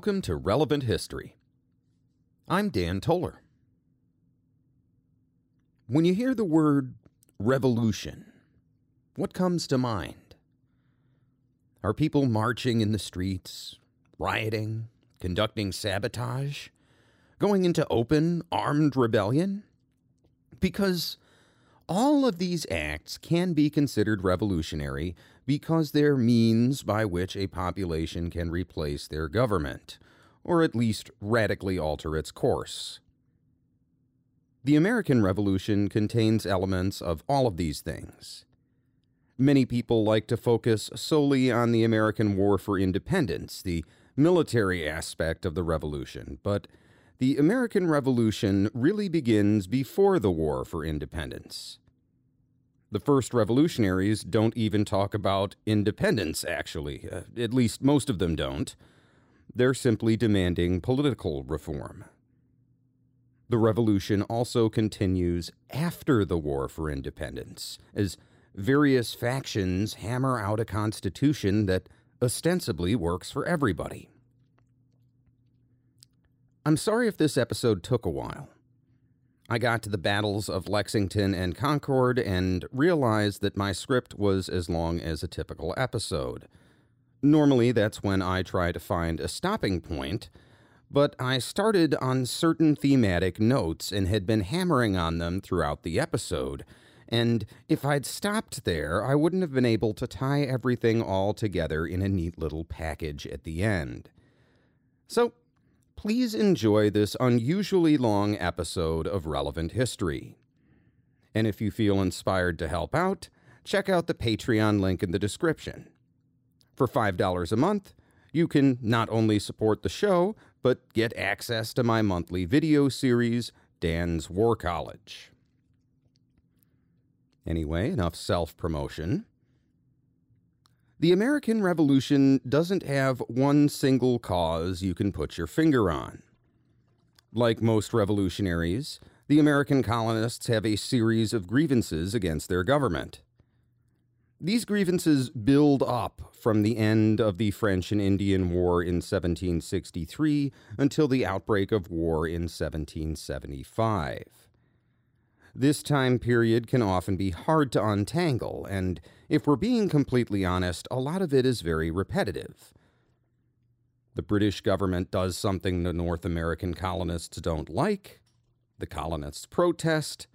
Welcome to Relevant History. I'm Dan Toller. When you hear the word revolution, what comes to mind? Are people marching in the streets, rioting, conducting sabotage, going into open, armed rebellion? Because all of these acts can be considered revolutionary because they're means by which a population can replace their government, or at least radically alter its course. The American Revolution contains elements of all of these things. Many people like to focus solely on the American War for Independence, the military aspect of the revolution, but the American Revolution really begins before the War for Independence. The first revolutionaries don't even talk about independence, actually. Uh, at least most of them don't. They're simply demanding political reform. The revolution also continues after the War for Independence, as various factions hammer out a constitution that ostensibly works for everybody. I'm sorry if this episode took a while. I got to the battles of Lexington and Concord and realized that my script was as long as a typical episode. Normally, that's when I try to find a stopping point, but I started on certain thematic notes and had been hammering on them throughout the episode. And if I'd stopped there, I wouldn't have been able to tie everything all together in a neat little package at the end. So please enjoy this unusually long episode of Relevant History. And if you feel inspired to help out, check out the Patreon link in the description. For $5 a month, you can not only support the show, but get access to my monthly video series, Dan's War College. Anyway, enough self promotion. The American Revolution doesn't have one single cause you can put your finger on. Like most revolutionaries, the American colonists have a series of grievances against their government. These grievances build up from the end of the French and Indian War in 1763 until the outbreak of war in 1775. This time period can often be hard to untangle, and if we're being completely honest, a lot of it is very repetitive. The British government does something the North American colonists don't like, the colonists protest,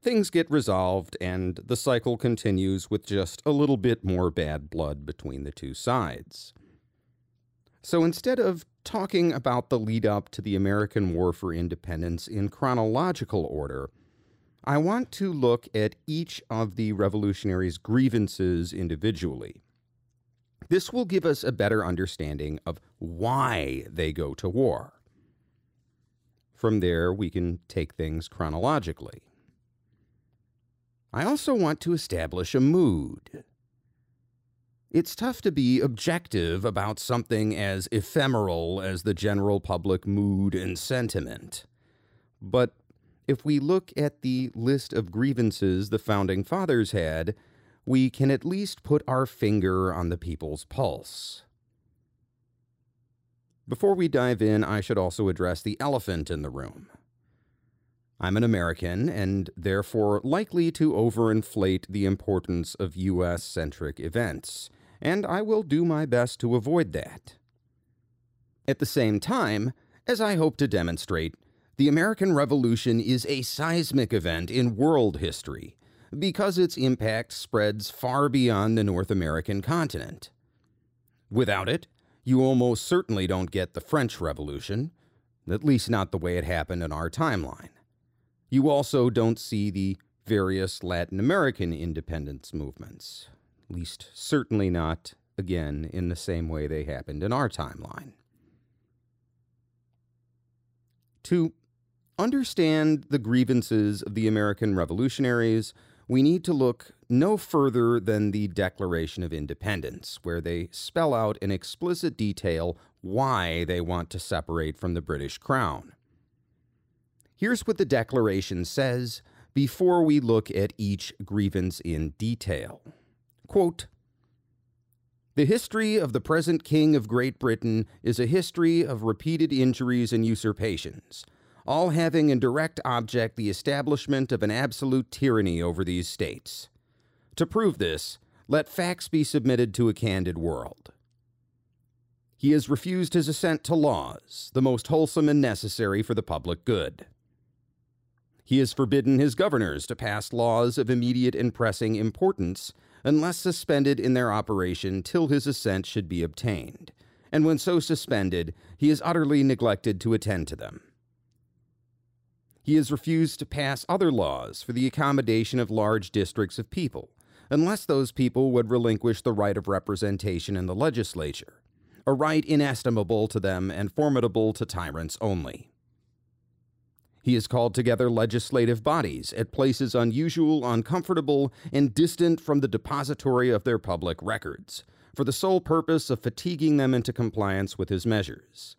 things get resolved, and the cycle continues with just a little bit more bad blood between the two sides. So instead of talking about the lead up to the American War for Independence in chronological order, I want to look at each of the revolutionaries' grievances individually. This will give us a better understanding of why they go to war. From there, we can take things chronologically. I also want to establish a mood. It's tough to be objective about something as ephemeral as the general public mood and sentiment. But if we look at the list of grievances the founding fathers had, we can at least put our finger on the people's pulse. Before we dive in, I should also address the elephant in the room. I'm an American and therefore likely to overinflate the importance of U.S. centric events, and I will do my best to avoid that. At the same time, as I hope to demonstrate, the American Revolution is a seismic event in world history because its impact spreads far beyond the North American continent. Without it, you almost certainly don't get the French Revolution, at least not the way it happened in our timeline. You also don't see the various Latin American independence movements, at least certainly not, again, in the same way they happened in our timeline. To understand the grievances of the American revolutionaries, we need to look no further than the Declaration of Independence, where they spell out in explicit detail why they want to separate from the British Crown. Here's what the Declaration says before we look at each grievance in detail. Quote, The history of the present King of Great Britain is a history of repeated injuries and usurpations, all having in direct object the establishment of an absolute tyranny over these states. To prove this, let facts be submitted to a candid world. He has refused his assent to laws, the most wholesome and necessary for the public good. He has forbidden his governors to pass laws of immediate and pressing importance unless suspended in their operation till his assent should be obtained, and when so suspended, he has utterly neglected to attend to them. He has refused to pass other laws for the accommodation of large districts of people, unless those people would relinquish the right of representation in the legislature, a right inestimable to them and formidable to tyrants only. He has called together legislative bodies at places unusual, uncomfortable, and distant from the depository of their public records, for the sole purpose of fatiguing them into compliance with his measures.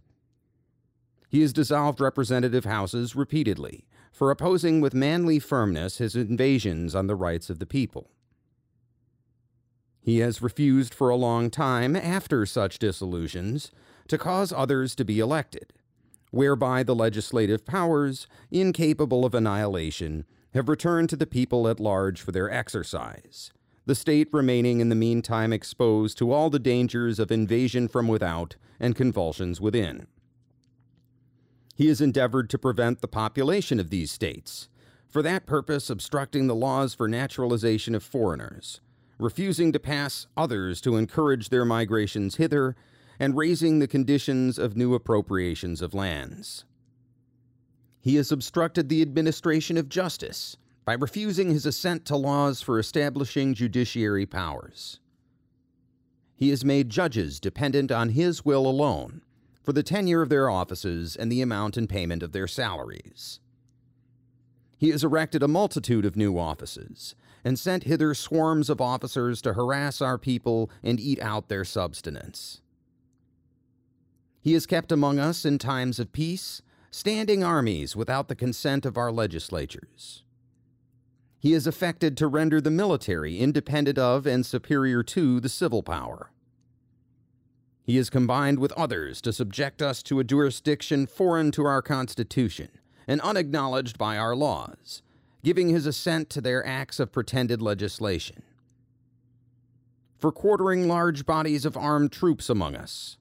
He has dissolved representative houses repeatedly for opposing with manly firmness his invasions on the rights of the people. He has refused for a long time, after such dissolutions, to cause others to be elected whereby the legislative powers, incapable of annihilation, have returned to the people at large for their exercise, the state remaining in the meantime exposed to all the dangers of invasion from without and convulsions within. He has endeavored to prevent the population of these states, for that purpose obstructing the laws for naturalization of foreigners, refusing to pass others to encourage their migrations hither, and raising the conditions of new appropriations of lands. He has obstructed the administration of justice by refusing his assent to laws for establishing judiciary powers. He has made judges dependent on his will alone for the tenure of their offices and the amount and payment of their salaries. He has erected a multitude of new offices and sent hither swarms of officers to harass our people and eat out their subsistence. He has kept among us in times of peace standing armies without the consent of our legislatures. He has affected to render the military independent of and superior to the civil power. He is combined with others to subject us to a jurisdiction foreign to our Constitution and unacknowledged by our laws, giving his assent to their acts of pretended legislation. For quartering large bodies of armed troops among us,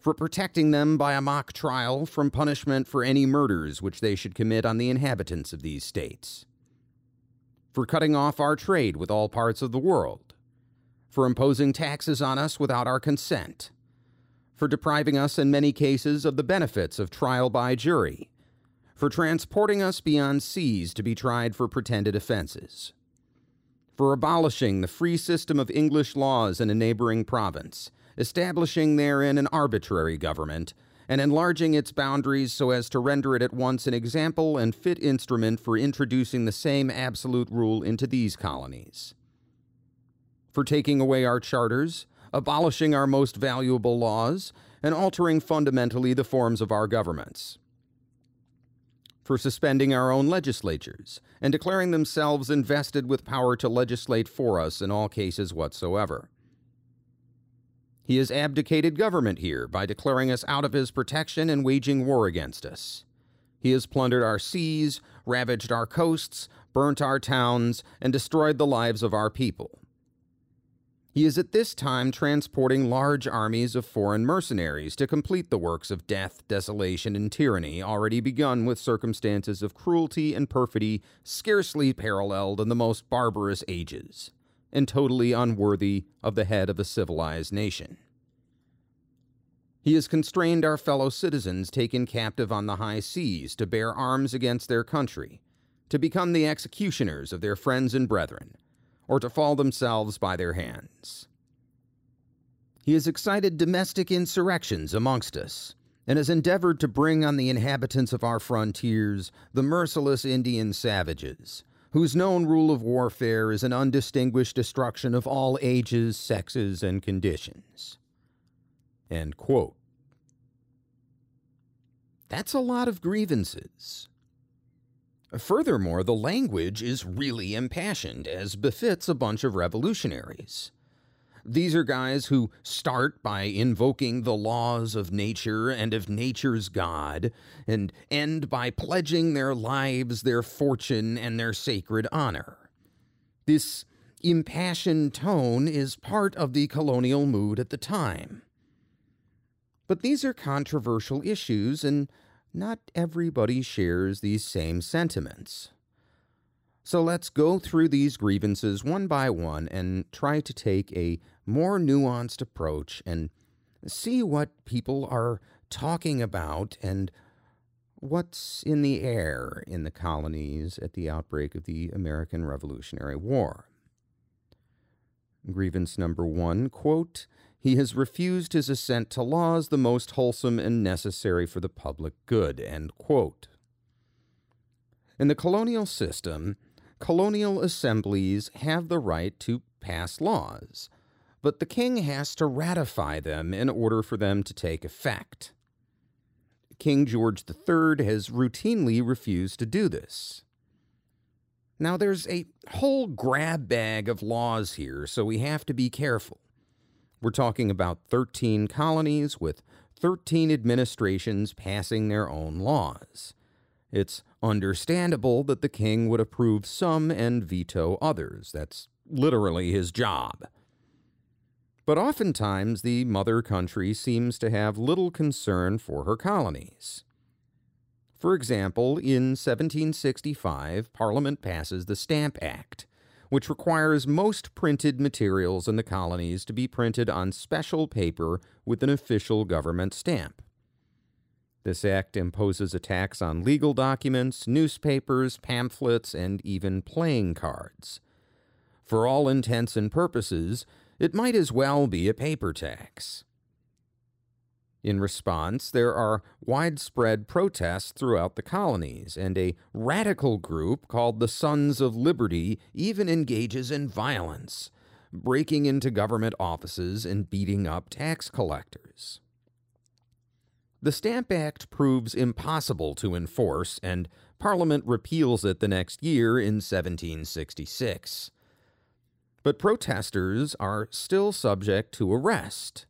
for protecting them by a mock trial from punishment for any murders which they should commit on the inhabitants of these states, for cutting off our trade with all parts of the world, for imposing taxes on us without our consent, for depriving us in many cases of the benefits of trial by jury, for transporting us beyond seas to be tried for pretended offenses, for abolishing the free system of English laws in a neighboring province establishing therein an arbitrary government, and enlarging its boundaries so as to render it at once an example and fit instrument for introducing the same absolute rule into these colonies. For taking away our charters, abolishing our most valuable laws, and altering fundamentally the forms of our governments. For suspending our own legislatures, and declaring themselves invested with power to legislate for us in all cases whatsoever he has abdicated government here by declaring us out of his protection and waging war against us. He has plundered our seas, ravaged our coasts, burnt our towns, and destroyed the lives of our people. He is at this time transporting large armies of foreign mercenaries to complete the works of death, desolation, and tyranny already begun with circumstances of cruelty and perfidy scarcely paralleled in the most barbarous ages and totally unworthy of the head of a civilized nation. He has constrained our fellow citizens taken captive on the high seas to bear arms against their country, to become the executioners of their friends and brethren, or to fall themselves by their hands. He has excited domestic insurrections amongst us, and has endeavored to bring on the inhabitants of our frontiers the merciless Indian savages, whose known rule of warfare is an undistinguished destruction of all ages, sexes, and conditions. End quote. That's a lot of grievances. Furthermore, the language is really impassioned, as befits a bunch of revolutionaries. These are guys who start by invoking the laws of nature and of nature's God, and end by pledging their lives, their fortune, and their sacred honor. This impassioned tone is part of the colonial mood at the time. But these are controversial issues, and not everybody shares these same sentiments. So let's go through these grievances one by one and try to take a more nuanced approach and see what people are talking about and what's in the air in the colonies at the outbreak of the American Revolutionary War. Grievance number one quote, He has refused his assent to laws the most wholesome and necessary for the public good. In the colonial system, colonial assemblies have the right to pass laws, but the king has to ratify them in order for them to take effect. King George III has routinely refused to do this. Now, there's a whole grab bag of laws here, so we have to be careful. We're talking about 13 colonies with 13 administrations passing their own laws. It's understandable that the king would approve some and veto others. That's literally his job. But oftentimes, the mother country seems to have little concern for her colonies. For example, in 1765, Parliament passes the Stamp Act, which requires most printed materials in the colonies to be printed on special paper with an official government stamp. This act imposes a tax on legal documents, newspapers, pamphlets, and even playing cards. For all intents and purposes, it might as well be a paper tax. In response, there are widespread protests throughout the colonies, and a radical group called the Sons of Liberty even engages in violence, breaking into government offices and beating up tax collectors. The Stamp Act proves impossible to enforce, and Parliament repeals it the next year in 1766. But protesters are still subject to arrest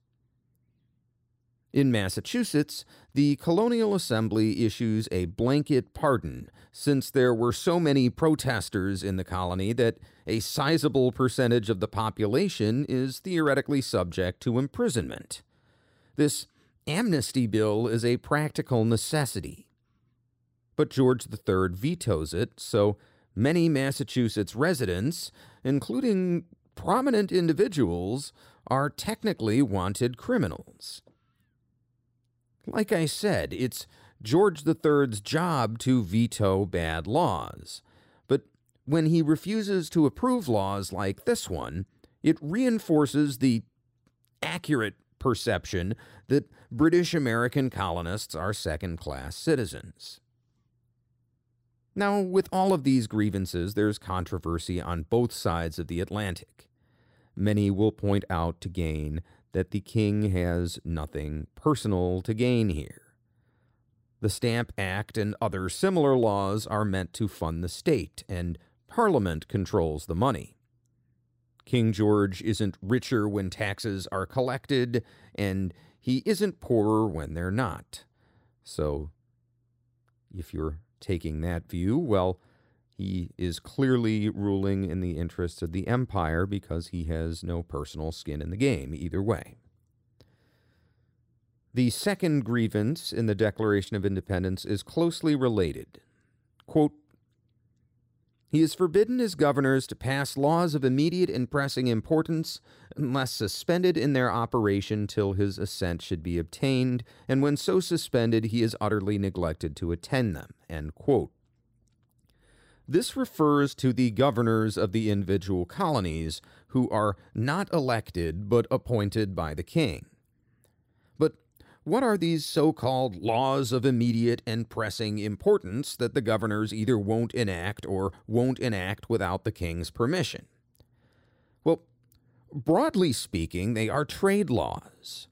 in Massachusetts, the Colonial Assembly issues a blanket pardon since there were so many protesters in the colony that a sizable percentage of the population is theoretically subject to imprisonment. This amnesty bill is a practical necessity. But George III vetoes it, so many Massachusetts residents, including prominent individuals, are technically wanted criminals. Like I said, it's George III's job to veto bad laws. But when he refuses to approve laws like this one, it reinforces the accurate perception that British American colonists are second class citizens. Now, with all of these grievances, there's controversy on both sides of the Atlantic. Many will point out to gain that the king has nothing personal to gain here. The Stamp Act and other similar laws are meant to fund the state, and Parliament controls the money. King George isn't richer when taxes are collected, and he isn't poorer when they're not. So, if you're taking that view, well, he is clearly ruling in the interests of the empire because he has no personal skin in the game, either way. The second grievance in the Declaration of Independence is closely related. Quote, he has forbidden his governors to pass laws of immediate and pressing importance unless suspended in their operation till his assent should be obtained, and when so suspended he is utterly neglected to attend them. This refers to the governors of the individual colonies who are not elected but appointed by the king. But what are these so called laws of immediate and pressing importance that the governors either won't enact or won't enact without the king's permission? Well, broadly speaking, they are trade laws.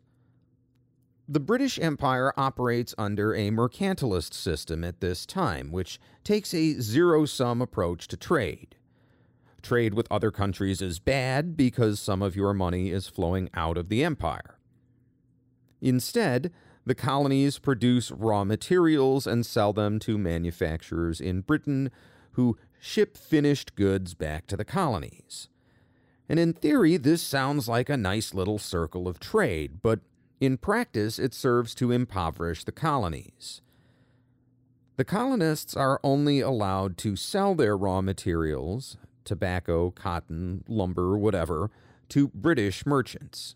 The British Empire operates under a mercantilist system at this time, which takes a zero sum approach to trade. trade with other countries is bad because some of your money is flowing out of the empire. Instead, the colonies produce raw materials and sell them to manufacturers in Britain who ship finished goods back to the colonies. And in theory, this sounds like a nice little circle of trade, but in practice, it serves to impoverish the colonies. The colonists are only allowed to sell their raw materials, tobacco, cotton, lumber, whatever, to British merchants.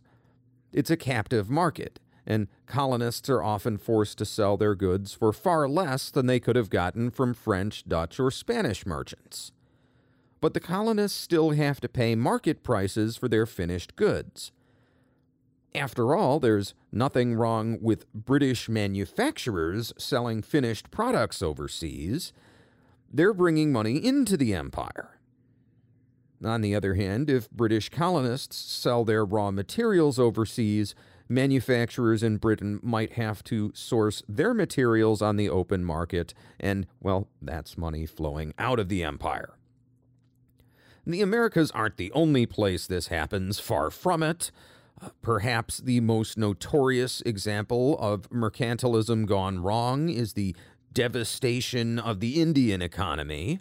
It's a captive market, and colonists are often forced to sell their goods for far less than they could have gotten from French, Dutch, or Spanish merchants. But the colonists still have to pay market prices for their finished goods. After all, there's nothing wrong with British manufacturers selling finished products overseas. They're bringing money into the empire. On the other hand, if British colonists sell their raw materials overseas, manufacturers in Britain might have to source their materials on the open market, and, well, that's money flowing out of the empire. The Americas aren't the only place this happens, far from it. Perhaps the most notorious example of mercantilism gone wrong is the devastation of the Indian economy.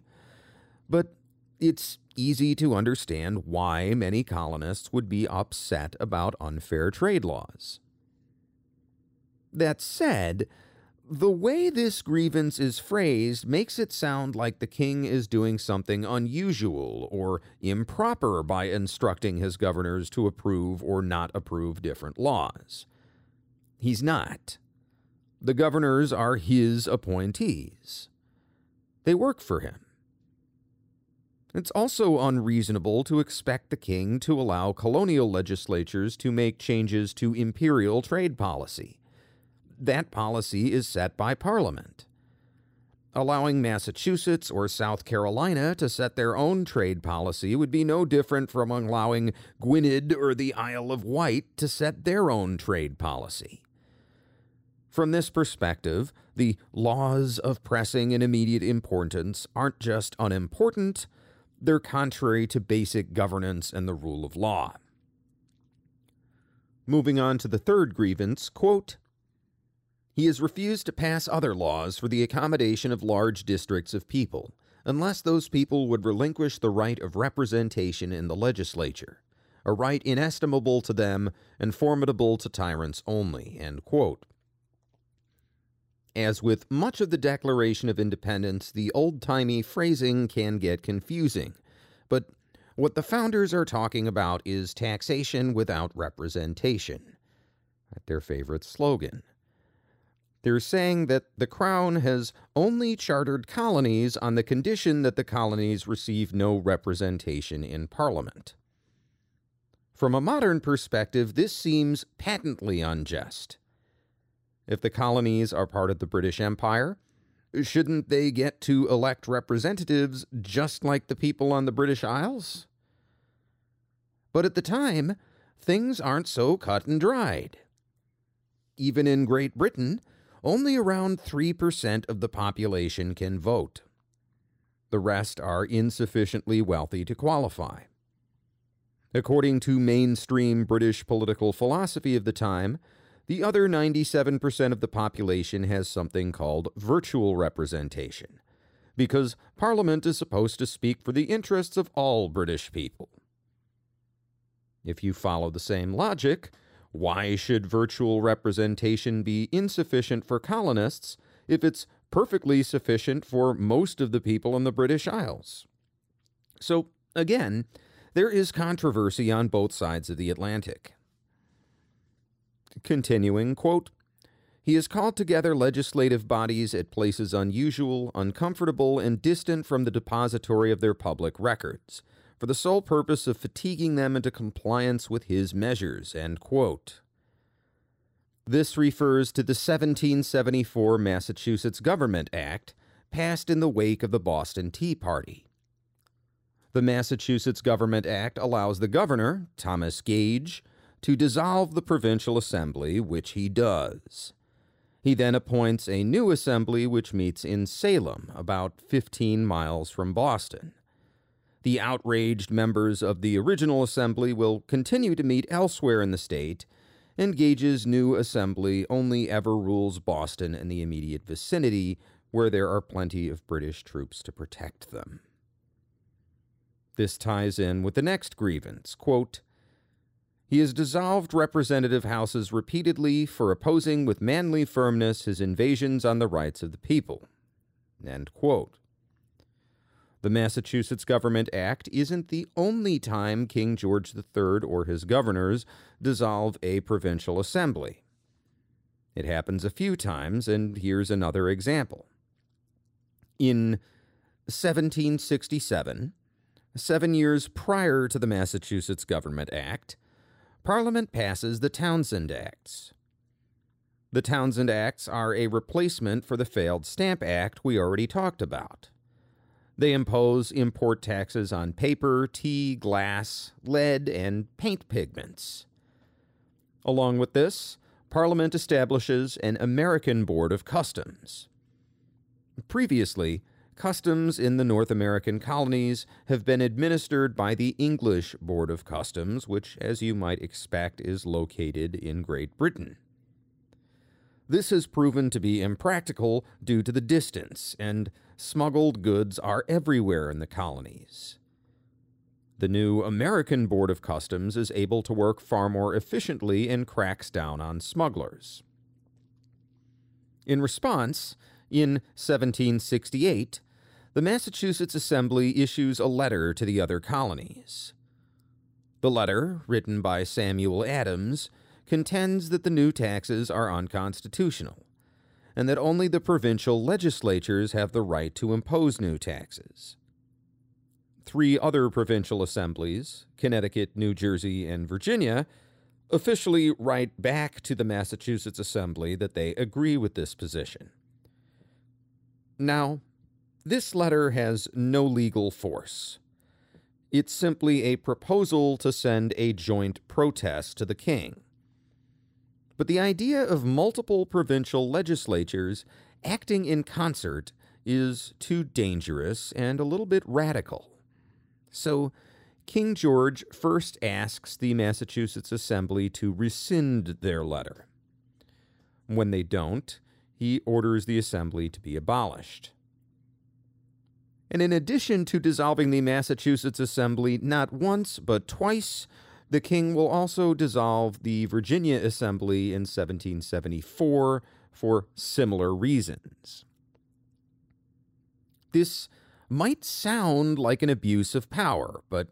But it's easy to understand why many colonists would be upset about unfair trade laws. That said, the way this grievance is phrased makes it sound like the king is doing something unusual or improper by instructing his governors to approve or not approve different laws. He's not. The governors are his appointees. They work for him. It's also unreasonable to expect the king to allow colonial legislatures to make changes to imperial trade policy. That policy is set by Parliament. Allowing Massachusetts or South Carolina to set their own trade policy would be no different from allowing Gwynedd or the Isle of Wight to set their own trade policy. From this perspective, the laws of pressing and immediate importance aren't just unimportant, they're contrary to basic governance and the rule of law. Moving on to the third grievance, quote, he has refused to pass other laws for the accommodation of large districts of people, unless those people would relinquish the right of representation in the legislature, a right inestimable to them and formidable to tyrants only. As with much of the Declaration of Independence, the old timey phrasing can get confusing. But what the founders are talking about is taxation without representation. Their favorite slogan. They're saying that the Crown has only chartered colonies on the condition that the colonies receive no representation in Parliament. From a modern perspective, this seems patently unjust. If the colonies are part of the British Empire, shouldn't they get to elect representatives just like the people on the British Isles? But at the time, things aren't so cut and dried. Even in Great Britain, only around 3% of the population can vote. The rest are insufficiently wealthy to qualify. According to mainstream British political philosophy of the time, the other 97% of the population has something called virtual representation, because Parliament is supposed to speak for the interests of all British people. If you follow the same logic, why should virtual representation be insufficient for colonists if it's perfectly sufficient for most of the people in the British Isles? So, again, there is controversy on both sides of the Atlantic. Continuing, quote, he has called together legislative bodies at places unusual, uncomfortable, and distant from the depository of their public records, for the sole purpose of fatiguing them into compliance with his measures. This refers to the 1774 Massachusetts Government Act, passed in the wake of the Boston Tea Party. The Massachusetts Government Act allows the governor, Thomas Gage, to dissolve the provincial assembly, which he does. He then appoints a new assembly which meets in Salem, about 15 miles from Boston. The outraged members of the original assembly will continue to meet elsewhere in the state, and Gage's new assembly only ever rules Boston and the immediate vicinity, where there are plenty of British troops to protect them. This ties in with the next grievance. Quote, he has dissolved representative houses repeatedly for opposing with manly firmness his invasions on the rights of the people. End quote. The Massachusetts Government Act isn't the only time King George III or his governors dissolve a provincial assembly. It happens a few times, and here's another example. In 1767, seven years prior to the Massachusetts Government Act, Parliament passes the Townshend Acts. The Townshend Acts are a replacement for the failed Stamp Act we already talked about. They impose import taxes on paper, tea, glass, lead, and paint pigments. Along with this, Parliament establishes an American Board of Customs. Previously, customs in the North American colonies have been administered by the English Board of Customs, which, as you might expect, is located in Great Britain. This has proven to be impractical due to the distance, and smuggled goods are everywhere in the colonies. The new American Board of Customs is able to work far more efficiently and cracks down on smugglers. In response, in 1768, the Massachusetts Assembly issues a letter to the other colonies. The letter, written by Samuel Adams, contends that the new taxes are unconstitutional, and that only the provincial legislatures have the right to impose new taxes. Three other provincial assemblies, Connecticut, New Jersey, and Virginia, officially write back to the Massachusetts Assembly that they agree with this position. Now, this letter has no legal force. It's simply a proposal to send a joint protest to the king. But the idea of multiple provincial legislatures acting in concert is too dangerous and a little bit radical. So, King George first asks the Massachusetts Assembly to rescind their letter. When they don't, he orders the Assembly to be abolished. And in addition to dissolving the Massachusetts Assembly not once but twice, the king will also dissolve the Virginia Assembly in 1774 for similar reasons. This might sound like an abuse of power, but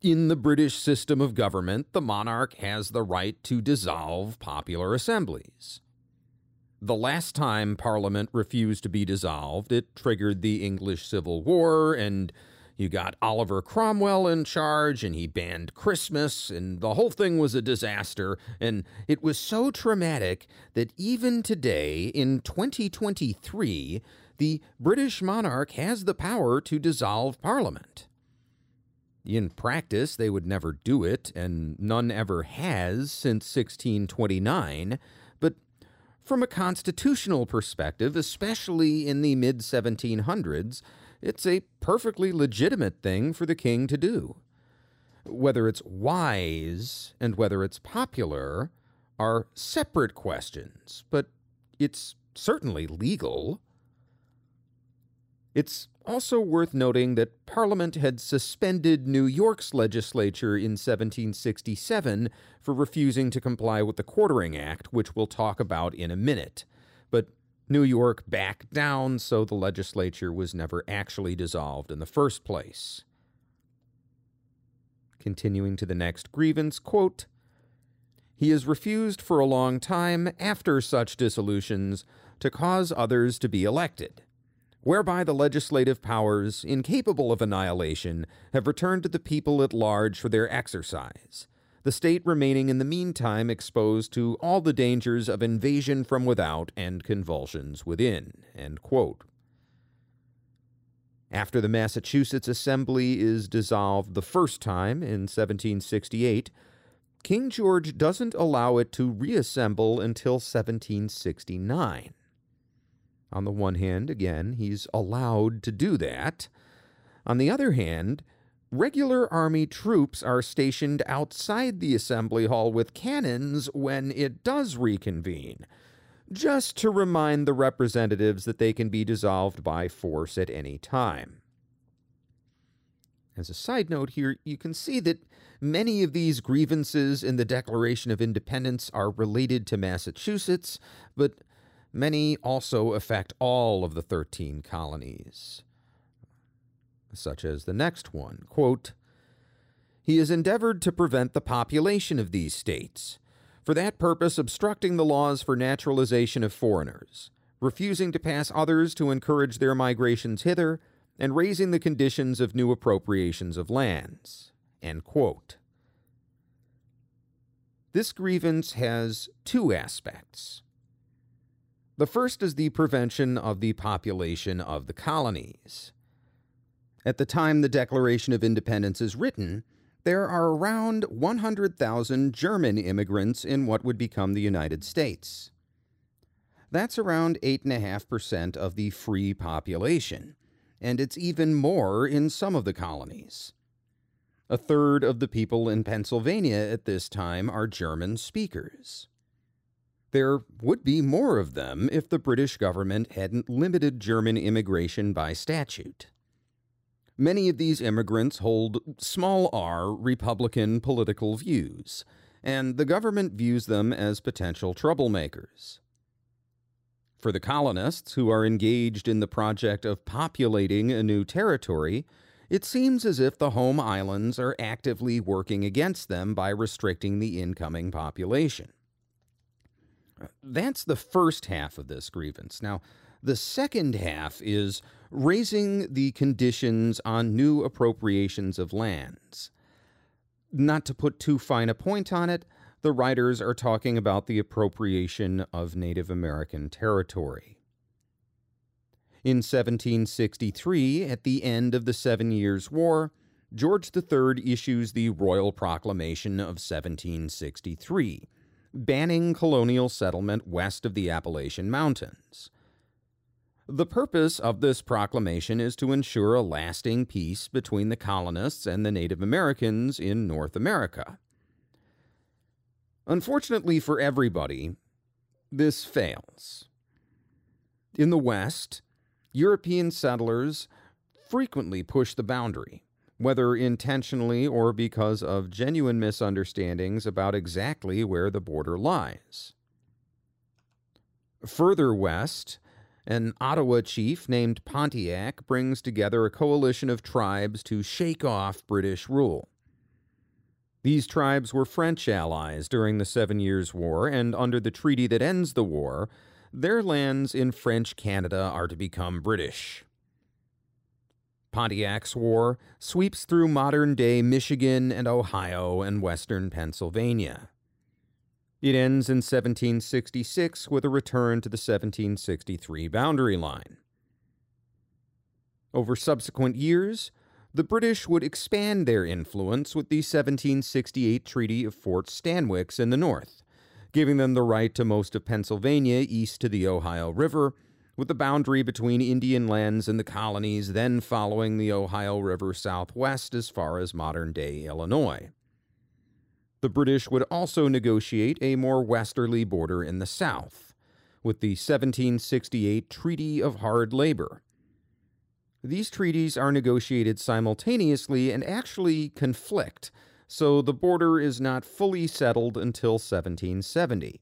in the British system of government, the monarch has the right to dissolve popular assemblies. The last time Parliament refused to be dissolved, it triggered the English Civil War, and you got Oliver Cromwell in charge, and he banned Christmas, and the whole thing was a disaster. And it was so traumatic that even today, in 2023, the British monarch has the power to dissolve Parliament. In practice, they would never do it, and none ever has since 1629. But From a constitutional perspective, especially in the mid 1700s, it's a perfectly legitimate thing for the king to do. Whether it's wise and whether it's popular are separate questions, but it's certainly legal. It's also worth noting that Parliament had suspended New York's legislature in 1767 for refusing to comply with the Quartering Act, which we'll talk about in a minute. But New York backed down, so the legislature was never actually dissolved in the first place. Continuing to the next grievance, quote, he has refused for a long time after such dissolutions to cause others to be elected whereby the legislative powers, incapable of annihilation, have returned to the people at large for their exercise, the state remaining in the meantime exposed to all the dangers of invasion from without and convulsions within. After the Massachusetts Assembly is dissolved the first time in 1768, King George doesn't allow it to reassemble until 1769. On the one hand, again, he's allowed to do that. On the other hand, regular army troops are stationed outside the assembly hall with cannons when it does reconvene, just to remind the representatives that they can be dissolved by force at any time. As a side note here, you can see that many of these grievances in the Declaration of Independence are related to Massachusetts, but many also affect all of the 13 colonies. Such as the next one quote, He has endeavored to prevent the population of these states, for that purpose obstructing the laws for naturalization of foreigners, refusing to pass others to encourage their migrations hither, and raising the conditions of new appropriations of lands. This grievance has two aspects. The first is the prevention of the population of the colonies. At the time the Declaration of Independence is written, there are around 100,000 German immigrants in what would become the United States. That's around 8.5% of the free population, and it's even more in some of the colonies. A third of the people in Pennsylvania at this time are German speakers. There would be more of them if the British government hadn't limited German immigration by statute. Many of these immigrants hold small r Republican political views, and the government views them as potential troublemakers. For the colonists who are engaged in the project of populating a new territory, it seems as if the home islands are actively working against them by restricting the incoming population. That's the first half of this grievance. Now, the second half is raising the conditions on new appropriations of lands. Not to put too fine a point on it, the writers are talking about the appropriation of Native American territory. In 1763, at the end of the Seven Years' War, George III issues the Royal Proclamation of 1763, banning colonial settlement west of the Appalachian Mountains. The purpose of this proclamation is to ensure a lasting peace between the colonists and the Native Americans in North America. Unfortunately for everybody, this fails. In the West, European settlers frequently push the boundary, whether intentionally or because of genuine misunderstandings about exactly where the border lies. Further west, an Ottawa chief named Pontiac brings together a coalition of tribes to shake off British rule. These tribes were French allies during the Seven Years' War, and under the treaty that ends the war, their lands in French Canada are to become British. Pontiac's War sweeps through modern day Michigan and Ohio and western Pennsylvania. It ends in 1766 with a return to the 1763 boundary line. Over subsequent years, the British would expand their influence with the 1768 Treaty of Fort Stanwix in the north, giving them the right to most of Pennsylvania east to the Ohio River, with the boundary between Indian lands and the colonies then following the Ohio River southwest as far as modern day Illinois. The British would also negotiate a more westerly border in the south, with the 1768 Treaty of Hard Labor. These treaties are negotiated simultaneously and actually conflict, so the border is not fully settled until 1770.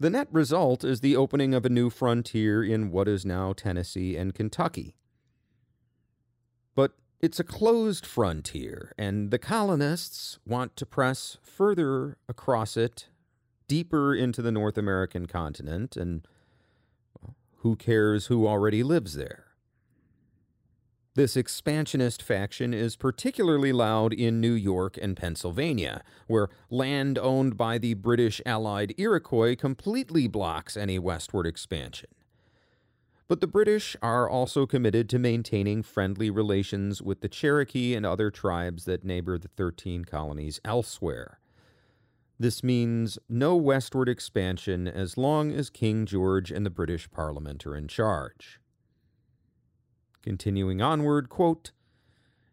The net result is the opening of a new frontier in what is now Tennessee and Kentucky. But it's a closed frontier, and the colonists want to press further across it, deeper into the North American continent, and who cares who already lives there? This expansionist faction is particularly loud in New York and Pennsylvania, where land owned by the British allied Iroquois completely blocks any westward expansion. But the British are also committed to maintaining friendly relations with the Cherokee and other tribes that neighbor the 13 colonies elsewhere. This means no westward expansion as long as King George and the British Parliament are in charge. Continuing onward, quote,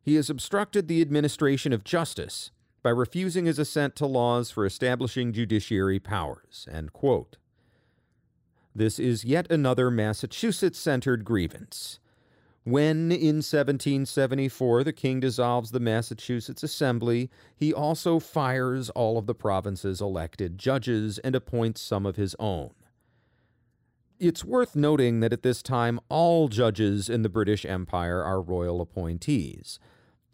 He has obstructed the administration of justice by refusing his assent to laws for establishing judiciary powers. This is yet another Massachusetts centered grievance. When, in 1774, the king dissolves the Massachusetts Assembly, he also fires all of the province's elected judges and appoints some of his own. It's worth noting that at this time, all judges in the British Empire are royal appointees.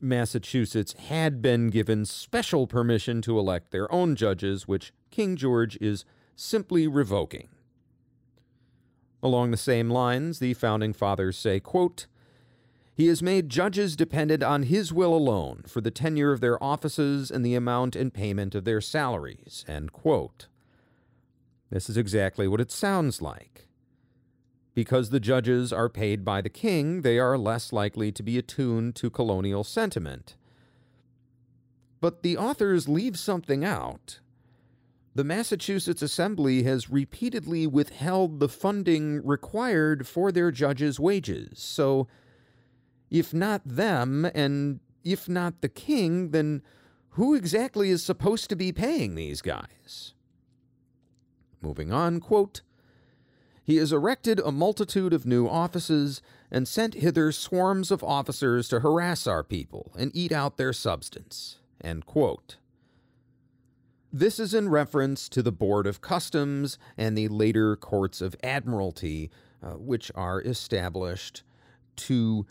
Massachusetts had been given special permission to elect their own judges, which King George is simply revoking. Along the same lines, the founding fathers say, quote, he has made judges dependent on his will alone for the tenure of their offices and the amount and payment of their salaries. This is exactly what it sounds like. Because the judges are paid by the king, they are less likely to be attuned to colonial sentiment. But the authors leave something out. The Massachusetts Assembly has repeatedly withheld the funding required for their judges' wages, so if not them, and if not the king, then who exactly is supposed to be paying these guys? Moving on, quote, he has erected a multitude of new offices and sent hither swarms of officers to harass our people and eat out their substance. This is in reference to the Board of Customs and the later Courts of Admiralty, uh, which are established to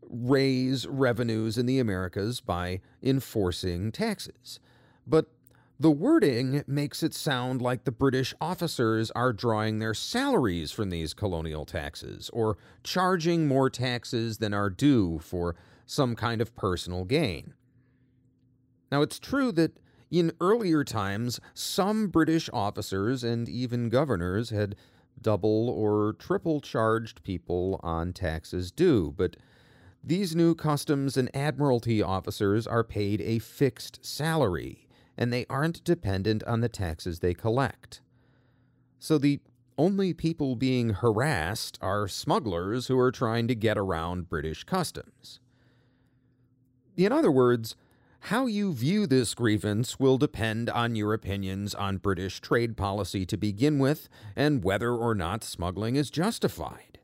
raise revenues in the Americas by enforcing taxes. But the wording makes it sound like the British officers are drawing their salaries from these colonial taxes or charging more taxes than are due for some kind of personal gain. Now, it's true that in earlier times, some British officers and even governors had double or triple charged people on taxes due, but these new customs and admiralty officers are paid a fixed salary and they aren't dependent on the taxes they collect. So the only people being harassed are smugglers who are trying to get around British customs. In other words, how you view this grievance will depend on your opinions on British trade policy to begin with and whether or not smuggling is justified.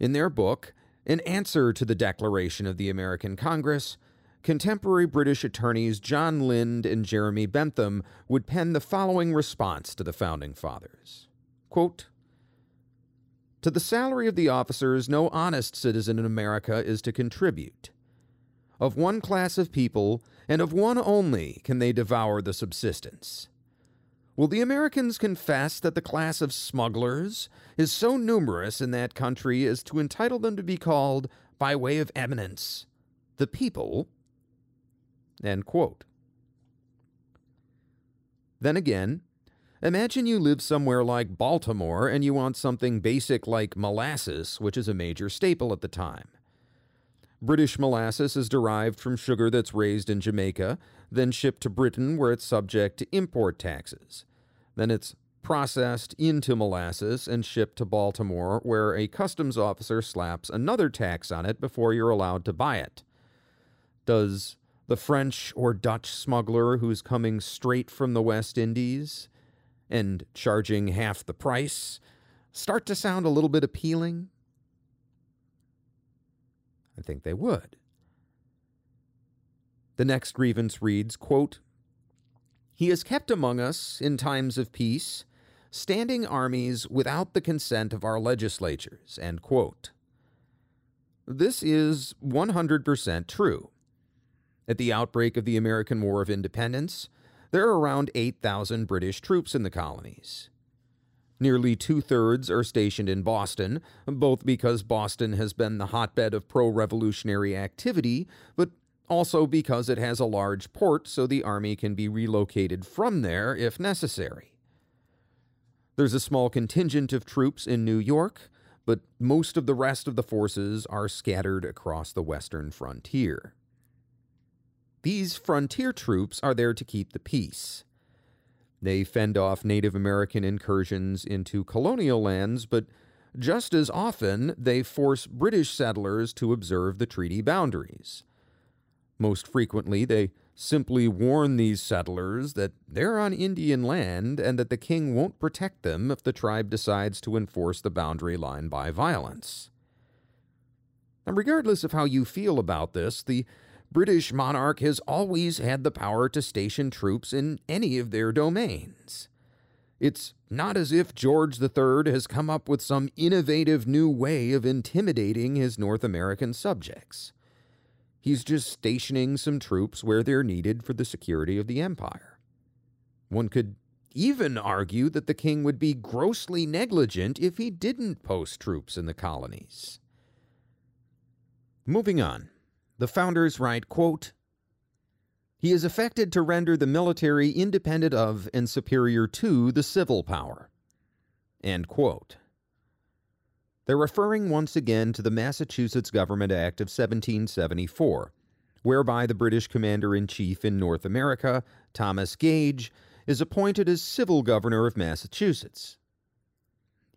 In their book, An Answer to the Declaration of the American Congress, contemporary British attorneys John Lind and Jeremy Bentham would pen the following response to the Founding Fathers Quote, To the salary of the officers, no honest citizen in America is to contribute. Of one class of people, and of one only, can they devour the subsistence. Will the Americans confess that the class of smugglers is so numerous in that country as to entitle them to be called, by way of eminence, the people? Then again, imagine you live somewhere like Baltimore and you want something basic like molasses, which is a major staple at the time. British molasses is derived from sugar that's raised in Jamaica, then shipped to Britain where it's subject to import taxes. Then it's processed into molasses and shipped to Baltimore where a customs officer slaps another tax on it before you're allowed to buy it. Does the French or Dutch smuggler who's coming straight from the West Indies and charging half the price start to sound a little bit appealing? I think they would. The next grievance reads, quote, He has kept among us in times of peace, standing armies without the consent of our legislatures. End quote. This is 100% true. At the outbreak of the American War of Independence, there are around 8,000 British troops in the colonies. Nearly two thirds are stationed in Boston, both because Boston has been the hotbed of pro revolutionary activity, but also because it has a large port so the Army can be relocated from there if necessary. There's a small contingent of troops in New York, but most of the rest of the forces are scattered across the western frontier. These frontier troops are there to keep the peace. They fend off Native American incursions into colonial lands, but just as often they force British settlers to observe the treaty boundaries. Most frequently, they simply warn these settlers that they're on Indian land and that the king won't protect them if the tribe decides to enforce the boundary line by violence. And regardless of how you feel about this, the British monarch has always had the power to station troops in any of their domains. It's not as if George III has come up with some innovative new way of intimidating his North American subjects. He's just stationing some troops where they're needed for the security of the empire. One could even argue that the king would be grossly negligent if he didn't post troops in the colonies. Moving on, the founders write, quote, he is affected to render the military independent of and superior to the civil power. End quote. They're referring once again to the Massachusetts Government Act of 1774, whereby the British Commander in Chief in North America, Thomas Gage, is appointed as civil governor of Massachusetts.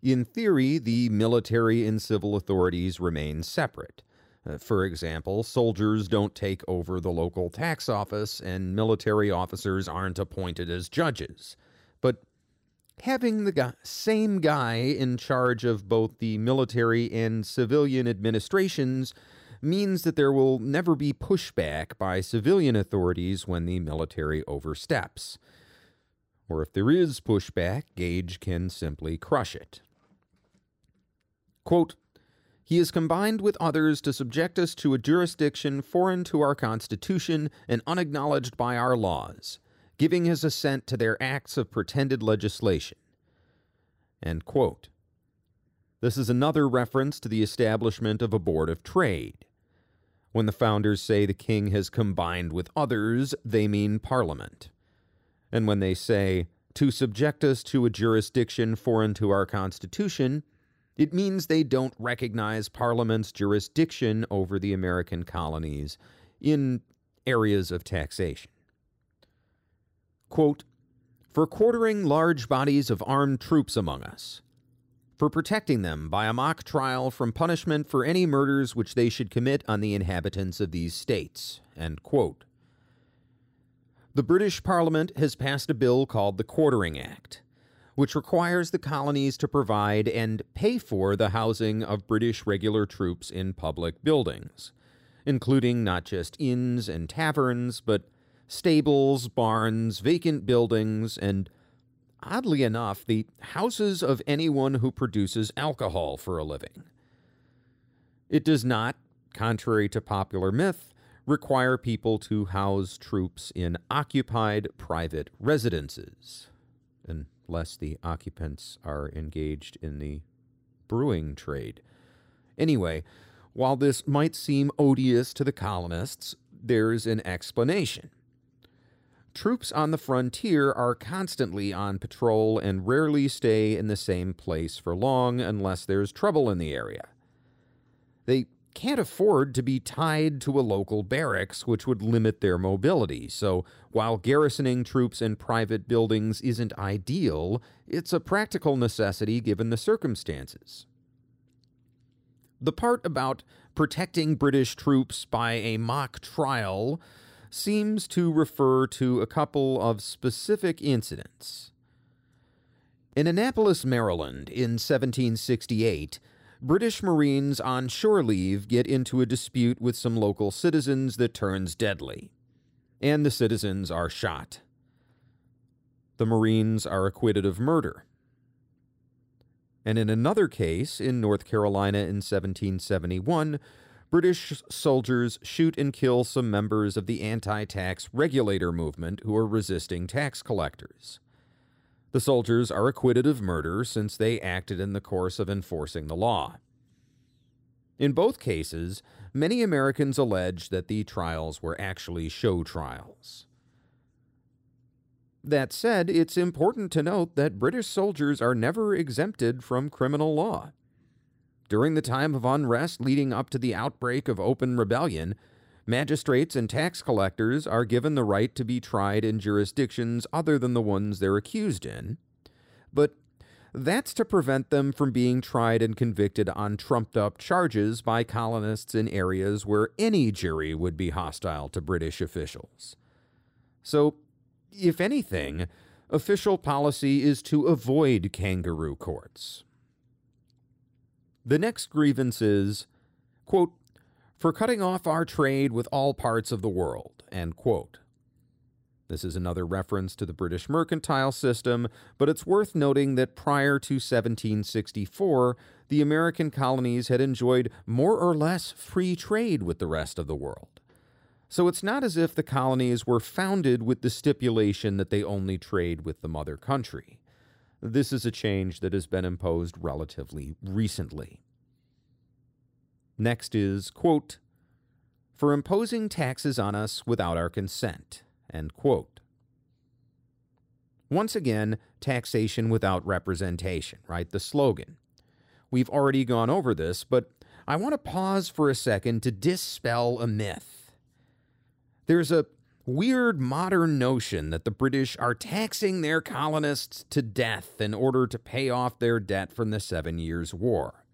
In theory, the military and civil authorities remain separate. Uh, for example, soldiers don't take over the local tax office, and military officers aren't appointed as judges. But having the guy, same guy in charge of both the military and civilian administrations means that there will never be pushback by civilian authorities when the military oversteps. Or if there is pushback, Gage can simply crush it. Quote, he is combined with others to subject us to a jurisdiction foreign to our Constitution and unacknowledged by our laws, giving his assent to their acts of pretended legislation. This is another reference to the establishment of a Board of Trade. When the founders say the king has combined with others, they mean Parliament. And when they say, to subject us to a jurisdiction foreign to our Constitution, it means they don't recognize Parliament's jurisdiction over the American colonies in areas of taxation. Quote, for quartering large bodies of armed troops among us, for protecting them by a mock trial from punishment for any murders which they should commit on the inhabitants of these states. The British Parliament has passed a bill called the Quartering Act which requires the colonies to provide and pay for the housing of British regular troops in public buildings, including not just inns and taverns, but stables, barns, vacant buildings, and oddly enough, the houses of anyone who produces alcohol for a living. It does not, contrary to popular myth, require people to house troops in occupied private residences. And less the occupants are engaged in the brewing trade. Anyway, while this might seem odious to the colonists, there's an explanation. Troops on the frontier are constantly on patrol and rarely stay in the same place for long unless there's trouble in the area. They can't afford to be tied to a local barracks, which would limit their mobility. So, while garrisoning troops in private buildings isn't ideal, it's a practical necessity given the circumstances. The part about protecting British troops by a mock trial seems to refer to a couple of specific incidents. In Annapolis, Maryland, in 1768, British Marines on shore leave get into a dispute with some local citizens that turns deadly, and the citizens are shot. The Marines are acquitted of murder. And in another case, in North Carolina in 1771, British soldiers shoot and kill some members of the anti tax regulator movement who are resisting tax collectors. The soldiers are acquitted of murder since they acted in the course of enforcing the law. In both cases, many Americans allege that the trials were actually show trials. That said, it's important to note that British soldiers are never exempted from criminal law. During the time of unrest leading up to the outbreak of open rebellion, Magistrates and tax collectors are given the right to be tried in jurisdictions other than the ones they're accused in. But That's to prevent them from being tried and convicted on trumped up charges by colonists in areas where any jury would be hostile to British officials. So, if anything, official policy is to avoid kangaroo courts. The next grievance is, quote, for cutting off our trade with all parts of the world, end quote. This is another reference to the British mercantile system, but it's worth noting that prior to 1764, the American colonies had enjoyed more or less free trade with the rest of the world. So it's not as if the colonies were founded with the stipulation that they only trade with the mother country. This is a change that has been imposed relatively recently. Next is, quote, for imposing taxes on us without our consent, end quote. Once again, taxation without representation, right? The slogan. We've already gone over this, but I want to pause for a second to dispel a myth. There's a weird modern notion that the British are taxing their colonists to death in order to pay off their debt from the Seven Years' War.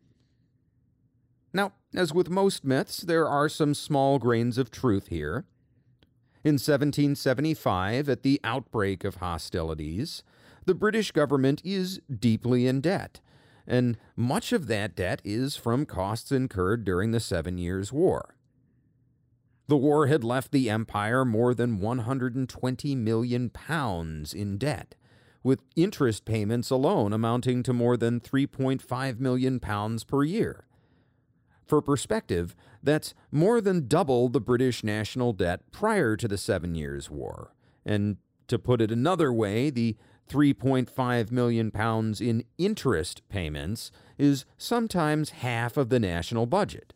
As with most myths, there are some small grains of truth here. In 1775, at the outbreak of hostilities, the British government is deeply in debt, and much of that debt is from costs incurred during the Seven Years' War. The war had left the empire more than 120 million pounds in debt, with interest payments alone amounting to more than 3.5 million pounds per year. For perspective, that's more than double the British national debt prior to the Seven Years' War. And to put it another way, the 3.5 million pounds in interest payments is sometimes half of the national budget.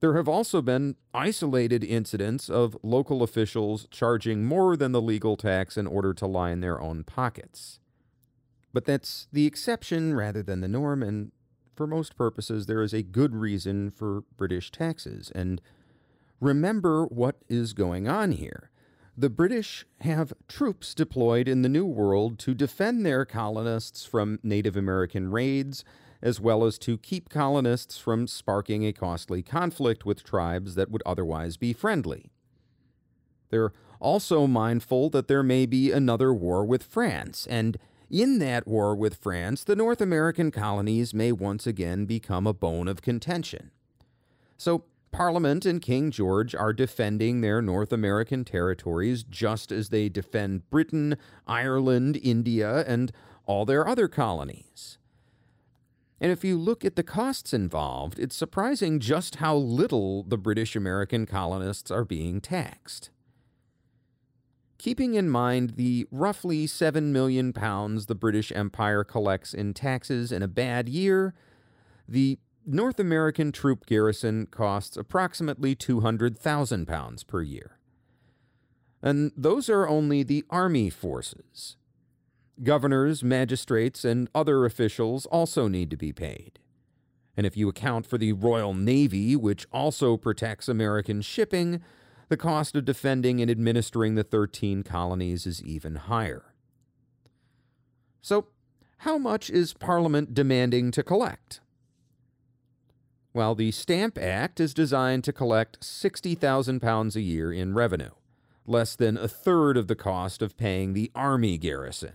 There have also been isolated incidents of local officials charging more than the legal tax in order to line their own pockets. But that's the exception rather than the norm, and for most purposes, there is a good reason for British taxes. And remember what is going on here. The British have troops deployed in the New World to defend their colonists from Native American raids as well as to keep colonists from sparking a costly conflict with tribes that would otherwise be friendly. They're also mindful that there may be another war with France, and in that war with France, the North American colonies may once again become a bone of contention. So, Parliament and King George are defending their North American territories just as they defend Britain, Ireland, India, and all their other colonies. And if you look at the costs involved, it's surprising just how little the British American colonists are being taxed. Keeping in mind the roughly 7 million pounds the British Empire collects in taxes in a bad year, the North American troop garrison costs approximately 200,000 pounds per year. And those are only the army forces. Governors, magistrates, and other officials also need to be paid. And if you account for the Royal Navy, which also protects American shipping, the cost of defending and administering the 13 colonies is even higher. So, how much is Parliament demanding to collect? Well, the Stamp Act is designed to collect £60,000 a year in revenue, less than a third of the cost of paying the Army garrison.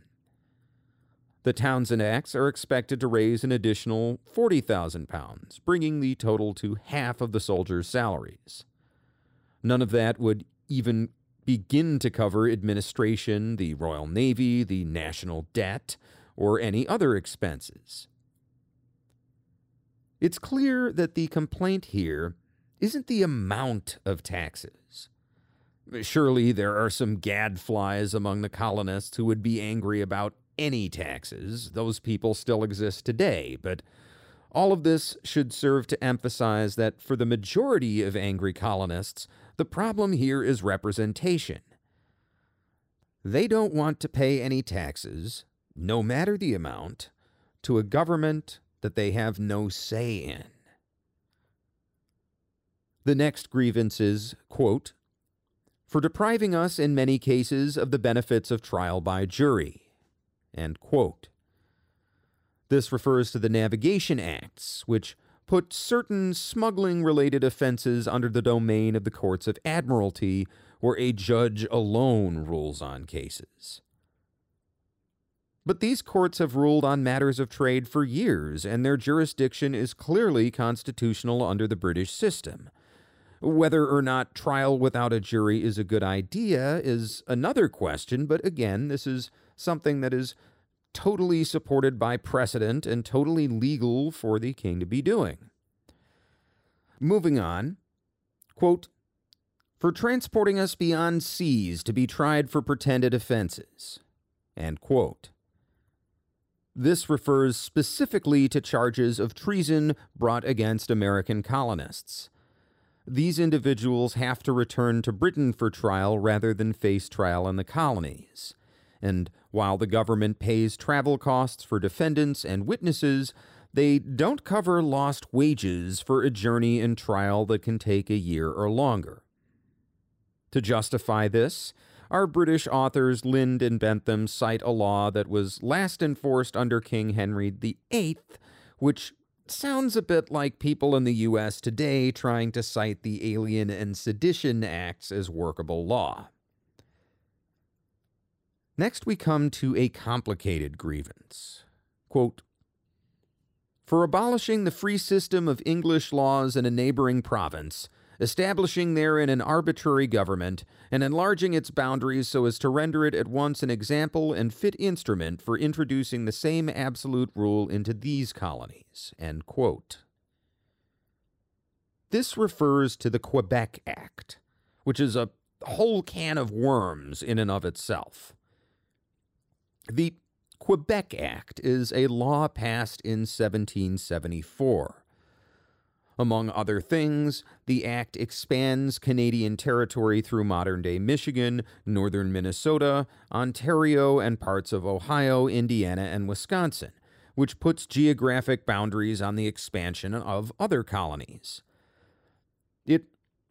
The Townshend Acts are expected to raise an additional £40,000, bringing the total to half of the soldiers' salaries. None of that would even begin to cover administration, the Royal Navy, the national debt, or any other expenses. It's clear that the complaint here isn't the amount of taxes. Surely there are some gadflies among the colonists who would be angry about any taxes. Those people still exist today, but all of this should serve to emphasize that for the majority of angry colonists, the problem here is representation. They don't want to pay any taxes, no matter the amount, to a government that they have no say in. The next grievance is, quote, for depriving us in many cases of the benefits of trial by jury, End quote. This refers to the Navigation Acts, which put certain smuggling related offenses under the domain of the courts of admiralty, where a judge alone rules on cases. But these courts have ruled on matters of trade for years, and their jurisdiction is clearly constitutional under the British system. Whether or not trial without a jury is a good idea is another question, but again, this is something that is totally supported by precedent and totally legal for the king to be doing. Moving on, quote, for transporting us beyond seas to be tried for pretended offenses, end quote. This refers specifically to charges of treason brought against American colonists these individuals have to return to Britain for trial rather than face trial in the colonies. And while the government pays travel costs for defendants and witnesses, they don't cover lost wages for a journey and trial that can take a year or longer. To justify this, our British authors Lind and Bentham cite a law that was last enforced under King Henry VIII, which sounds a bit like people in the U.S. today trying to cite the Alien and Sedition Acts as workable law. Next, we come to a complicated grievance. Quote, For abolishing the free system of English laws in a neighboring province, establishing therein an arbitrary government, and enlarging its boundaries so as to render it at once an example and fit instrument for introducing the same absolute rule into these colonies. This refers to the Quebec Act, which is a whole can of worms in and of itself. The Quebec Act is a law passed in 1774 among other things, the Act expands Canadian territory through modern day Michigan, northern Minnesota, Ontario, and parts of Ohio, Indiana, and Wisconsin, which puts geographic boundaries on the expansion of other colonies.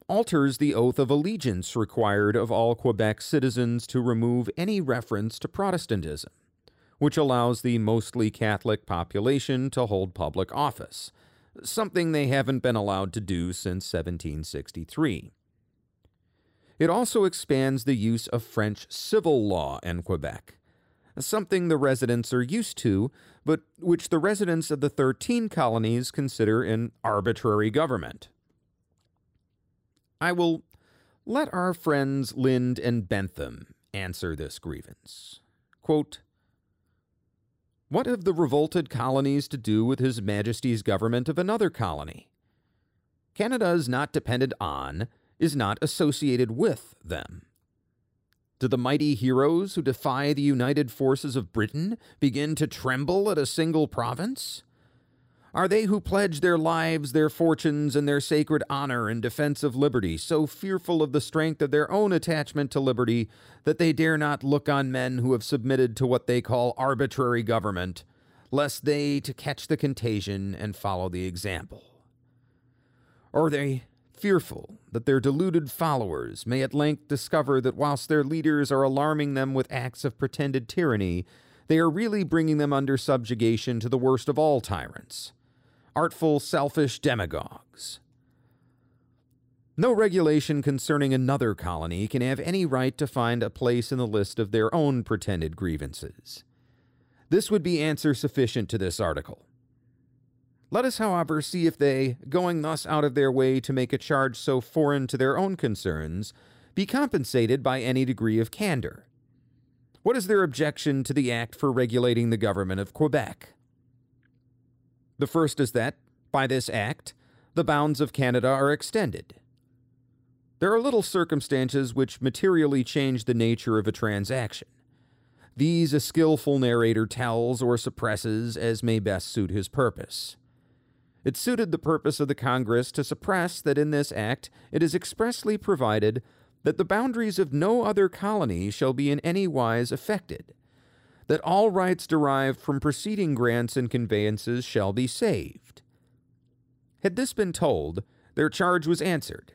Alters the oath of allegiance required of all Quebec citizens to remove any reference to Protestantism, which allows the mostly Catholic population to hold public office something they haven't been allowed to do since 1763. It also expands the use of French civil law in Quebec, something the residents are used to, but which the residents of the 13 colonies consider an arbitrary government. I will let our friends Lind and Bentham answer this grievance. Quote, what have the revolted colonies to do with His Majesty's government of another colony? Canada is not dependent on, is not associated with them. Do the mighty heroes who defy the united forces of Britain begin to tremble at a single province? Are they who pledge their lives, their fortunes, and their sacred honor in defense of liberty so fearful of the strength of their own attachment to liberty that they dare not look on men who have submitted to what they call arbitrary government, lest they to catch the contagion and follow the example? Or are they fearful that their deluded followers may at length discover that whilst their leaders are alarming them with acts of pretended tyranny, they are really bringing them under subjugation to the worst of all tyrants artful, selfish demagogues. No regulation concerning another colony can have any right to find a place in the list of their own pretended grievances. This would be answer sufficient to this article. Let us, however, see if they, going thus out of their way to make a charge so foreign to their own concerns, be compensated by any degree of candor. What is their objection to the act for regulating the government of Quebec? The first is that, by this act, the bounds of Canada are extended. There are little circumstances which materially change the nature of a transaction. These a skilful narrator tells or suppresses as may best suit his purpose. It suited the purpose of the Congress to suppress that in this act it is expressly provided that the boundaries of no other colony shall be in any wise affected, that all rights derived from preceding grants and conveyances shall be saved. Had this been told, their charge was answered.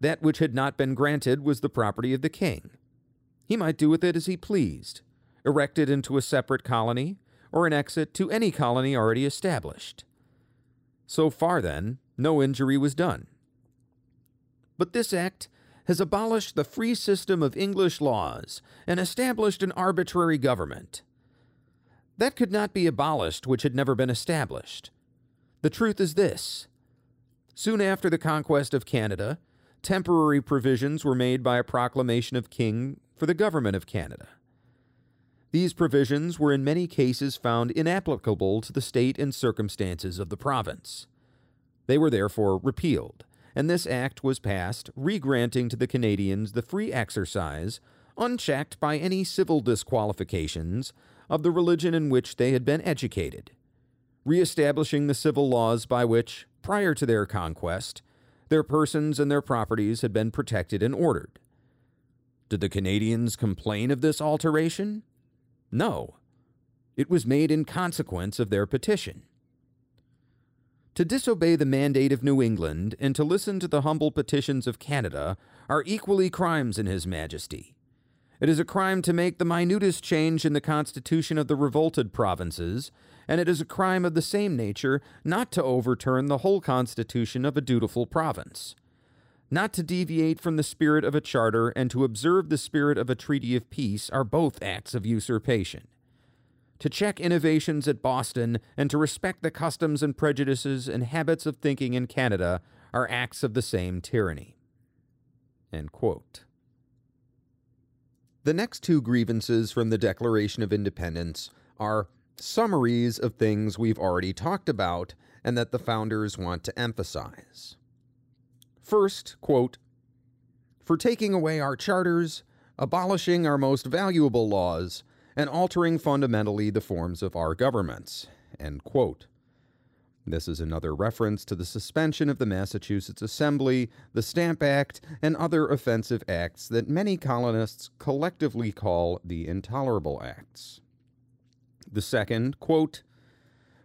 That which had not been granted was the property of the king. He might do with it as he pleased, erect it into a separate colony, or annex it to any colony already established. So far, then, no injury was done. But this act has abolished the free system of English laws and established an arbitrary government. That could not be abolished which had never been established. The truth is this soon after the conquest of Canada, temporary provisions were made by a proclamation of King for the government of Canada. These provisions were in many cases found inapplicable to the state and circumstances of the province. They were therefore repealed, and this act was passed, re-granting to the Canadians the free exercise, unchecked by any civil disqualifications, of the religion in which they had been educated, re-establishing the civil laws by which, prior to their conquest, their persons and their properties had been protected and ordered. Did the Canadians complain of this alteration? No. It was made in consequence of their petition. To disobey the mandate of New England and to listen to the humble petitions of Canada are equally crimes in His Majesty. It is a crime to make the minutest change in the constitution of the revolted provinces, and it is a crime of the same nature not to overturn the whole constitution of a dutiful province. Not to deviate from the spirit of a charter and to observe the spirit of a treaty of peace are both acts of usurpation to check innovations at Boston, and to respect the customs and prejudices and habits of thinking in Canada are acts of the same tyranny. The next two grievances from the Declaration of Independence are summaries of things we've already talked about and that the founders want to emphasize. First, quote, for taking away our charters, abolishing our most valuable laws, and altering fundamentally the forms of our governments. This is another reference to the suspension of the Massachusetts Assembly, the Stamp Act, and other offensive acts that many colonists collectively call the Intolerable Acts. The second, quote,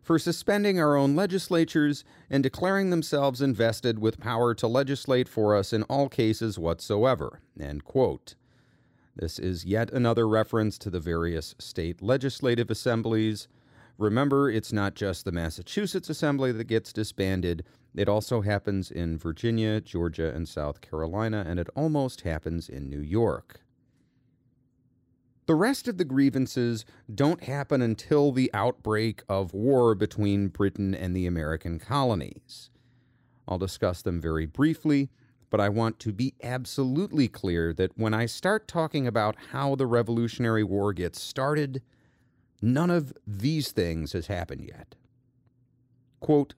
for suspending our own legislatures and declaring themselves invested with power to legislate for us in all cases whatsoever. End quote. This is yet another reference to the various state legislative assemblies. Remember, it's not just the Massachusetts Assembly that gets disbanded. It also happens in Virginia, Georgia, and South Carolina, and it almost happens in New York. The rest of the grievances don't happen until the outbreak of war between Britain and the American colonies. I'll discuss them very briefly, but I want to be absolutely clear that when I start talking about how the Revolutionary War gets started, none of these things has happened yet. Quote,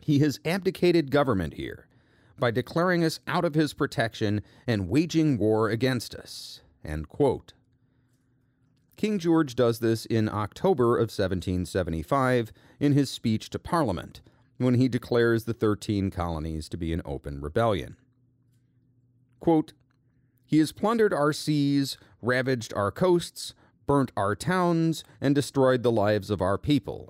he has abdicated government here by declaring us out of his protection and waging war against us. End quote. King George does this in October of 1775 in his speech to Parliament, when he declares the 13 colonies to be an open rebellion. Quote, he has plundered our seas, ravaged our coasts, burnt our towns, and destroyed the lives of our people.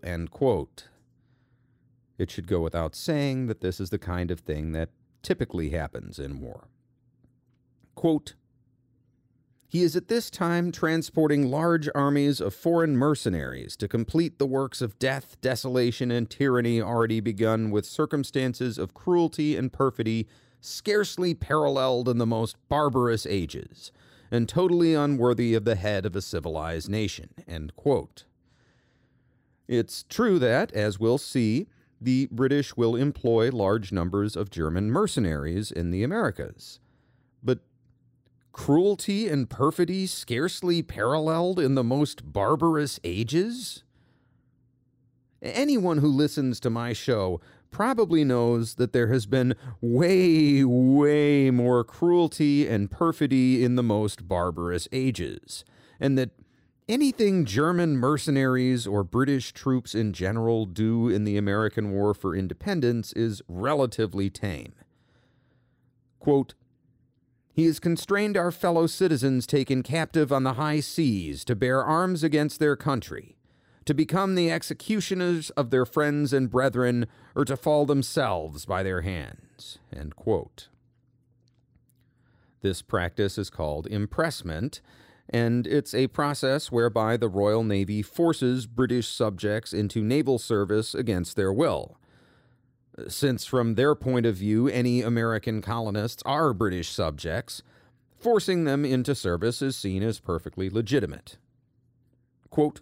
It should go without saying that this is the kind of thing that typically happens in war. Quote, he is at this time transporting large armies of foreign mercenaries to complete the works of death, desolation, and tyranny already begun with circumstances of cruelty and perfidy scarcely paralleled in the most barbarous ages, and totally unworthy of the head of a civilized nation. It's true that, as we'll see, the British will employ large numbers of German mercenaries in the Americas. But cruelty and perfidy scarcely paralleled in the most barbarous ages? Anyone who listens to my show probably knows that there has been way, way more cruelty and perfidy in the most barbarous ages, and that anything German mercenaries or British troops in general do in the American War for Independence is relatively tame. Quote, he has constrained our fellow citizens taken captive on the high seas to bear arms against their country, to become the executioners of their friends and brethren, or to fall themselves by their hands. This practice is called impressment, and it's a process whereby the Royal Navy forces British subjects into naval service against their will. Since, from their point of view, any American colonists are British subjects, forcing them into service is seen as perfectly legitimate. Quote,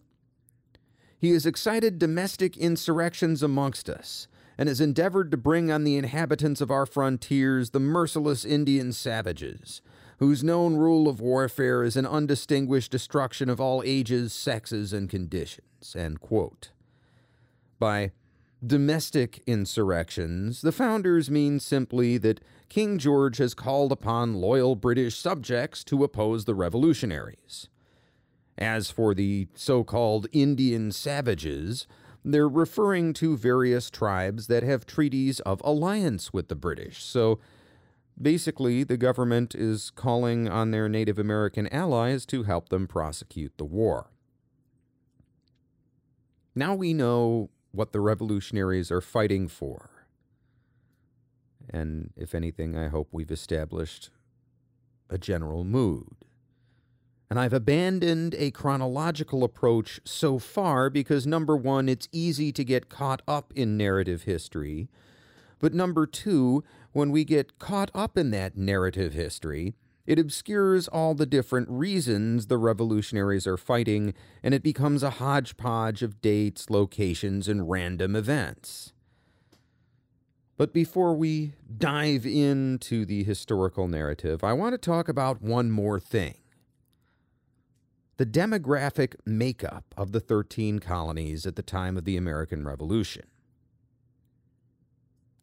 he has excited domestic insurrections amongst us, and has endeavored to bring on the inhabitants of our frontiers the merciless Indian savages, whose known rule of warfare is an undistinguished destruction of all ages, sexes, and conditions. By domestic insurrections, the founders mean simply that King George has called upon loyal British subjects to oppose the revolutionaries. As for the so called Indian savages, they're referring to various tribes that have treaties of alliance with the British. So basically, the government is calling on their Native American allies to help them prosecute the war. Now we know what the revolutionaries are fighting for. And if anything, I hope we've established a general mood. And I've abandoned a chronological approach so far because number one, it's easy to get caught up in narrative history. But number two, when we get caught up in that narrative history, it obscures all the different reasons the revolutionaries are fighting, and it becomes a hodgepodge of dates, locations, and random events. But before we dive into the historical narrative, I want to talk about one more thing the demographic makeup of the 13 colonies at the time of the American Revolution.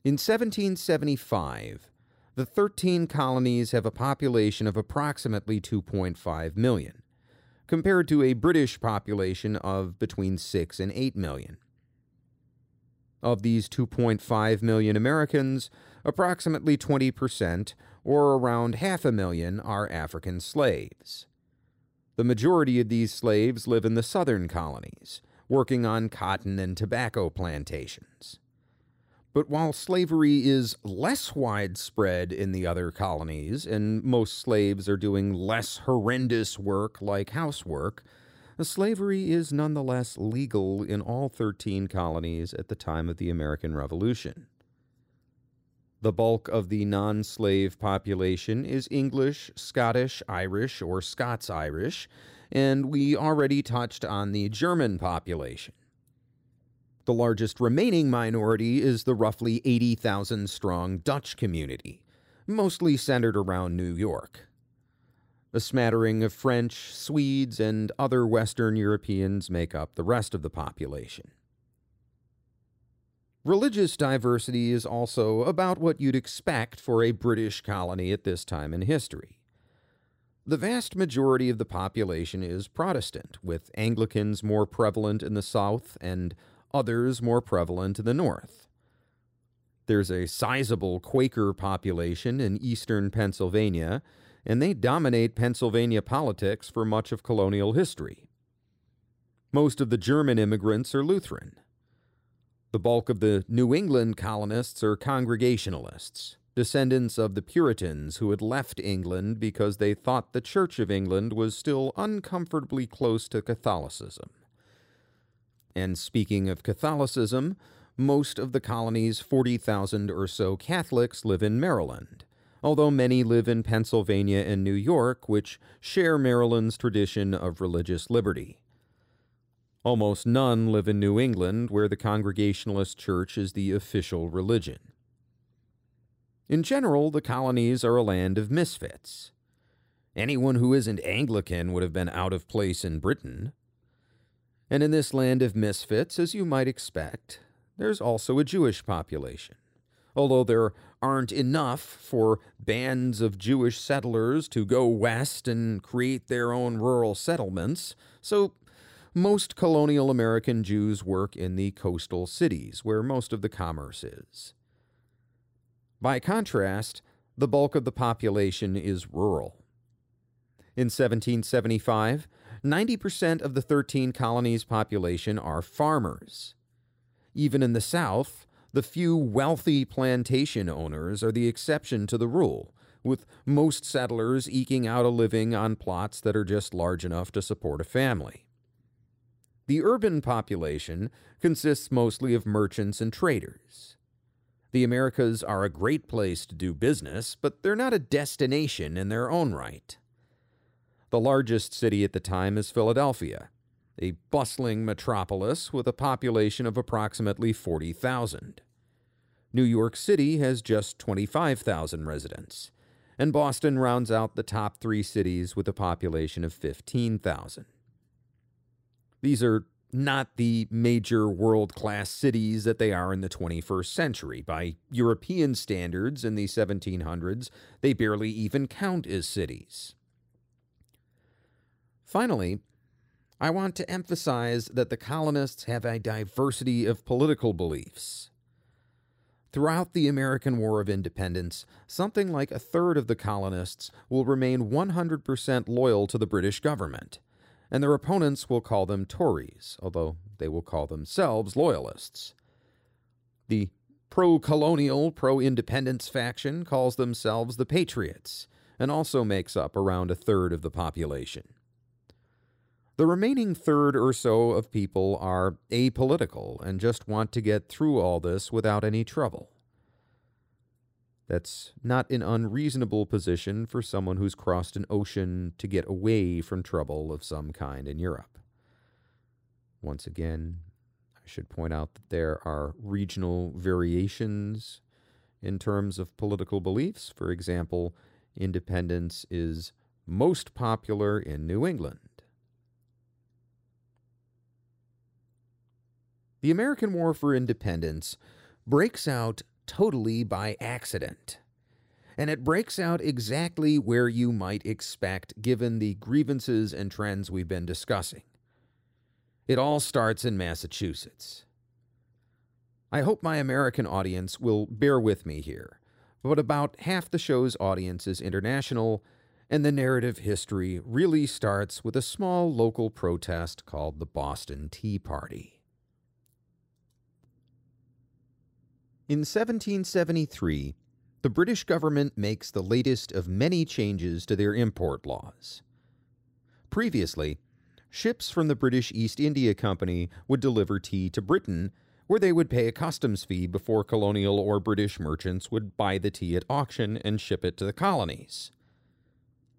In 1775, the 13 colonies have a population of approximately 2.5 million, compared to a British population of between 6 and 8 million. Of these 2.5 million Americans, approximately 20%, or around half a million, are African slaves. The majority of these slaves live in the southern colonies, working on cotton and tobacco plantations. But while slavery is less widespread in the other colonies, and most slaves are doing less horrendous work like housework, slavery is nonetheless legal in all 13 colonies at the time of the American Revolution. The bulk of the non slave population is English, Scottish, Irish, or Scots Irish, and we already touched on the German population. The largest remaining minority is the roughly 80,000 strong Dutch community, mostly centered around New York. A smattering of French, Swedes, and other Western Europeans make up the rest of the population. Religious diversity is also about what you'd expect for a British colony at this time in history. The vast majority of the population is Protestant, with Anglicans more prevalent in the South and others more prevalent in the North. There's a sizable Quaker population in eastern Pennsylvania, and they dominate Pennsylvania politics for much of colonial history. Most of the German immigrants are Lutheran. The bulk of the New England colonists are Congregationalists, descendants of the Puritans who had left England because they thought the Church of England was still uncomfortably close to Catholicism. And speaking of Catholicism, most of the colony's 40,000 or so Catholics live in Maryland, although many live in Pennsylvania and New York, which share Maryland's tradition of religious liberty. Almost none live in New England, where the Congregationalist Church is the official religion. In general, the colonies are a land of misfits. Anyone who isn't Anglican would have been out of place in Britain. And in this land of misfits, as you might expect, there's also a Jewish population. Although there aren't enough for bands of Jewish settlers to go west and create their own rural settlements, so most colonial American Jews work in the coastal cities, where most of the commerce is. By contrast, the bulk of the population is rural. In 1775, 90% of the 13 colonies' population are farmers. Even in the South, the few wealthy plantation owners are the exception to the rule, with most settlers eking out a living on plots that are just large enough to support a family. The urban population consists mostly of merchants and traders. The Americas are a great place to do business, but they're not a destination in their own right. The largest city at the time is Philadelphia, a bustling metropolis with a population of approximately 40,000. New York City has just 25,000 residents, and Boston rounds out the top three cities with a population of 15,000. These are not the major world class cities that they are in the 21st century. By European standards in the 1700s, they barely even count as cities. Finally, I want to emphasize that the colonists have a diversity of political beliefs. Throughout the American War of Independence, something like a third of the colonists will remain 100% loyal to the British government, and their opponents will call them Tories, although they will call themselves Loyalists. The pro colonial, pro independence faction calls themselves the Patriots, and also makes up around a third of the population. The remaining third or so of people are apolitical and just want to get through all this without any trouble. That's not an unreasonable position for someone who's crossed an ocean to get away from trouble of some kind in Europe. Once again, I should point out that there are regional variations in terms of political beliefs. For example, independence is most popular in New England. The American War for Independence breaks out totally by accident. And it breaks out exactly where you might expect given the grievances and trends we've been discussing. It all starts in Massachusetts. I hope my American audience will bear with me here, but about half the show's audience is international, and the narrative history really starts with a small local protest called the Boston Tea Party. In 1773, the British government makes the latest of many changes to their import laws. Previously, ships from the British East India Company would deliver tea to Britain, where they would pay a customs fee before colonial or British merchants would buy the tea at auction and ship it to the colonies.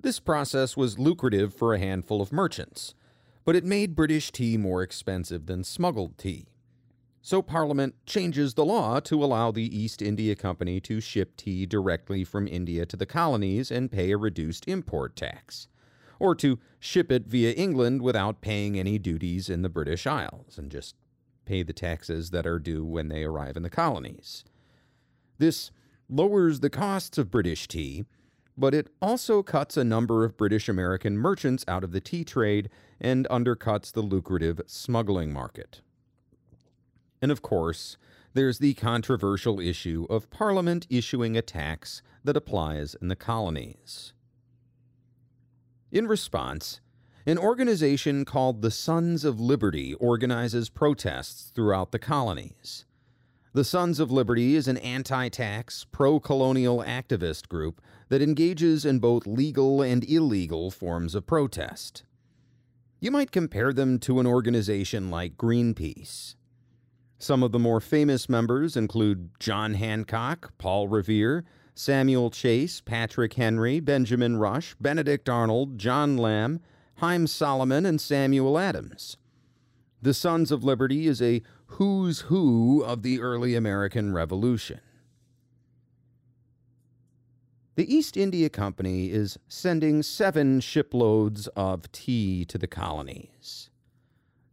This process was lucrative for a handful of merchants, but it made British tea more expensive than smuggled tea. So Parliament changes the law to allow the East India Company to ship tea directly from India to the colonies and pay a reduced import tax, or to ship it via England without paying any duties in the British Isles and just pay the taxes that are due when they arrive in the colonies. This lowers the costs of British tea, but it also cuts a number of British American merchants out of the tea trade and undercuts the lucrative smuggling market. And of course, there's the controversial issue of Parliament issuing a tax that applies in the colonies. In response, an organization called the Sons of Liberty organizes protests throughout the colonies. The Sons of Liberty is an anti tax, pro colonial activist group that engages in both legal and illegal forms of protest. You might compare them to an organization like Greenpeace. Some of the more famous members include John Hancock, Paul Revere, Samuel Chase, Patrick Henry, Benjamin Rush, Benedict Arnold, John Lamb, Haym Salomon, and Samuel Adams. The Sons of Liberty is a who's who of the early American Revolution. The East India Company is sending seven shiploads of tea to the colonies.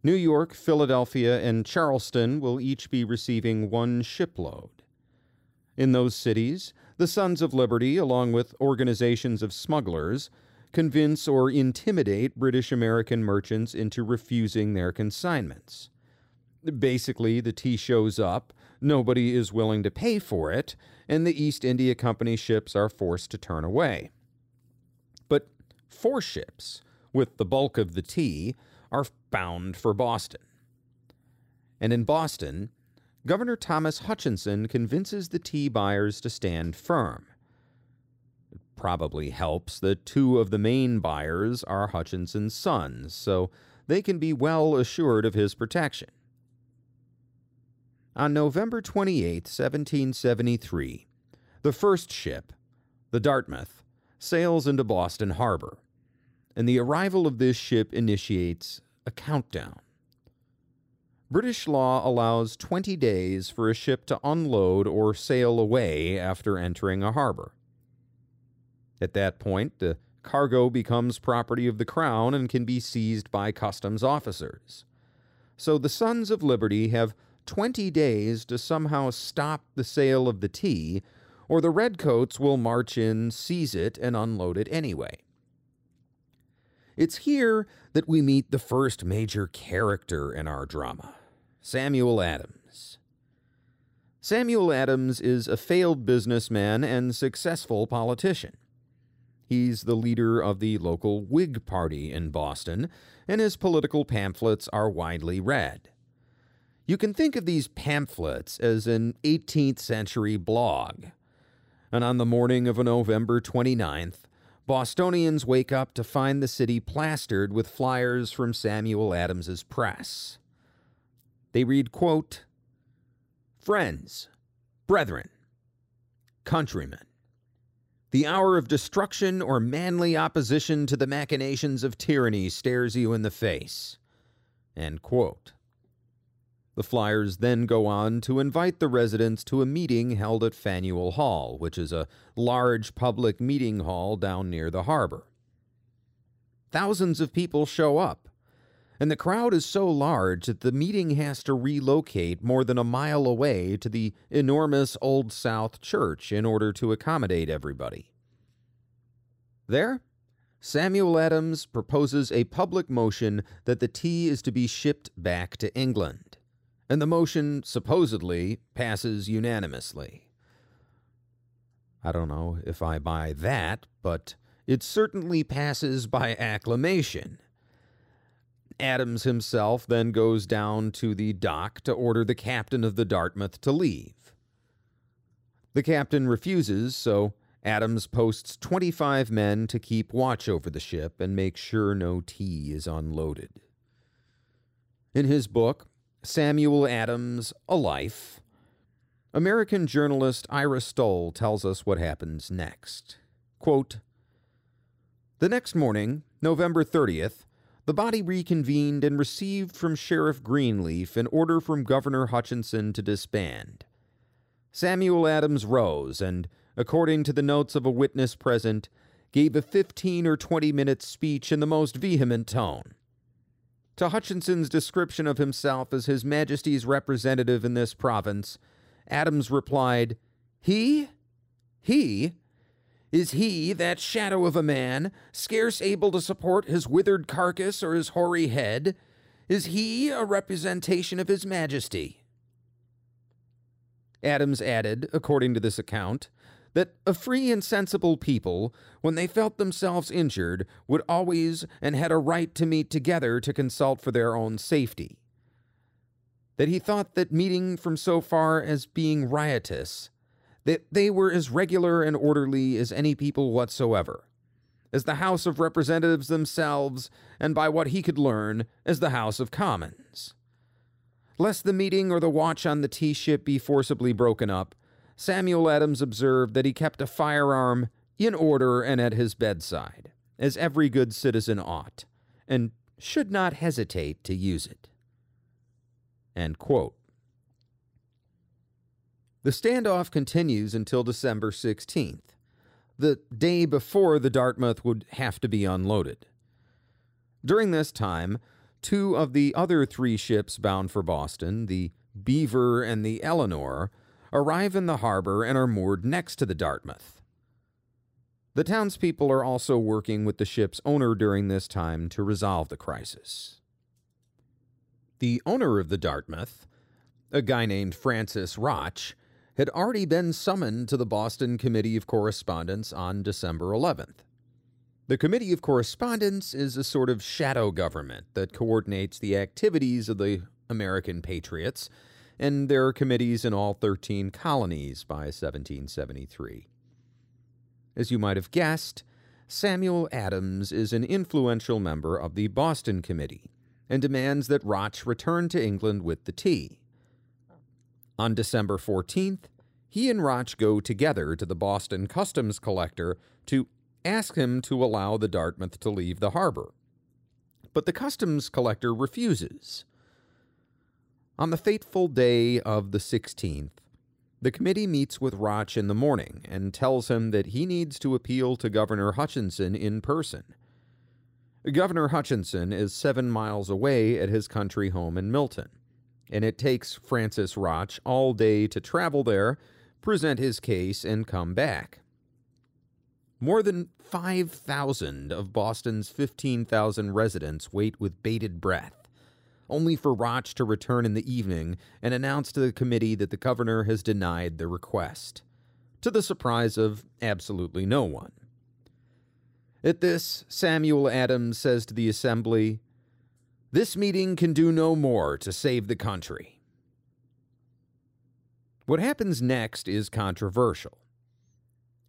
New York, Philadelphia, and Charleston will each be receiving one shipload. In those cities, the Sons of Liberty, along with organizations of smugglers, convince or intimidate British American merchants into refusing their consignments. Basically, the tea shows up, nobody is willing to pay for it, and the East India Company ships are forced to turn away. But four ships, with the bulk of the tea, are bound for Boston. And in Boston, Governor Thomas Hutchinson convinces the tea buyers to stand firm. It probably helps that two of the main buyers are Hutchinson's sons, so they can be well assured of his protection. On November 28, 1773, the first ship, the Dartmouth, sails into Boston Harbor, and the arrival of this ship initiates a countdown. British law allows 20 days for a ship to unload or sail away after entering a harbor. At that point, the cargo becomes property of the Crown and can be seized by customs officers. So the Sons of Liberty have 20 days to somehow stop the sale of the tea, or the Redcoats will march in, seize it, and unload it anyway. It's here that we meet the first major character in our drama Samuel Adams. Samuel Adams is a failed businessman and successful politician. He's the leader of the local Whig Party in Boston, and his political pamphlets are widely read. You can think of these pamphlets as an 18th century blog. And on the morning of November 29th, Bostonians wake up to find the city plastered with flyers from Samuel Adams's press. They read, quote, Friends, brethren, countrymen, the hour of destruction or manly opposition to the machinations of tyranny stares you in the face. End quote. The flyers then go on to invite the residents to a meeting held at Faneuil Hall, which is a large public meeting hall down near the harbor. Thousands of people show up, and the crowd is so large that the meeting has to relocate more than a mile away to the enormous Old South Church in order to accommodate everybody. There, Samuel Adams proposes a public motion that the tea is to be shipped back to England and the motion supposedly passes unanimously. I don't know if I buy that, but it certainly passes by acclamation. Adams himself then goes down to the dock to order the captain of the Dartmouth to leave. The captain refuses, so Adams posts 25 men to keep watch over the ship and make sure no tea is unloaded. In his book, Samuel Adams, A Life. American journalist Ira Stoll tells us what happens next. Quote, the next morning, November 30th, the body reconvened and received from Sheriff Greenleaf an order from Governor Hutchinson to disband. Samuel Adams rose and, according to the notes of a witness present, gave a 15 or 20 minute speech in the most vehement tone. To Hutchinson's description of himself as His Majesty's representative in this province, Adams replied, He? He? Is he, that shadow of a man, scarce able to support his withered carcass or his hoary head? Is he a representation of his majesty? Adams added, according to this account, that a free and sensible people, when they felt themselves injured, would always and had a right to meet together to consult for their own safety. That he thought that meeting from so far as being riotous, that they were as regular and orderly as any people whatsoever, as the House of Representatives themselves, and by what he could learn, as the House of Commons. Lest the meeting or the watch on the tea ship be forcibly broken up, Samuel Adams observed that he kept a firearm in order and at his bedside, as every good citizen ought, and should not hesitate to use it. The standoff continues until December 16th, the day before the Dartmouth would have to be unloaded. During this time, two of the other three ships bound for Boston, the Beaver and the Eleanor, arrive in the harbor and are moored next to the Dartmouth. The townspeople are also working with the ship's owner during this time to resolve the crisis. The owner of the Dartmouth, a guy named Francis Rotch, had already been summoned to the Boston Committee of Correspondence on December 11th. The Committee of Correspondence is a sort of shadow government that coordinates the activities of the American patriots and there are committees in all 13 colonies by 1773. As you might have guessed, Samuel Adams is an influential member of the Boston Committee and demands that Rotch return to England with the tea. On December 14th, he and Rotch go together to the Boston customs collector to ask him to allow the Dartmouth to leave the harbor. But the customs collector refuses. On the fateful day of the 16th, the committee meets with Rotch in the morning and tells him that he needs to appeal to Governor Hutchinson in person. Governor Hutchinson is seven miles away at his country home in Milton, and it takes Francis Rotch all day to travel there, present his case, and come back. More than 5,000 of Boston's 15,000 residents wait with bated breath only for Rotch to return in the evening and announce to the committee that the governor has denied the request, to the surprise of absolutely no one. At this, Samuel Adams says to the assembly, This meeting can do no more to save the country. What happens next is controversial.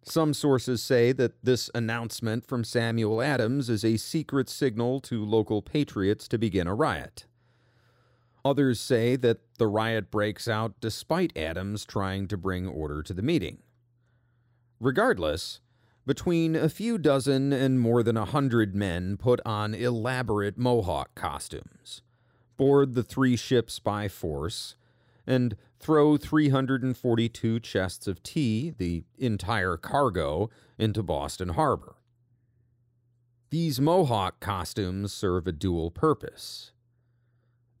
Some sources say that this announcement from Samuel Adams is a secret signal to local patriots to begin a riot. Others say that the riot breaks out despite Adams trying to bring order to the meeting. Regardless, between a few dozen and more than a hundred men put on elaborate Mohawk costumes, board the three ships by force, and throw 342 chests of tea, the entire cargo, into Boston Harbor. These Mohawk costumes serve a dual purpose.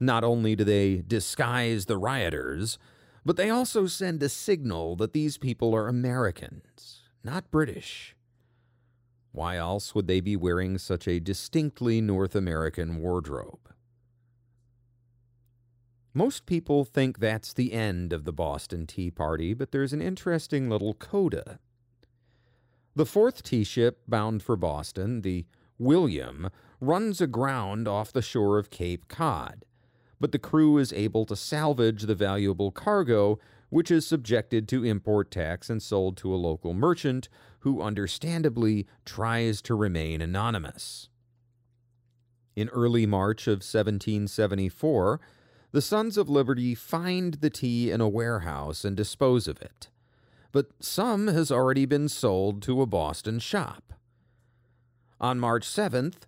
Not only do they disguise the rioters, but they also send a signal that these people are Americans, not British. Why else would they be wearing such a distinctly North American wardrobe? Most people think that's the end of the Boston Tea Party, but there's an interesting little coda. The fourth tea ship bound for Boston, the William, runs aground off the shore of Cape Cod but the crew is able to salvage the valuable cargo, which is subjected to import tax and sold to a local merchant who understandably tries to remain anonymous. In early March of 1774, the Sons of Liberty find the tea in a warehouse and dispose of it. But some has already been sold to a Boston shop. On March 7th,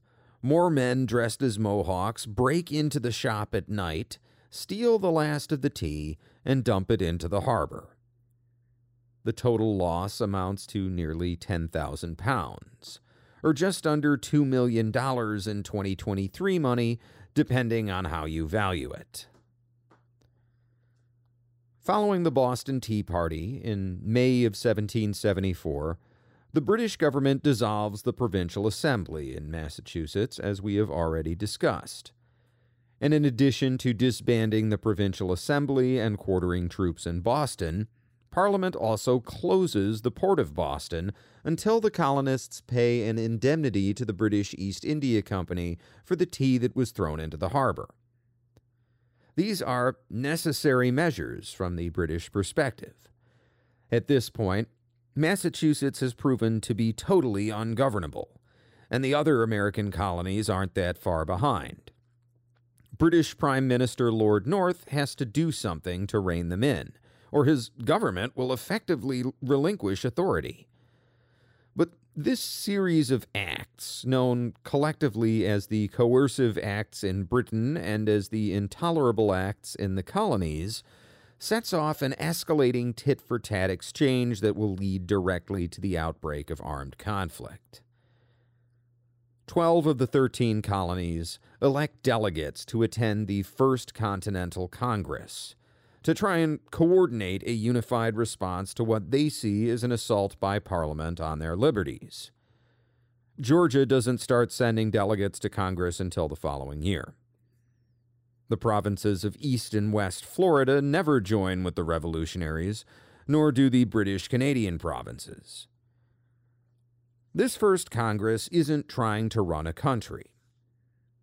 more men dressed as Mohawks break into the shop at night, steal the last of the tea, and dump it into the harbor. The total loss amounts to nearly 10,000 pounds, or just under $2 million in 2023 money, depending on how you value it. Following the Boston Tea Party in May of 1774, the British government dissolves the provincial assembly in Massachusetts, as we have already discussed. And in addition to disbanding the provincial assembly and quartering troops in Boston, Parliament also closes the port of Boston until the colonists pay an indemnity to the British East India Company for the tea that was thrown into the harbor. These are necessary measures from the British perspective. At this point, Massachusetts has proven to be totally ungovernable, and the other American colonies aren't that far behind. British Prime Minister Lord North has to do something to rein them in, or his government will effectively relinquish authority. But this series of acts, known collectively as the coercive acts in Britain and as the intolerable acts in the colonies, sets off an escalating tit for tat exchange that will lead directly to the outbreak of armed conflict. Twelve of the 13 colonies elect delegates to attend the First Continental Congress to try and coordinate a unified response to what they see as an assault by Parliament on their liberties. Georgia doesn't start sending delegates to Congress until the following year. The provinces of East and West Florida never join with the revolutionaries, nor do the British Canadian provinces. This first Congress isn't trying to run a country.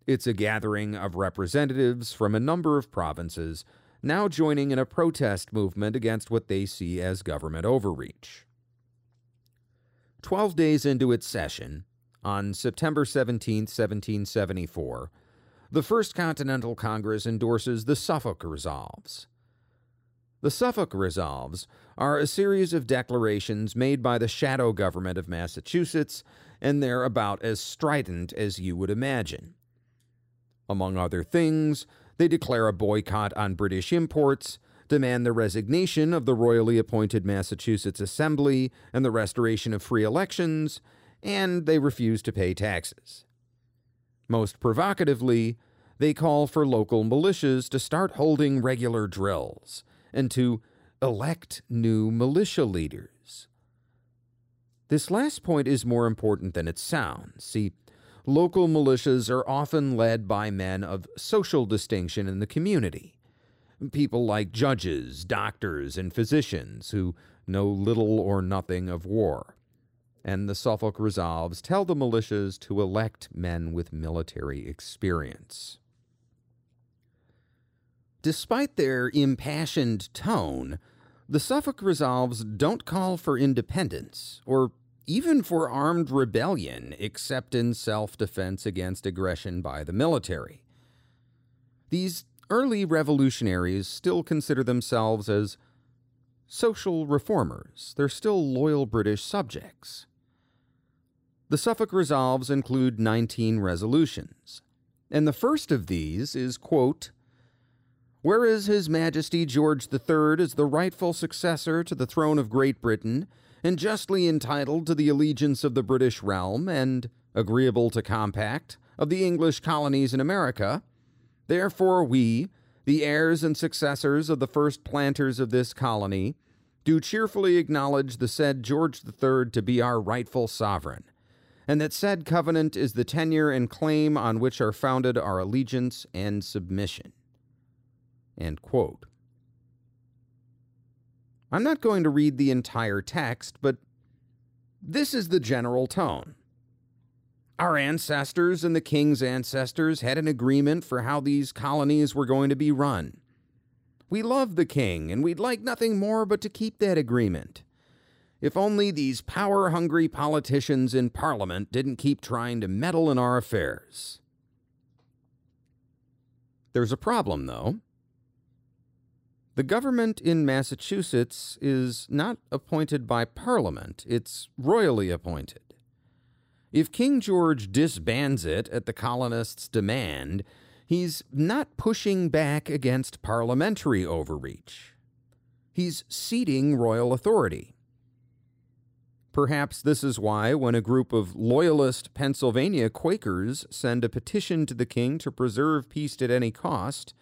It's a gathering of representatives from a number of provinces now joining in a protest movement against what they see as government overreach. Twelve days into its session, on September 17, 1774, the First Continental Congress endorses the Suffolk Resolves. The Suffolk Resolves are a series of declarations made by the shadow government of Massachusetts, and they're about as strident as you would imagine. Among other things, they declare a boycott on British imports, demand the resignation of the royally appointed Massachusetts Assembly and the restoration of free elections, and they refuse to pay taxes. Most provocatively, they call for local militias to start holding regular drills and to elect new militia leaders. This last point is more important than it sounds. See, local militias are often led by men of social distinction in the community. People like judges, doctors, and physicians who know little or nothing of war. And the Suffolk Resolves tell the militias to elect men with military experience. Despite their impassioned tone, the Suffolk Resolves don't call for independence or even for armed rebellion except in self defense against aggression by the military. These early revolutionaries still consider themselves as social reformers, they're still loyal British subjects. The Suffolk Resolves include 19 resolutions, and the first of these is, quote, Whereas His Majesty George III is the rightful successor to the throne of Great Britain, and justly entitled to the allegiance of the British realm, and, agreeable to compact, of the English colonies in America, therefore we, the heirs and successors of the first planters of this colony, do cheerfully acknowledge the said George III to be our rightful sovereign, and that said covenant is the tenure and claim on which are founded our allegiance and submission. I'm not going to read the entire text, but this is the general tone. Our ancestors and the king's ancestors had an agreement for how these colonies were going to be run. We love the king, and we'd like nothing more but to keep that agreement. If only these power hungry politicians in Parliament didn't keep trying to meddle in our affairs. There's a problem, though. The government in Massachusetts is not appointed by Parliament, it's royally appointed. If King George disbands it at the colonists' demand, he's not pushing back against parliamentary overreach. He's ceding royal authority. Perhaps this is why, when a group of loyalist Pennsylvania Quakers send a petition to the king to preserve peace at any cost,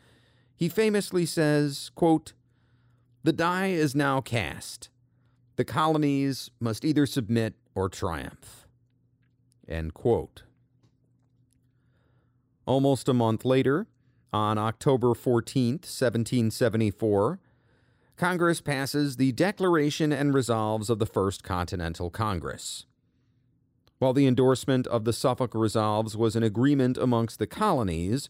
he famously says, quote, The die is now cast. The colonies must either submit or triumph. End quote. Almost a month later, on October 14, 1774, Congress passes the Declaration and Resolves of the First Continental Congress. While the endorsement of the Suffolk Resolves was an agreement amongst the colonies,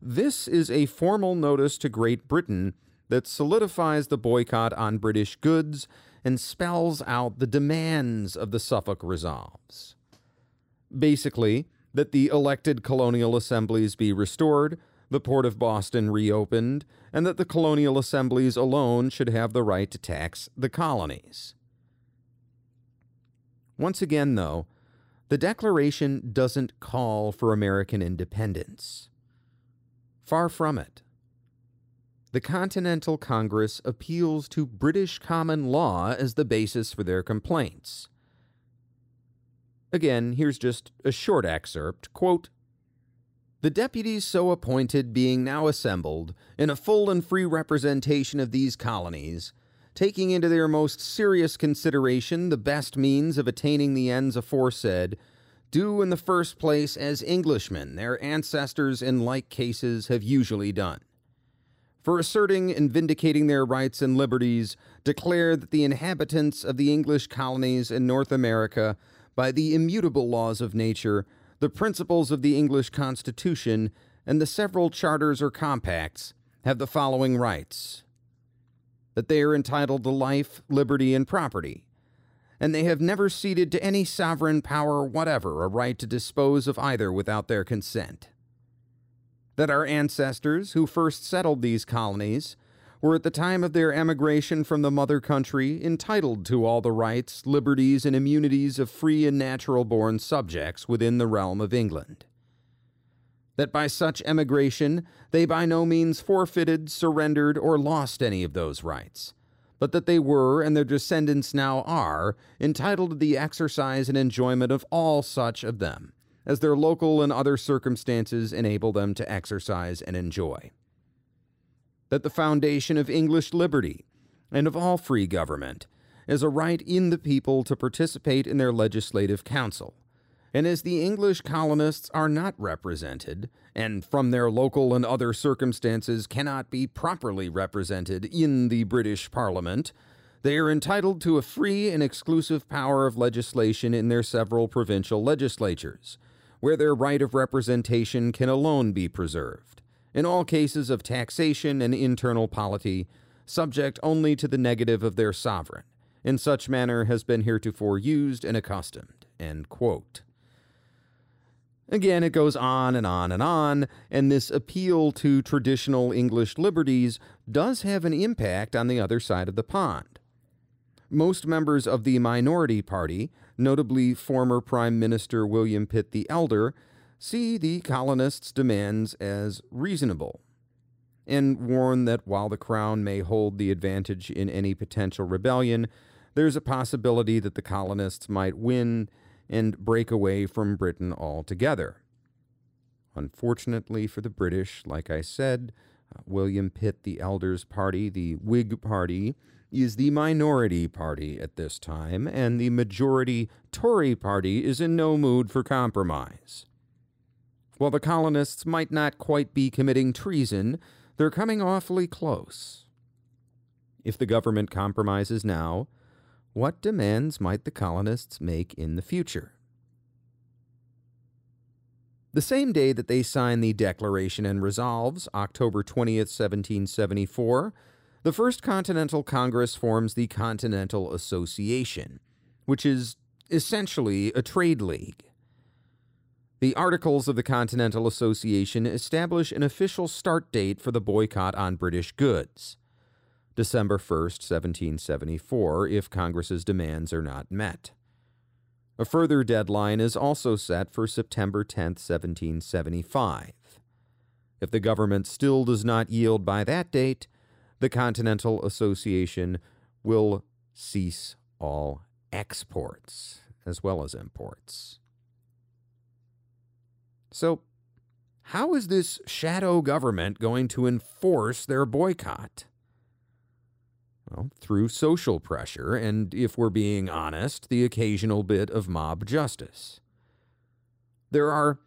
this is a formal notice to Great Britain that solidifies the boycott on British goods and spells out the demands of the Suffolk Resolves. Basically, that the elected colonial assemblies be restored, the Port of Boston reopened, and that the colonial assemblies alone should have the right to tax the colonies. Once again, though, the Declaration doesn't call for American independence. Far from it. The Continental Congress appeals to British common law as the basis for their complaints. Again, here's just a short excerpt. Quote, the deputies so appointed being now assembled, in a full and free representation of these colonies, taking into their most serious consideration the best means of attaining the ends aforesaid, do in the first place as Englishmen their ancestors in like cases have usually done. For asserting and vindicating their rights and liberties, declare that the inhabitants of the English colonies in North America, by the immutable laws of nature, the principles of the English Constitution, and the several charters or compacts, have the following rights that they are entitled to life, liberty, and property and they have never ceded to any sovereign power whatever a right to dispose of either without their consent. That our ancestors, who first settled these colonies, were at the time of their emigration from the mother country entitled to all the rights, liberties, and immunities of free and natural born subjects within the realm of England. That by such emigration they by no means forfeited, surrendered, or lost any of those rights, but that they were, and their descendants now are, entitled to the exercise and enjoyment of all such of them, as their local and other circumstances enable them to exercise and enjoy that the foundation of English liberty and of all free government is a right in the people to participate in their legislative council. And as the English colonists are not represented, and from their local and other circumstances cannot be properly represented in the British Parliament, they are entitled to a free and exclusive power of legislation in their several provincial legislatures, where their right of representation can alone be preserved in all cases of taxation and internal polity, subject only to the negative of their sovereign, in such manner has been heretofore used and accustomed. Again, it goes on and on and on, and this appeal to traditional English liberties does have an impact on the other side of the pond. Most members of the minority party, notably former Prime Minister William Pitt the Elder, see the colonists' demands as reasonable and warn that while the Crown may hold the advantage in any potential rebellion, there's a possibility that the colonists might win and break away from Britain altogether. Unfortunately for the British, like I said, uh, William Pitt the Elder's party, the Whig Party, is the minority party at this time, and the majority Tory party is in no mood for compromise. While the colonists might not quite be committing treason, they're coming awfully close. If the government compromises now, what demands might the colonists make in the future? The same day that they sign the Declaration and Resolves, October 20th, 1774, the First Continental Congress forms the Continental Association, which is essentially a trade league. The Articles of the Continental Association establish an official start date for the boycott on British goods December 1st, 1774, if Congress's demands are not met. A further deadline is also set for September 10, 1775. If the government still does not yield by that date, the Continental Association will cease all exports as well as imports. So, how is this shadow government going to enforce their boycott? Well, through social pressure, and if we're being honest, the occasional bit of mob justice. There are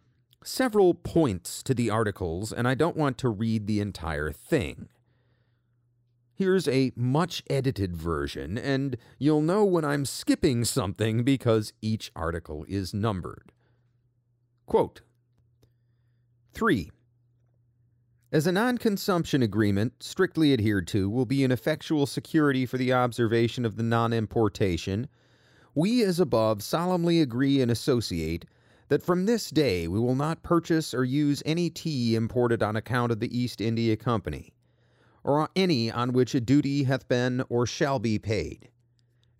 several points to the articles, and I don't want to read the entire thing. Here's a much edited version, and you'll know when I'm skipping something because each article is numbered. Quote 3. As a non consumption agreement, strictly adhered to, will be an effectual security for the observation of the non importation, we as above solemnly agree and associate that from this day we will not purchase or use any tea imported on account of the East India Company, or any on which a duty hath been or shall be paid.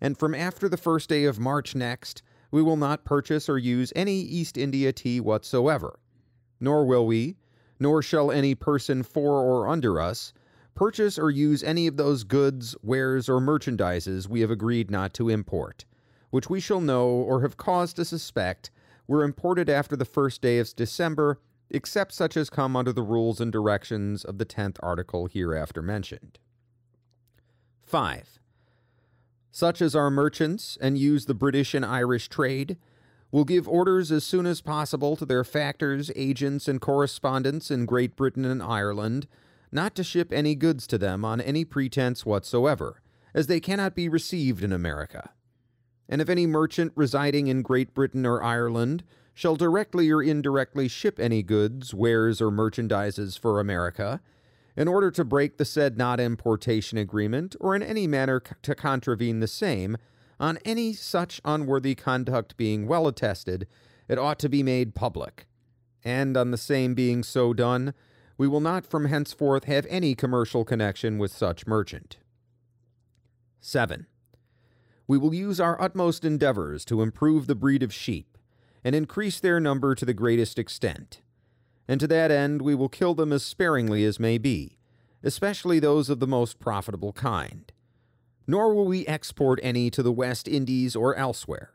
And from after the first day of March next, we will not purchase or use any East India tea whatsoever nor will we, nor shall any person for or under us, purchase or use any of those goods, wares, or merchandises we have agreed not to import, which we shall know or have cause to suspect were imported after the first day of December, except such as come under the rules and directions of the tenth article hereafter mentioned. 5. Such as are merchants and use the British and Irish trade, will give orders as soon as possible to their factors, agents, and correspondents in Great Britain and Ireland not to ship any goods to them on any pretense whatsoever, as they cannot be received in America. And if any merchant residing in Great Britain or Ireland shall directly or indirectly ship any goods, wares, or merchandises for America, in order to break the said not importation agreement, or in any manner to contravene the same, on any such unworthy conduct being well attested, it ought to be made public. And on the same being so done, we will not from henceforth have any commercial connection with such merchant. 7. We will use our utmost endeavors to improve the breed of sheep and increase their number to the greatest extent. And to that end, we will kill them as sparingly as may be, especially those of the most profitable kind. Nor will we export any to the West Indies or elsewhere.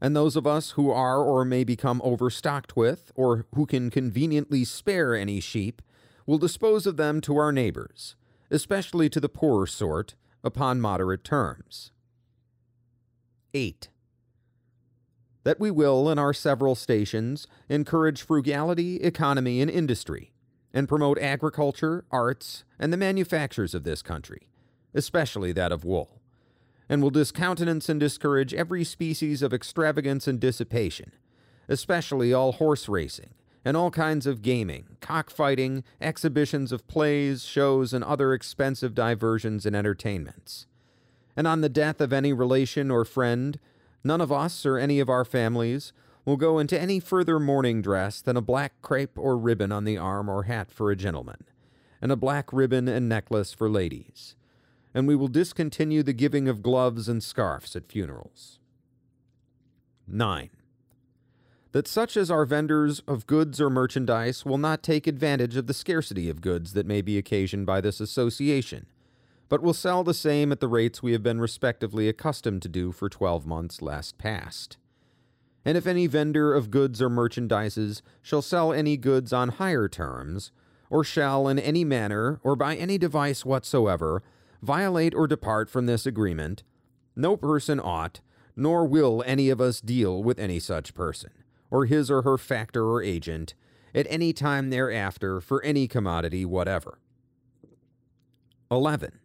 And those of us who are or may become overstocked with, or who can conveniently spare any sheep, will dispose of them to our neighbors, especially to the poorer sort, upon moderate terms. 8. That we will, in our several stations, encourage frugality, economy, and industry, and promote agriculture, arts, and the manufactures of this country, especially that of wool, and will discountenance and discourage every species of extravagance and dissipation, especially all horse racing, and all kinds of gaming, cockfighting, exhibitions of plays, shows, and other expensive diversions and entertainments. And on the death of any relation or friend, none of us or any of our families will go into any further mourning dress than a black crape or ribbon on the arm or hat for a gentleman, and a black ribbon and necklace for ladies. And we will discontinue the giving of gloves and scarfs at funerals. 9 that such as are vendors of goods or merchandise will not take advantage of the scarcity of goods that may be occasioned by this association, but will sell the same at the rates we have been respectively accustomed to do for twelve months last past. And if any vendor of goods or merchandises shall sell any goods on higher terms, or shall in any manner or by any device whatsoever violate or depart from this agreement, no person ought, nor will any of us deal with any such person or his or her factor or agent at any time thereafter for any commodity whatever. 11.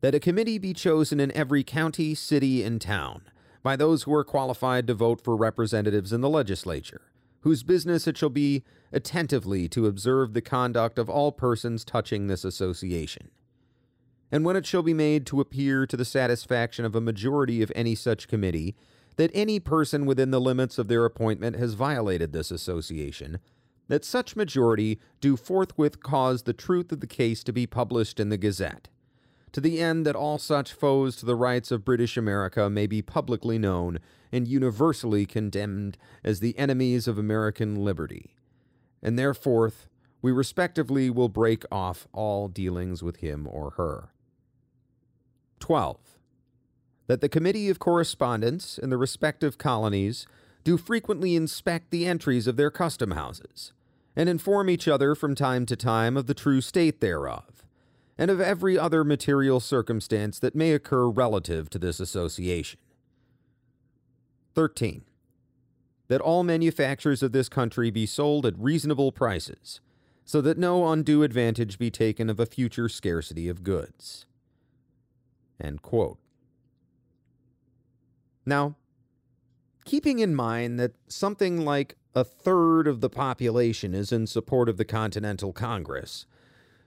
That a committee be chosen in every county, city, and town by those who are qualified to vote for representatives in the legislature, whose business it shall be attentively to observe the conduct of all persons touching this association. And when it shall be made to appear to the satisfaction of a majority of any such committee that any person within the limits of their appointment has violated this association, that such majority do forthwith cause the truth of the case to be published in the Gazette, to the end that all such foes to the rights of British America may be publicly known and universally condemned as the enemies of American liberty. And thereforth we respectively will break off all dealings with him or her. 12 that the Committee of Correspondence in the respective colonies do frequently inspect the entries of their custom houses, and inform each other from time to time of the true state thereof, and of every other material circumstance that may occur relative to this association. 13. That all manufactures of this country be sold at reasonable prices, so that no undue advantage be taken of a future scarcity of goods. End quote. Now, keeping in mind that something like a third of the population is in support of the Continental Congress,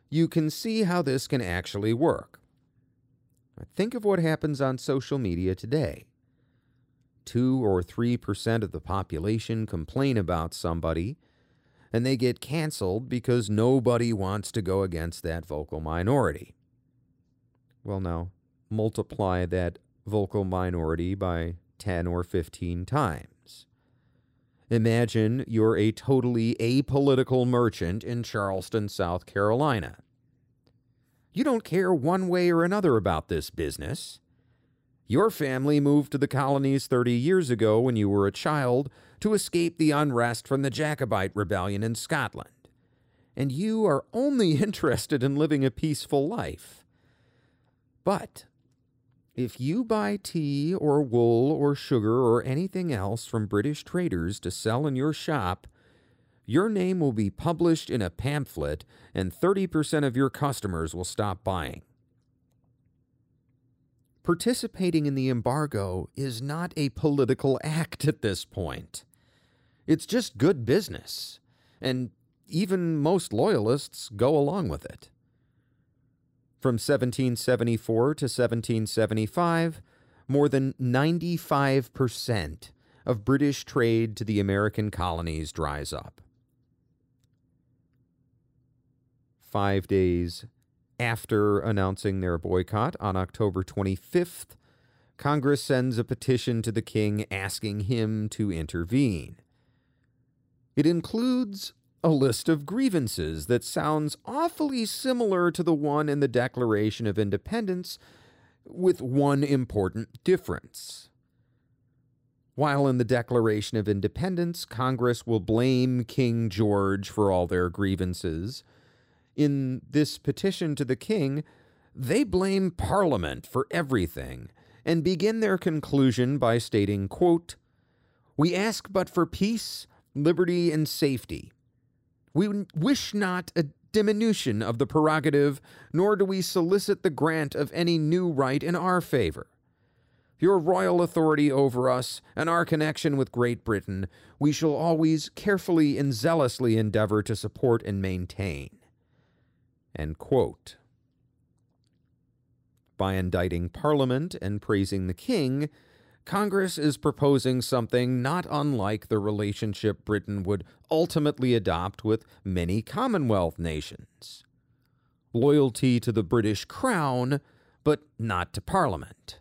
you can see how this can actually work. Think of what happens on social media today. 2 or 3% of the population complain about somebody, and they get canceled because nobody wants to go against that vocal minority. Well, now, multiply that vocal minority by 10 or 15 times. Imagine you're a totally apolitical merchant in Charleston, South Carolina. You don't care one way or another about this business. Your family moved to the colonies 30 years ago when you were a child to escape the unrest from the Jacobite rebellion in Scotland. And you are only interested in living a peaceful life. But if you buy tea or wool or sugar or anything else from British traders to sell in your shop, your name will be published in a pamphlet and 30% of your customers will stop buying. Participating in the embargo is not a political act at this point. It's just good business, and even most loyalists go along with it. From 1774 to 1775, more than 95% of British trade to the American colonies dries up. Five days after announcing their boycott on October 25th, Congress sends a petition to the king asking him to intervene. It includes a list of grievances that sounds awfully similar to the one in the Declaration of Independence, with one important difference. While in the Declaration of Independence, Congress will blame King George for all their grievances, in this petition to the king, they blame Parliament for everything and begin their conclusion by stating, quote, We ask but for peace, liberty, and safety. We wish not a diminution of the prerogative, nor do we solicit the grant of any new right in our favor. Your royal authority over us and our connection with Great Britain we shall always carefully and zealously endeavor to support and maintain. By indicting Parliament and praising the King, Congress is proposing something not unlike the relationship Britain would ultimately adopt with many Commonwealth nations loyalty to the British Crown, but not to Parliament.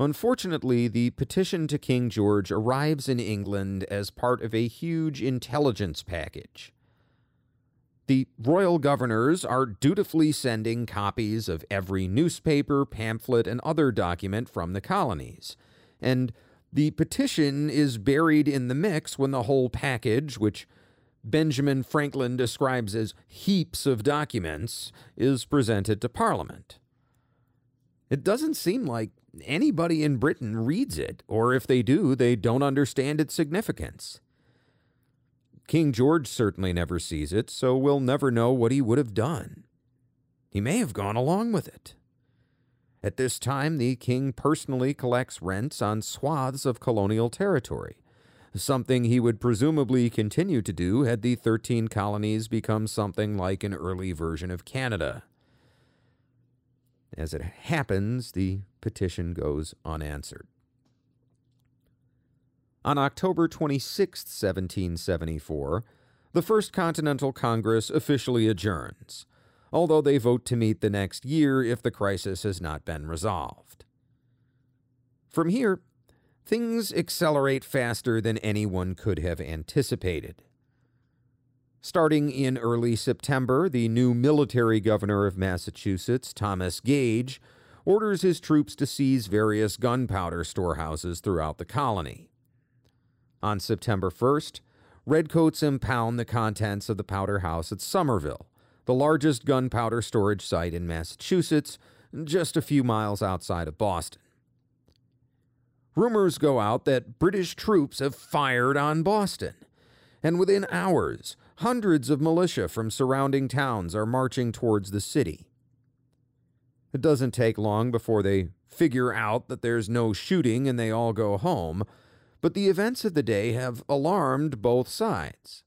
Unfortunately, the petition to King George arrives in England as part of a huge intelligence package the royal governors are dutifully sending copies of every newspaper, pamphlet, and other document from the colonies. And the petition is buried in the mix when the whole package, which Benjamin Franklin describes as heaps of documents, is presented to Parliament. It doesn't seem like anybody in Britain reads it, or if they do, they don't understand its significance. King George certainly never sees it, so we'll never know what he would have done. He may have gone along with it. At this time, the king personally collects rents on swaths of colonial territory, something he would presumably continue to do had the 13 colonies become something like an early version of Canada. As it happens, the petition goes unanswered. On October 26, 1774, the First Continental Congress officially adjourns, although they vote to meet the next year if the crisis has not been resolved. From here, things accelerate faster than anyone could have anticipated. Starting in early September, the new military governor of Massachusetts, Thomas Gage, orders his troops to seize various gunpowder storehouses throughout the colony. On September 1st, Redcoats impound the contents of the powder house at Somerville, the largest gunpowder storage site in Massachusetts, just a few miles outside of Boston. Rumors go out that British troops have fired on Boston, and within hours, hundreds of militia from surrounding towns are marching towards the city. It doesn't take long before they figure out that there's no shooting and they all go home, but the events of the day have alarmed both sides.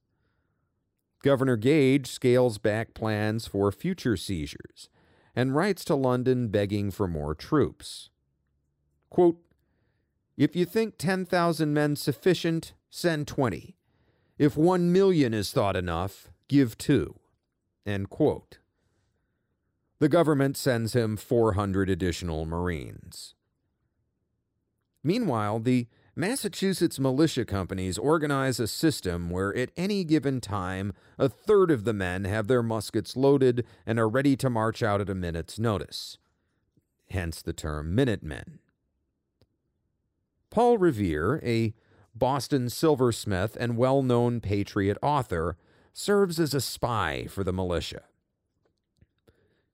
Governor Gage scales back plans for future seizures and writes to London begging for more troops. Quote, if you think 10,000 men sufficient, send 20. If 1 million is thought enough, give 2. End quote. The government sends him 400 additional Marines. Meanwhile, the Massachusetts militia companies organize a system where at any given time, a third of the men have their muskets loaded and are ready to march out at a minute's notice. Hence the term Minutemen. Paul Revere, a Boston silversmith and well known patriot author, serves as a spy for the militia.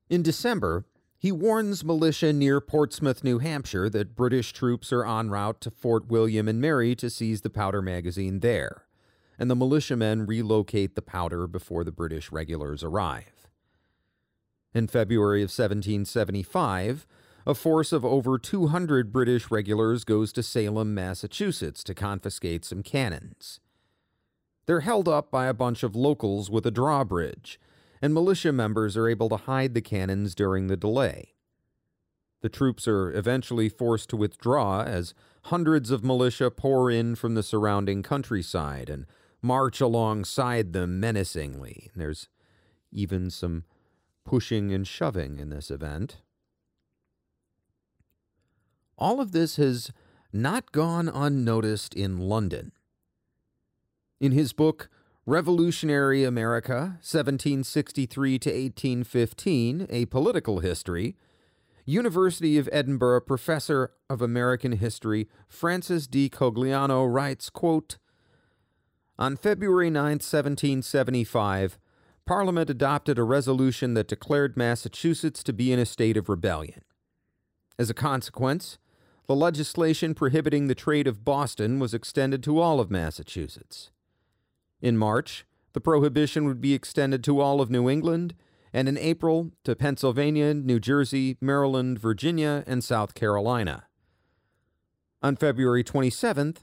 In December, he warns militia near Portsmouth, New Hampshire, that British troops are en route to Fort William and Mary to seize the powder magazine there, and the militiamen relocate the powder before the British regulars arrive. In February of 1775, a force of over 200 British regulars goes to Salem, Massachusetts to confiscate some cannons. They're held up by a bunch of locals with a drawbridge and militia members are able to hide the cannons during the delay. The troops are eventually forced to withdraw as hundreds of militia pour in from the surrounding countryside and march alongside them menacingly. There's even some pushing and shoving in this event. All of this has not gone unnoticed in London. In his book, Revolutionary America, 1763 to 1815, A Political History, University of Edinburgh professor of American history Francis D. Cogliano writes, quote, On February 9, 1775, Parliament adopted a resolution that declared Massachusetts to be in a state of rebellion. As a consequence, the legislation prohibiting the trade of Boston was extended to all of Massachusetts. In March, the prohibition would be extended to all of New England and in April to Pennsylvania, New Jersey, Maryland, Virginia, and South Carolina. On February 27th,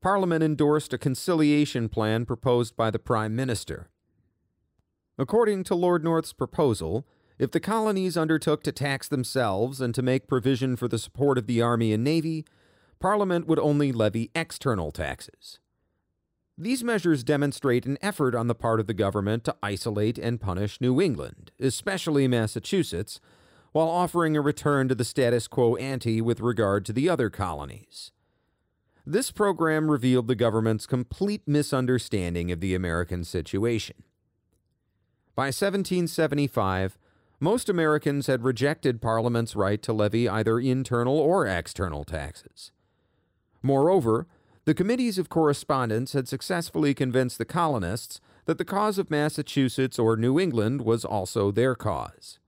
Parliament endorsed a conciliation plan proposed by the Prime Minister. According to Lord North's proposal, if the colonies undertook to tax themselves and to make provision for the support of the Army and Navy, Parliament would only levy external taxes. These measures demonstrate an effort on the part of the government to isolate and punish New England, especially Massachusetts, while offering a return to the status quo ante with regard to the other colonies. This program revealed the government's complete misunderstanding of the American situation. By 1775, most Americans had rejected Parliament's right to levy either internal or external taxes. Moreover, the committees of correspondence had successfully convinced the colonists that the cause of Massachusetts or New England was also their cause.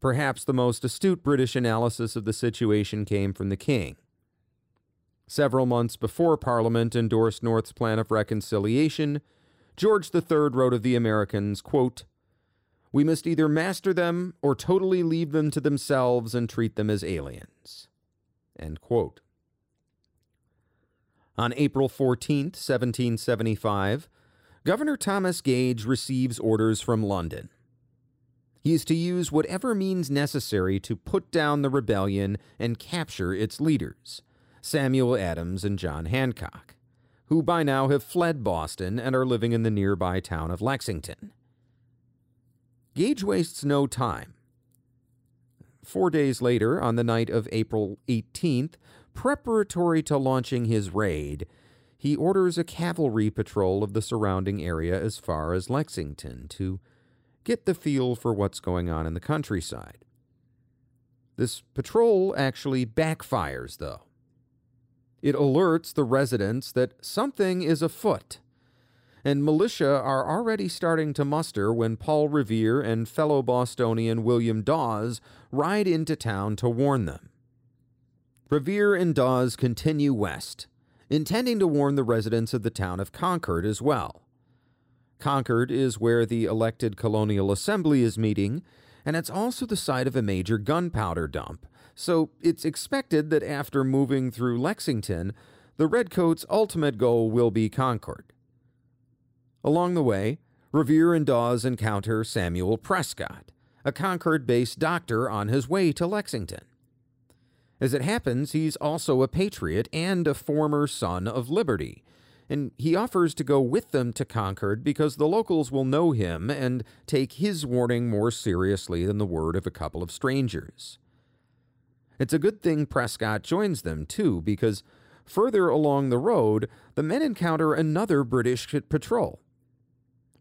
Perhaps the most astute British analysis of the situation came from the king. Several months before Parliament endorsed North's plan of reconciliation, George III wrote of the Americans, quote, We must either master them or totally leave them to themselves and treat them as aliens. End quote. On April 14, 1775, Governor Thomas Gage receives orders from London. He is to use whatever means necessary to put down the rebellion and capture its leaders, Samuel Adams and John Hancock, who by now have fled Boston and are living in the nearby town of Lexington. Gage wastes no time. Four days later, on the night of April 18th, Preparatory to launching his raid, he orders a cavalry patrol of the surrounding area as far as Lexington to get the feel for what's going on in the countryside. This patrol actually backfires, though. It alerts the residents that something is afoot, and militia are already starting to muster when Paul Revere and fellow Bostonian William Dawes ride into town to warn them. Revere and Dawes continue west, intending to warn the residents of the town of Concord as well. Concord is where the elected colonial assembly is meeting, and it's also the site of a major gunpowder dump, so it's expected that after moving through Lexington, the Redcoats' ultimate goal will be Concord. Along the way, Revere and Dawes encounter Samuel Prescott, a Concord based doctor on his way to Lexington. As it happens, he's also a patriot and a former son of liberty, and he offers to go with them to Concord because the locals will know him and take his warning more seriously than the word of a couple of strangers. It's a good thing Prescott joins them, too, because further along the road, the men encounter another British patrol.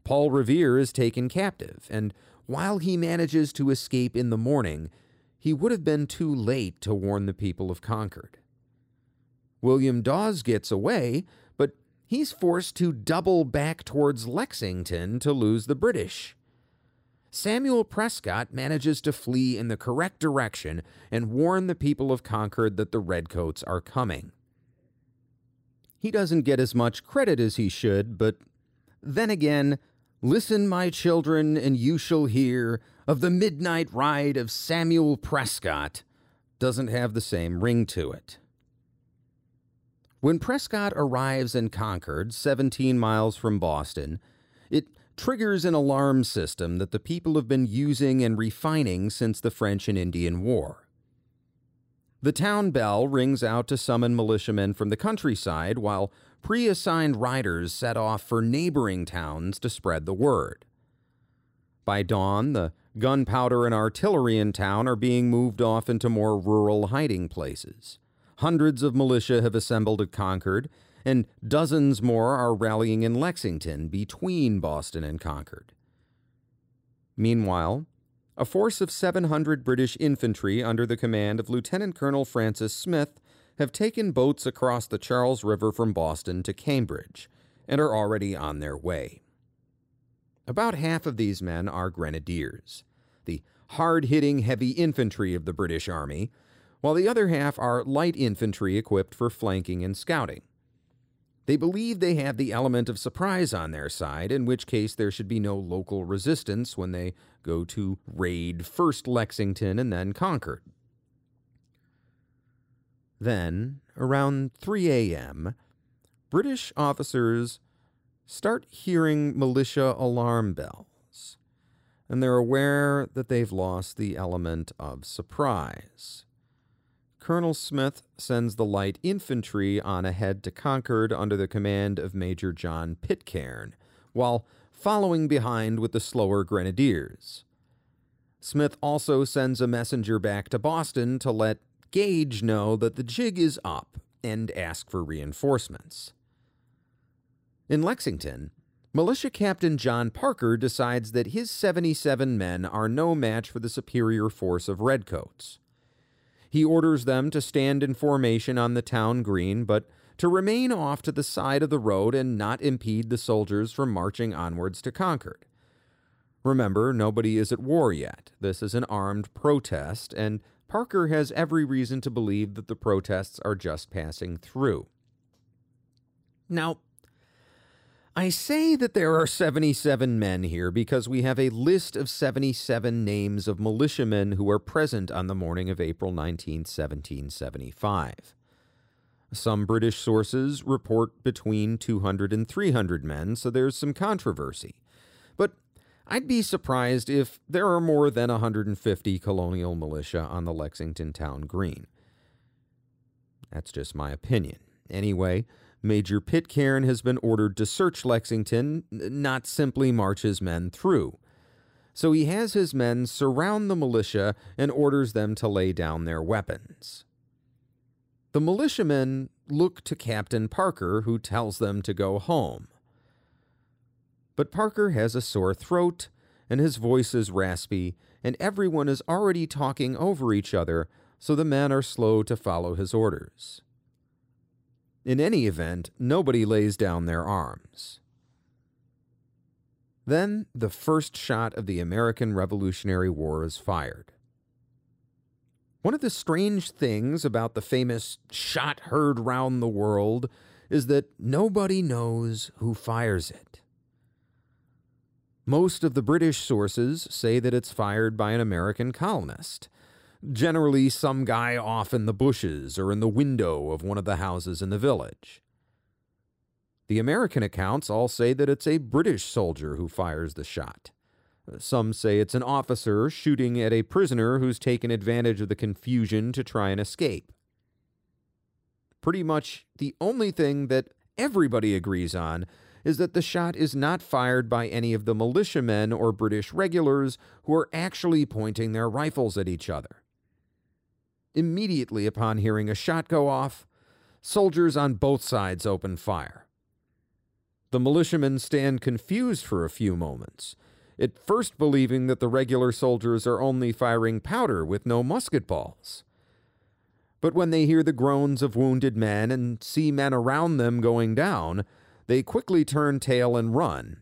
Paul Revere is taken captive, and while he manages to escape in the morning, he would have been too late to warn the people of Concord. William Dawes gets away, but he's forced to double back towards Lexington to lose the British. Samuel Prescott manages to flee in the correct direction and warn the people of Concord that the Redcoats are coming. He doesn't get as much credit as he should, but then again, listen, my children, and you shall hear of the midnight ride of Samuel Prescott doesn't have the same ring to it. When Prescott arrives in Concord, 17 miles from Boston, it triggers an alarm system that the people have been using and refining since the French and Indian War. The town bell rings out to summon militiamen from the countryside, while pre assigned riders set off for neighboring towns to spread the word. By dawn, the gunpowder and artillery in town are being moved off into more rural hiding places. Hundreds of militia have assembled at Concord, and dozens more are rallying in Lexington between Boston and Concord. Meanwhile, a force of 700 British infantry under the command of Lieutenant Colonel Francis Smith have taken boats across the Charles River from Boston to Cambridge and are already on their way. About half of these men are grenadiers, the hard hitting heavy infantry of the British Army, while the other half are light infantry equipped for flanking and scouting. They believe they have the element of surprise on their side, in which case there should be no local resistance when they go to raid first Lexington and then Concord. Then, around 3 a.m., British officers start hearing militia alarm bells, and they're aware that they've lost the element of surprise. Colonel Smith sends the light infantry on ahead to Concord under the command of Major John Pitcairn, while following behind with the slower grenadiers. Smith also sends a messenger back to Boston to let Gage know that the jig is up and ask for reinforcements. In Lexington, Militia Captain John Parker decides that his 77 men are no match for the superior force of Redcoats. He orders them to stand in formation on the town green, but to remain off to the side of the road and not impede the soldiers from marching onwards to Concord. Remember, nobody is at war yet. This is an armed protest, and Parker has every reason to believe that the protests are just passing through. Now, I say that there are 77 men here because we have a list of 77 names of militiamen who were present on the morning of April 19, 1775. Some British sources report between 200 and 300 men, so there's some controversy. But I'd be surprised if there are more than 150 colonial militia on the Lexington Town Green. That's just my opinion. Anyway, Major Pitcairn has been ordered to search Lexington, not simply march his men through. So he has his men surround the militia and orders them to lay down their weapons. The militiamen look to Captain Parker, who tells them to go home. But Parker has a sore throat, and his voice is raspy, and everyone is already talking over each other, so the men are slow to follow his orders. In any event, nobody lays down their arms. Then the first shot of the American Revolutionary War is fired. One of the strange things about the famous shot heard round the world is that nobody knows who fires it. Most of the British sources say that it's fired by an American colonist, generally some guy off in the bushes or in the window of one of the houses in the village. The American accounts all say that it's a British soldier who fires the shot. Some say it's an officer shooting at a prisoner who's taken advantage of the confusion to try and escape. Pretty much the only thing that everybody agrees on is that the shot is not fired by any of the militiamen or British regulars who are actually pointing their rifles at each other. Immediately upon hearing a shot go off, soldiers on both sides open fire. The militiamen stand confused for a few moments, at first believing that the regular soldiers are only firing powder with no musket balls. But when they hear the groans of wounded men and see men around them going down, they quickly turn tail and run,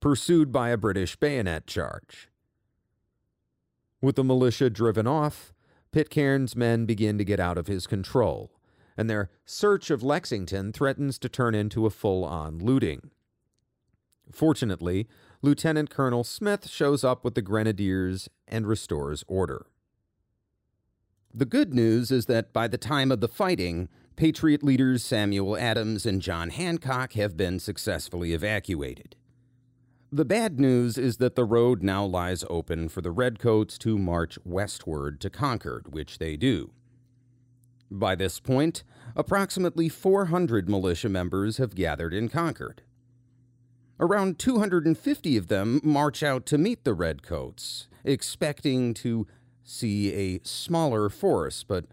pursued by a British bayonet charge. With the militia driven off, Pitcairn's men begin to get out of his control, and their search of Lexington threatens to turn into a full on looting. Fortunately, Lieutenant Colonel Smith shows up with the grenadiers and restores order. The good news is that by the time of the fighting, Patriot leaders Samuel Adams and John Hancock have been successfully evacuated. The bad news is that the road now lies open for the Redcoats to march westward to Concord, which they do. By this point, approximately 400 militia members have gathered in Concord. Around 250 of them march out to meet the Redcoats, expecting to see a smaller force, but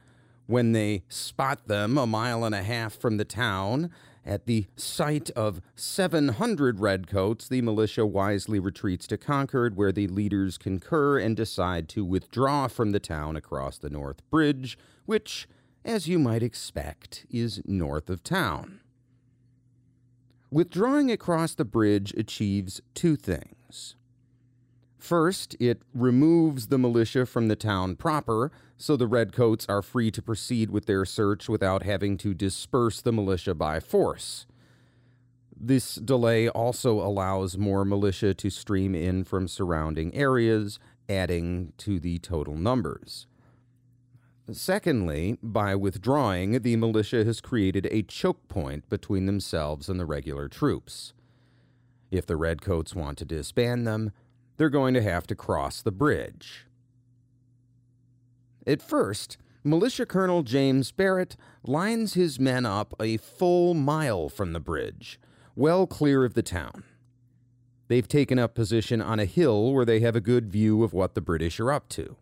when they spot them a mile and a half from the town, at the sight of 700 redcoats, the militia wisely retreats to Concord, where the leaders concur and decide to withdraw from the town across the North Bridge, which, as you might expect, is north of town. Withdrawing across the bridge achieves two things. First, it removes the militia from the town proper, so the Redcoats are free to proceed with their search without having to disperse the militia by force. This delay also allows more militia to stream in from surrounding areas, adding to the total numbers. Secondly, by withdrawing, the militia has created a choke point between themselves and the regular troops. If the Redcoats want to disband them, they're going to have to cross the bridge. At first, Militia Colonel James Barrett lines his men up a full mile from the bridge, well clear of the town. They've taken up position on a hill where they have a good view of what the British are up to.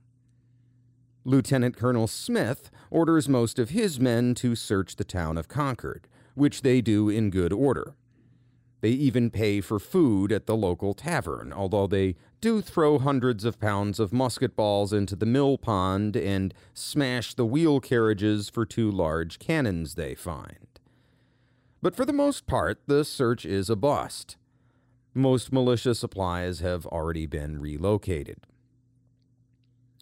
Lieutenant Colonel Smith orders most of his men to search the town of Concord, which they do in good order. They even pay for food at the local tavern, although they do throw hundreds of pounds of musket balls into the mill pond and smash the wheel carriages for two large cannons they find. But for the most part, the search is a bust. Most militia supplies have already been relocated.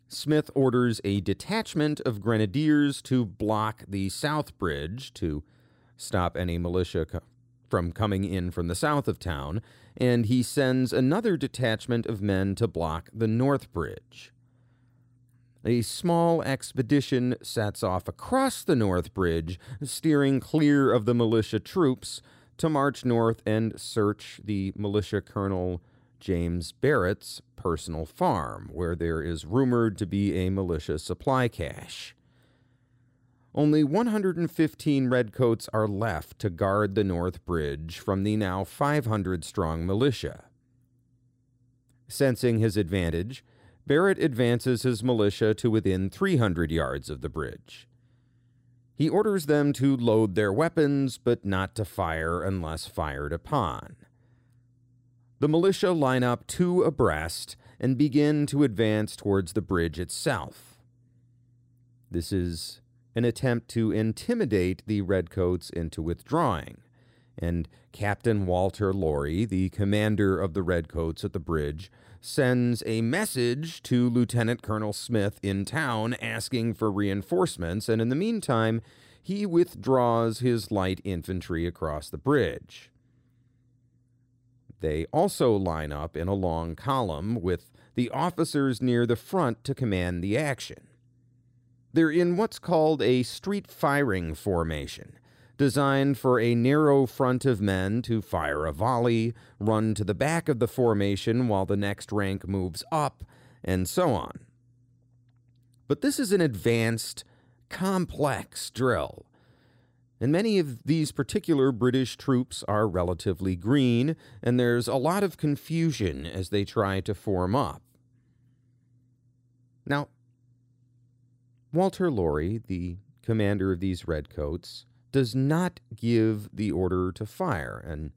Smith orders a detachment of grenadiers to block the South Bridge to stop any militia from coming in from the south of town, and he sends another detachment of men to block the North Bridge. A small expedition sets off across the North Bridge, steering clear of the militia troops, to march north and search the militia colonel James Barrett's personal farm, where there is rumored to be a militia supply cache. Only 115 redcoats are left to guard the North Bridge from the now 500 strong militia. Sensing his advantage, Barrett advances his militia to within 300 yards of the bridge. He orders them to load their weapons, but not to fire unless fired upon. The militia line up two abreast and begin to advance towards the bridge itself. This is an attempt to intimidate the Redcoats into withdrawing. And Captain Walter Laurie, the commander of the Redcoats at the bridge, sends a message to Lieutenant Colonel Smith in town asking for reinforcements, and in the meantime, he withdraws his light infantry across the bridge. They also line up in a long column with the officers near the front to command the action. They're in what's called a street firing formation, designed for a narrow front of men to fire a volley, run to the back of the formation while the next rank moves up, and so on. But this is an advanced, complex drill. And many of these particular British troops are relatively green, and there's a lot of confusion as they try to form up. Now, Walter Laurie, the commander of these redcoats, does not give the order to fire, and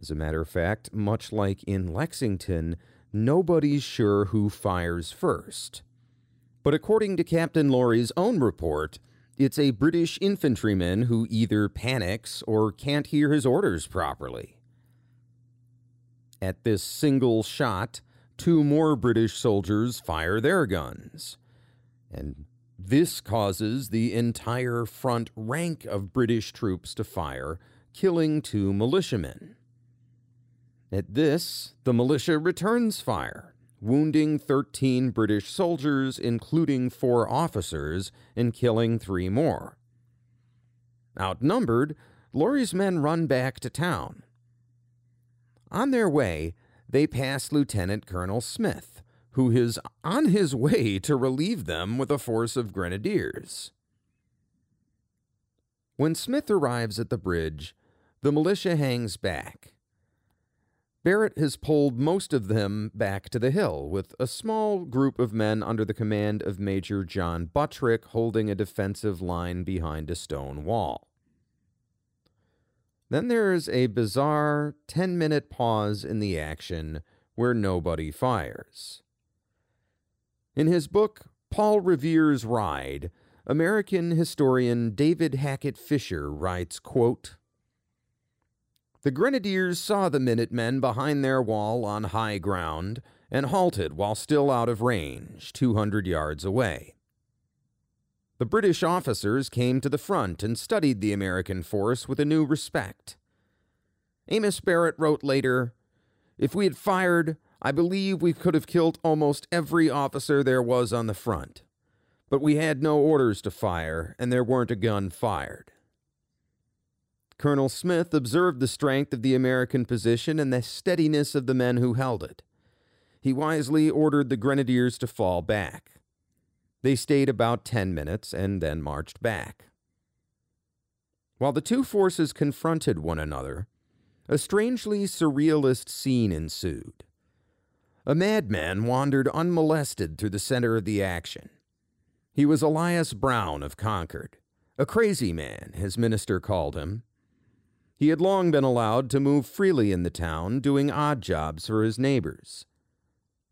as a matter of fact, much like in Lexington, nobody's sure who fires first. But according to Captain Laurie's own report, it's a British infantryman who either panics or can't hear his orders properly. At this single shot, two more British soldiers fire their guns. And this causes the entire front rank of British troops to fire, killing two militiamen. At this, the militia returns fire, wounding 13 British soldiers, including four officers, and killing three more. Outnumbered, Laurie's men run back to town. On their way, they pass Lieutenant Colonel Smith, who is on his way to relieve them with a force of grenadiers. When Smith arrives at the bridge, the militia hangs back. Barrett has pulled most of them back to the hill, with a small group of men under the command of Major John Buttrick holding a defensive line behind a stone wall. Then there's a bizarre 10 minute pause in the action where nobody fires. In his book, Paul Revere's Ride, American historian David Hackett Fischer writes, quote, the grenadiers saw the Minutemen behind their wall on high ground and halted while still out of range, 200 yards away. The British officers came to the front and studied the American force with a new respect. Amos Barrett wrote later If we had fired, I believe we could have killed almost every officer there was on the front. But we had no orders to fire, and there weren't a gun fired. Colonel Smith observed the strength of the American position and the steadiness of the men who held it. He wisely ordered the grenadiers to fall back. They stayed about 10 minutes and then marched back. While the two forces confronted one another, a strangely surrealist scene ensued. A madman wandered unmolested through the center of the action. He was Elias Brown of Concord, a crazy man, his minister called him, he had long been allowed to move freely in the town, doing odd jobs for his neighbors.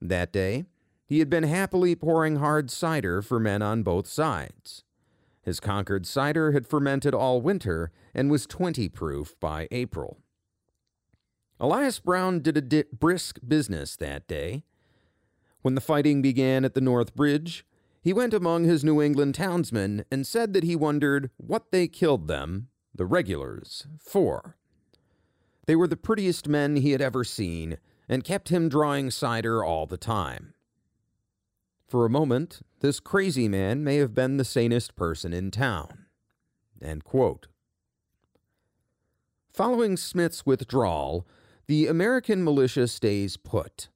That day, he had been happily pouring hard cider for men on both sides. His Concord cider had fermented all winter and was 20 proof by April. Elias Brown did a di- brisk business that day. When the fighting began at the North Bridge, he went among his New England townsmen and said that he wondered what they killed them the regulars, for. They were the prettiest men he had ever seen and kept him drawing cider all the time. For a moment, this crazy man may have been the sanest person in town. Following Smith's withdrawal, the American militia stays put.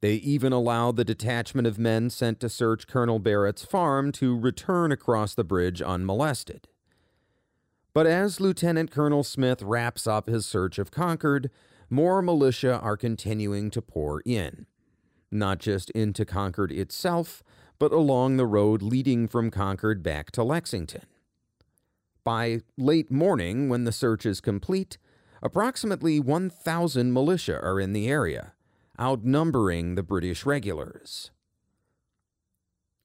They even allow the detachment of men sent to search Colonel Barrett's farm to return across the bridge unmolested. But as Lieutenant Colonel Smith wraps up his search of Concord, more militia are continuing to pour in. Not just into Concord itself, but along the road leading from Concord back to Lexington. By late morning, when the search is complete, approximately 1,000 militia are in the area, outnumbering the British regulars.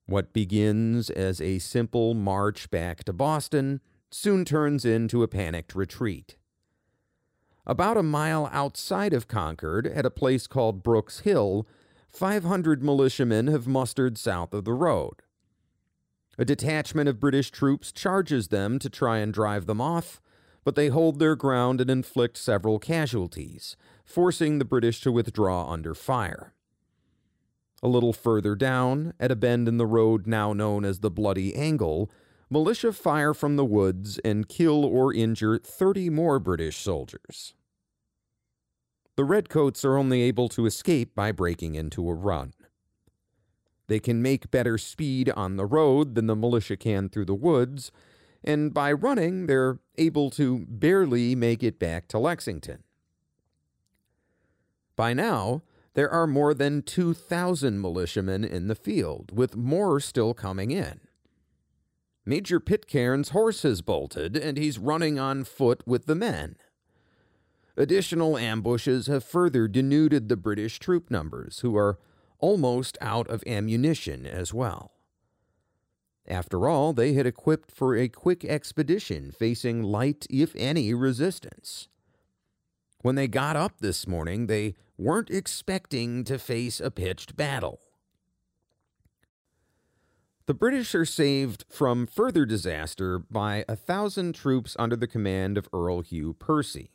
What begins as a simple march back to Boston soon turns into a panicked retreat. About a mile outside of Concord, at a place called Brooks Hill, 500 militiamen have mustered south of the road. A detachment of British troops charges them to try and drive them off, but they hold their ground and inflict several casualties, forcing the British to withdraw under fire. A little further down, at a bend in the road now known as the Bloody Angle, militia fire from the woods and kill or injure 30 more British soldiers. The Redcoats are only able to escape by breaking into a run. They can make better speed on the road than the militia can through the woods, and by running, they're able to barely make it back to Lexington. By now, there are more than 2,000 militiamen in the field, with more still coming in. Major Pitcairn's horse has bolted, and he's running on foot with the men. Additional ambushes have further denuded the British troop numbers, who are almost out of ammunition as well. After all, they had equipped for a quick expedition facing light, if any, resistance. When they got up this morning, they weren't expecting to face a pitched battle. The British are saved from further disaster by a thousand troops under the command of Earl Hugh Percy.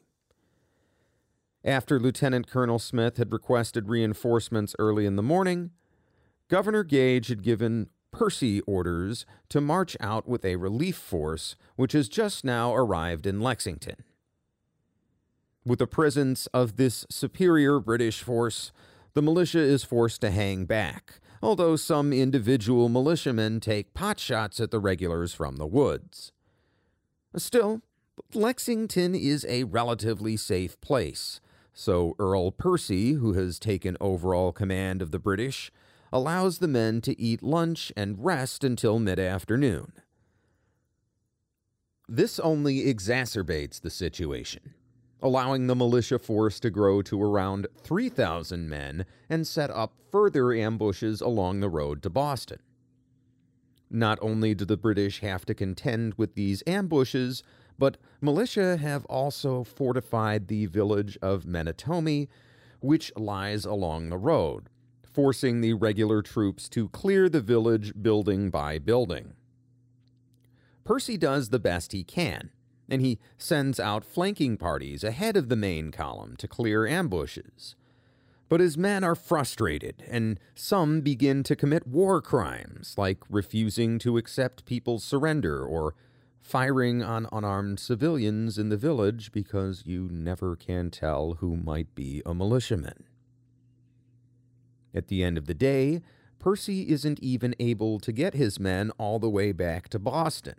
After Lieutenant Colonel Smith had requested reinforcements early in the morning, Governor Gage had given Percy orders to march out with a relief force which has just now arrived in Lexington. With the presence of this superior British force, the militia is forced to hang back, although some individual militiamen take potshots at the regulars from the woods. Still, Lexington is a relatively safe place, so Earl Percy, who has taken overall command of the British, allows the men to eat lunch and rest until mid afternoon. This only exacerbates the situation, allowing the militia force to grow to around 3,000 men and set up further ambushes along the road to Boston. Not only do the British have to contend with these ambushes, but militia have also fortified the village of Menotomy, which lies along the road, forcing the regular troops to clear the village building by building. Percy does the best he can, and he sends out flanking parties ahead of the main column to clear ambushes. But his men are frustrated, and some begin to commit war crimes, like refusing to accept people's surrender or firing on unarmed civilians in the village because you never can tell who might be a militiaman. At the end of the day, Percy isn't even able to get his men all the way back to Boston.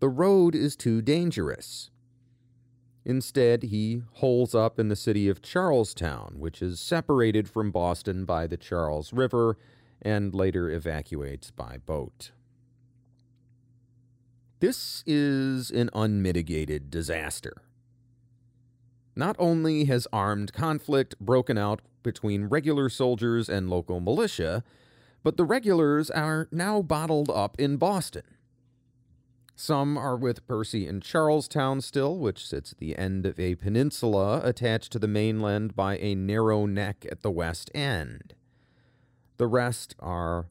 The road is too dangerous. Instead, he holes up in the city of Charlestown, which is separated from Boston by the Charles River and later evacuates by boat. This is an unmitigated disaster. Not only has armed conflict broken out between regular soldiers and local militia, but the regulars are now bottled up in Boston. Some are with Percy in Charlestown still, which sits at the end of a peninsula attached to the mainland by a narrow neck at the west end. The rest are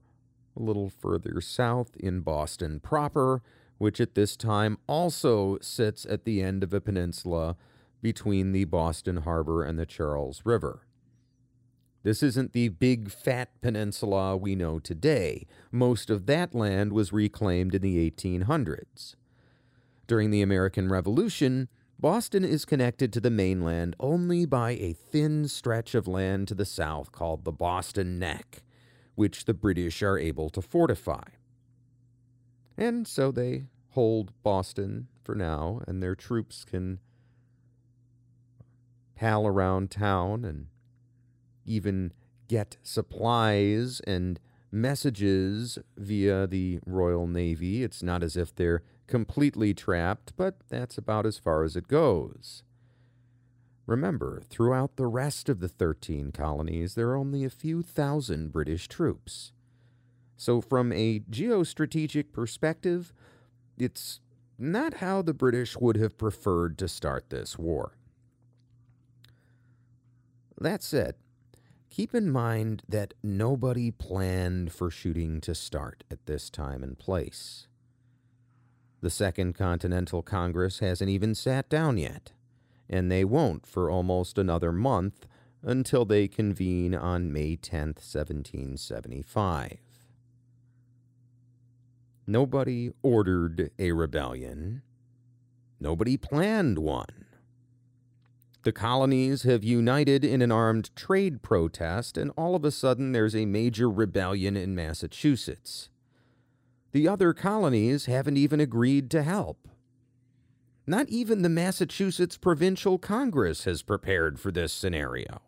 a little further south in Boston proper, which at this time also sits at the end of a peninsula between the Boston Harbor and the Charles River. This isn't the big fat peninsula we know today. Most of that land was reclaimed in the 1800s. During the American Revolution, Boston is connected to the mainland only by a thin stretch of land to the south called the Boston Neck, which the British are able to fortify. And so they hold Boston for now, and their troops can pal around town and even get supplies and messages via the Royal Navy. It's not as if they're completely trapped, but that's about as far as it goes. Remember, throughout the rest of the 13 colonies, there are only a few thousand British troops. So, from a geostrategic perspective, it's not how the British would have preferred to start this war. That said, keep in mind that nobody planned for shooting to start at this time and place. The Second Continental Congress hasn't even sat down yet, and they won't for almost another month until they convene on May 10th, 1775. Nobody ordered a rebellion. Nobody planned one. The colonies have united in an armed trade protest, and all of a sudden there's a major rebellion in Massachusetts. The other colonies haven't even agreed to help. Not even the Massachusetts Provincial Congress has prepared for this scenario.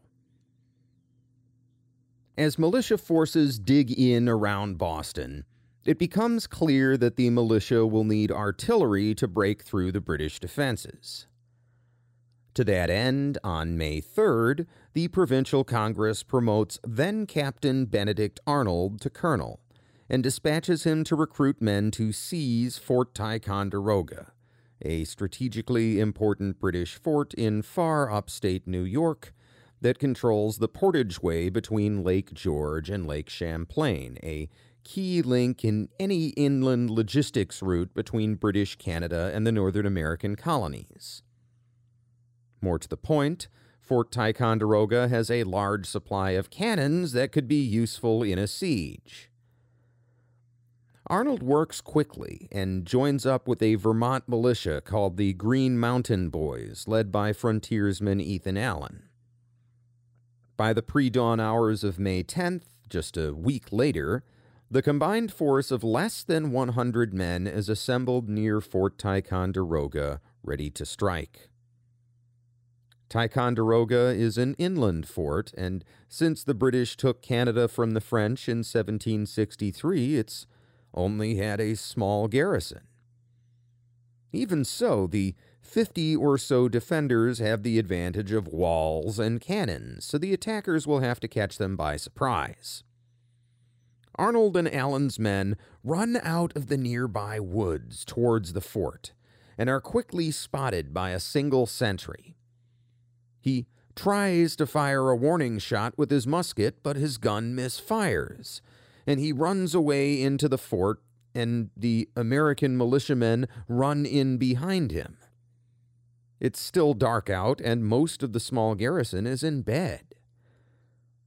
As militia forces dig in around Boston, it becomes clear that the militia will need artillery to break through the British defenses. To that end, on May 3rd, the Provincial Congress promotes then Captain Benedict Arnold to colonel and dispatches him to recruit men to seize Fort Ticonderoga, a strategically important British fort in far upstate New York that controls the portageway between Lake George and Lake Champlain, a key link in any inland logistics route between British Canada and the Northern American colonies. More to the point, Fort Ticonderoga has a large supply of cannons that could be useful in a siege. Arnold works quickly and joins up with a Vermont militia called the Green Mountain Boys, led by frontiersman Ethan Allen. By the pre dawn hours of May 10th, just a week later, The combined force of less than 100 men is assembled near Fort Ticonderoga, ready to strike. Ticonderoga is an inland fort, and since the British took Canada from the French in 1763, it's only had a small garrison. Even so, the 50 or so defenders have the advantage of walls and cannons, so the attackers will have to catch them by surprise. Arnold and Allen's men run out of the nearby woods towards the fort and are quickly spotted by a single sentry. He tries to fire a warning shot with his musket, but his gun misfires, and he runs away into the fort, and the American militiamen run in behind him. It's still dark out, and most of the small garrison is in bed.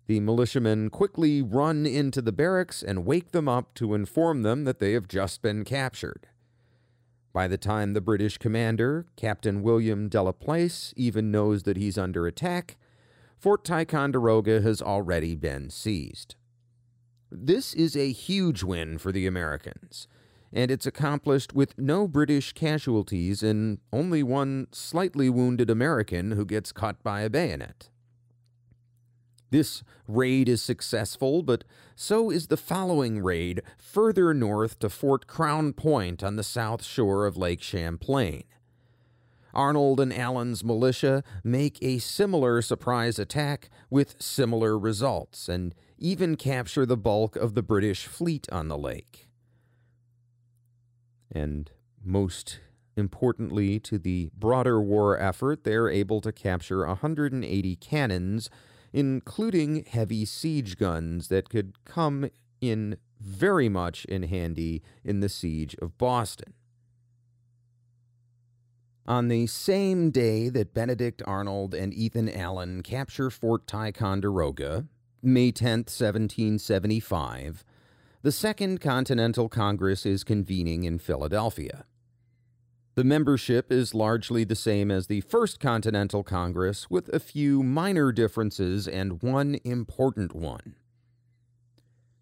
The militiamen quickly run into the barracks and wake them up to inform them that they have just been captured. By the time the British commander, Captain William Delaplace, even knows that he's under attack, Fort Ticonderoga has already been seized. This is a huge win for the Americans, and it's accomplished with no British casualties and only one slightly wounded American who gets cut by a bayonet. This raid is successful, but so is the following raid further north to Fort Crown Point on the south shore of Lake Champlain. Arnold and Allen's militia make a similar surprise attack with similar results and even capture the bulk of the British fleet on the lake. And most importantly to the broader war effort, they're able to capture 180 cannons including heavy siege guns that could come in very much in handy in the siege of Boston. On the same day that Benedict Arnold and Ethan Allen capture Fort Ticonderoga, May 10, 1775, the Second Continental Congress is convening in Philadelphia. The membership is largely the same as the First Continental Congress, with a few minor differences and one important one.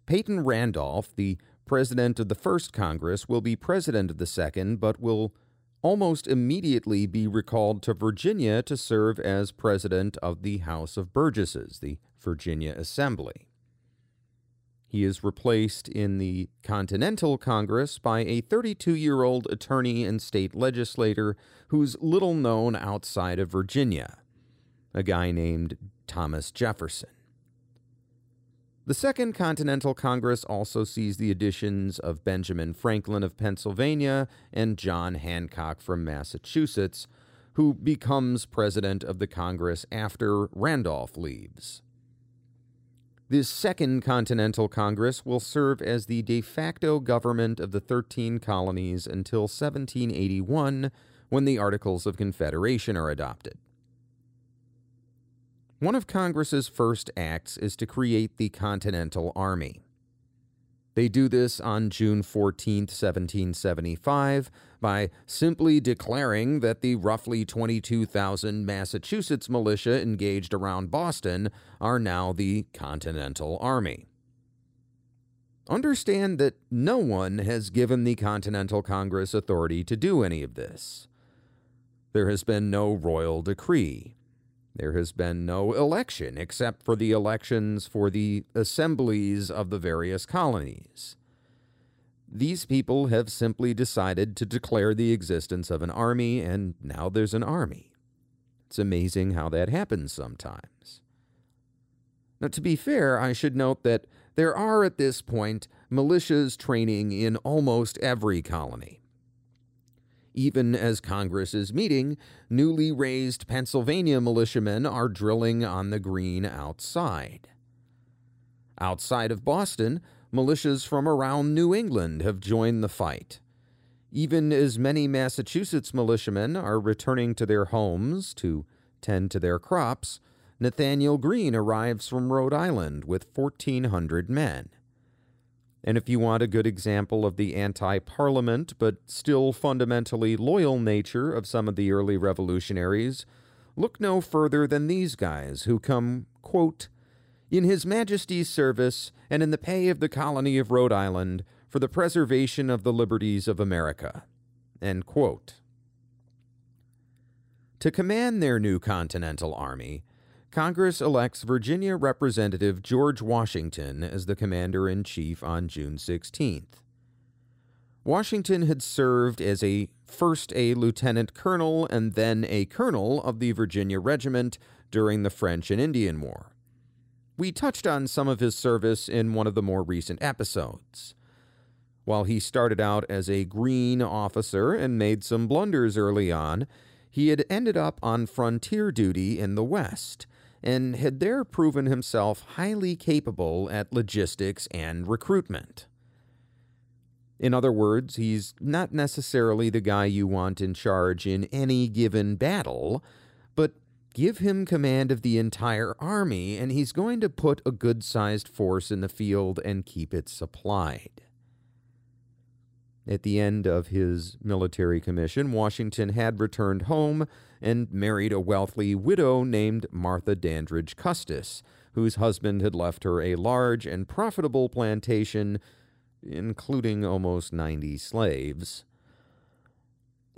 Peyton Randolph, the president of the First Congress, will be president of the Second, but will almost immediately be recalled to Virginia to serve as president of the House of Burgesses, the Virginia Assembly. He is replaced in the Continental Congress by a 32 year old attorney and state legislator who's little known outside of Virginia, a guy named Thomas Jefferson. The Second Continental Congress also sees the additions of Benjamin Franklin of Pennsylvania and John Hancock from Massachusetts, who becomes president of the Congress after Randolph leaves. This Second Continental Congress will serve as the de facto government of the 13 colonies until 1781, when the Articles of Confederation are adopted. One of Congress's first acts is to create the Continental Army. They do this on June 14, 1775, by simply declaring that the roughly 22,000 Massachusetts militia engaged around Boston are now the Continental Army. Understand that no one has given the Continental Congress authority to do any of this. There has been no royal decree. There has been no election except for the elections for the assemblies of the various colonies. These people have simply decided to declare the existence of an army, and now there's an army. It's amazing how that happens sometimes. Now, to be fair, I should note that there are at this point militias training in almost every colony. Even as Congress is meeting, newly raised Pennsylvania militiamen are drilling on the green outside. Outside of Boston, militias from around New England have joined the fight. Even as many Massachusetts militiamen are returning to their homes to tend to their crops, Nathanael Greene arrives from Rhode Island with 1,400 men. And if you want a good example of the anti parliament but still fundamentally loyal nature of some of the early revolutionaries, look no further than these guys who come, quote, in His Majesty's service and in the pay of the colony of Rhode Island for the preservation of the liberties of America. To command their new Continental Army, Congress elects Virginia Representative George Washington as the Commander in Chief on June 16th. Washington had served as a first a lieutenant colonel and then a colonel of the Virginia Regiment during the French and Indian War. We touched on some of his service in one of the more recent episodes. While he started out as a green officer and made some blunders early on, he had ended up on frontier duty in the West and had there proven himself highly capable at logistics and recruitment. In other words, he's not necessarily the guy you want in charge in any given battle, but give him command of the entire army, and he's going to put a good sized force in the field and keep it supplied. At the end of his military commission, Washington had returned home and married a wealthy widow named Martha Dandridge Custis, whose husband had left her a large and profitable plantation, including almost 90 slaves.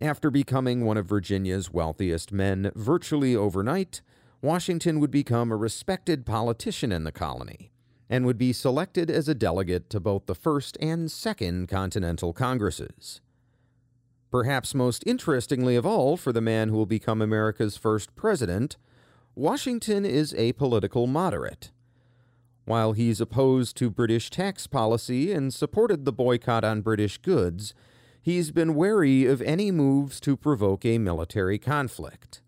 After becoming one of Virginia's wealthiest men virtually overnight, Washington would become a respected politician in the colony and would be selected as a delegate to both the First and Second Continental Congresses. Perhaps most interestingly of all for the man who will become America's first president, Washington is a political moderate. While he's opposed to British tax policy and supported the boycott on British goods, he's been wary of any moves to provoke a military conflict.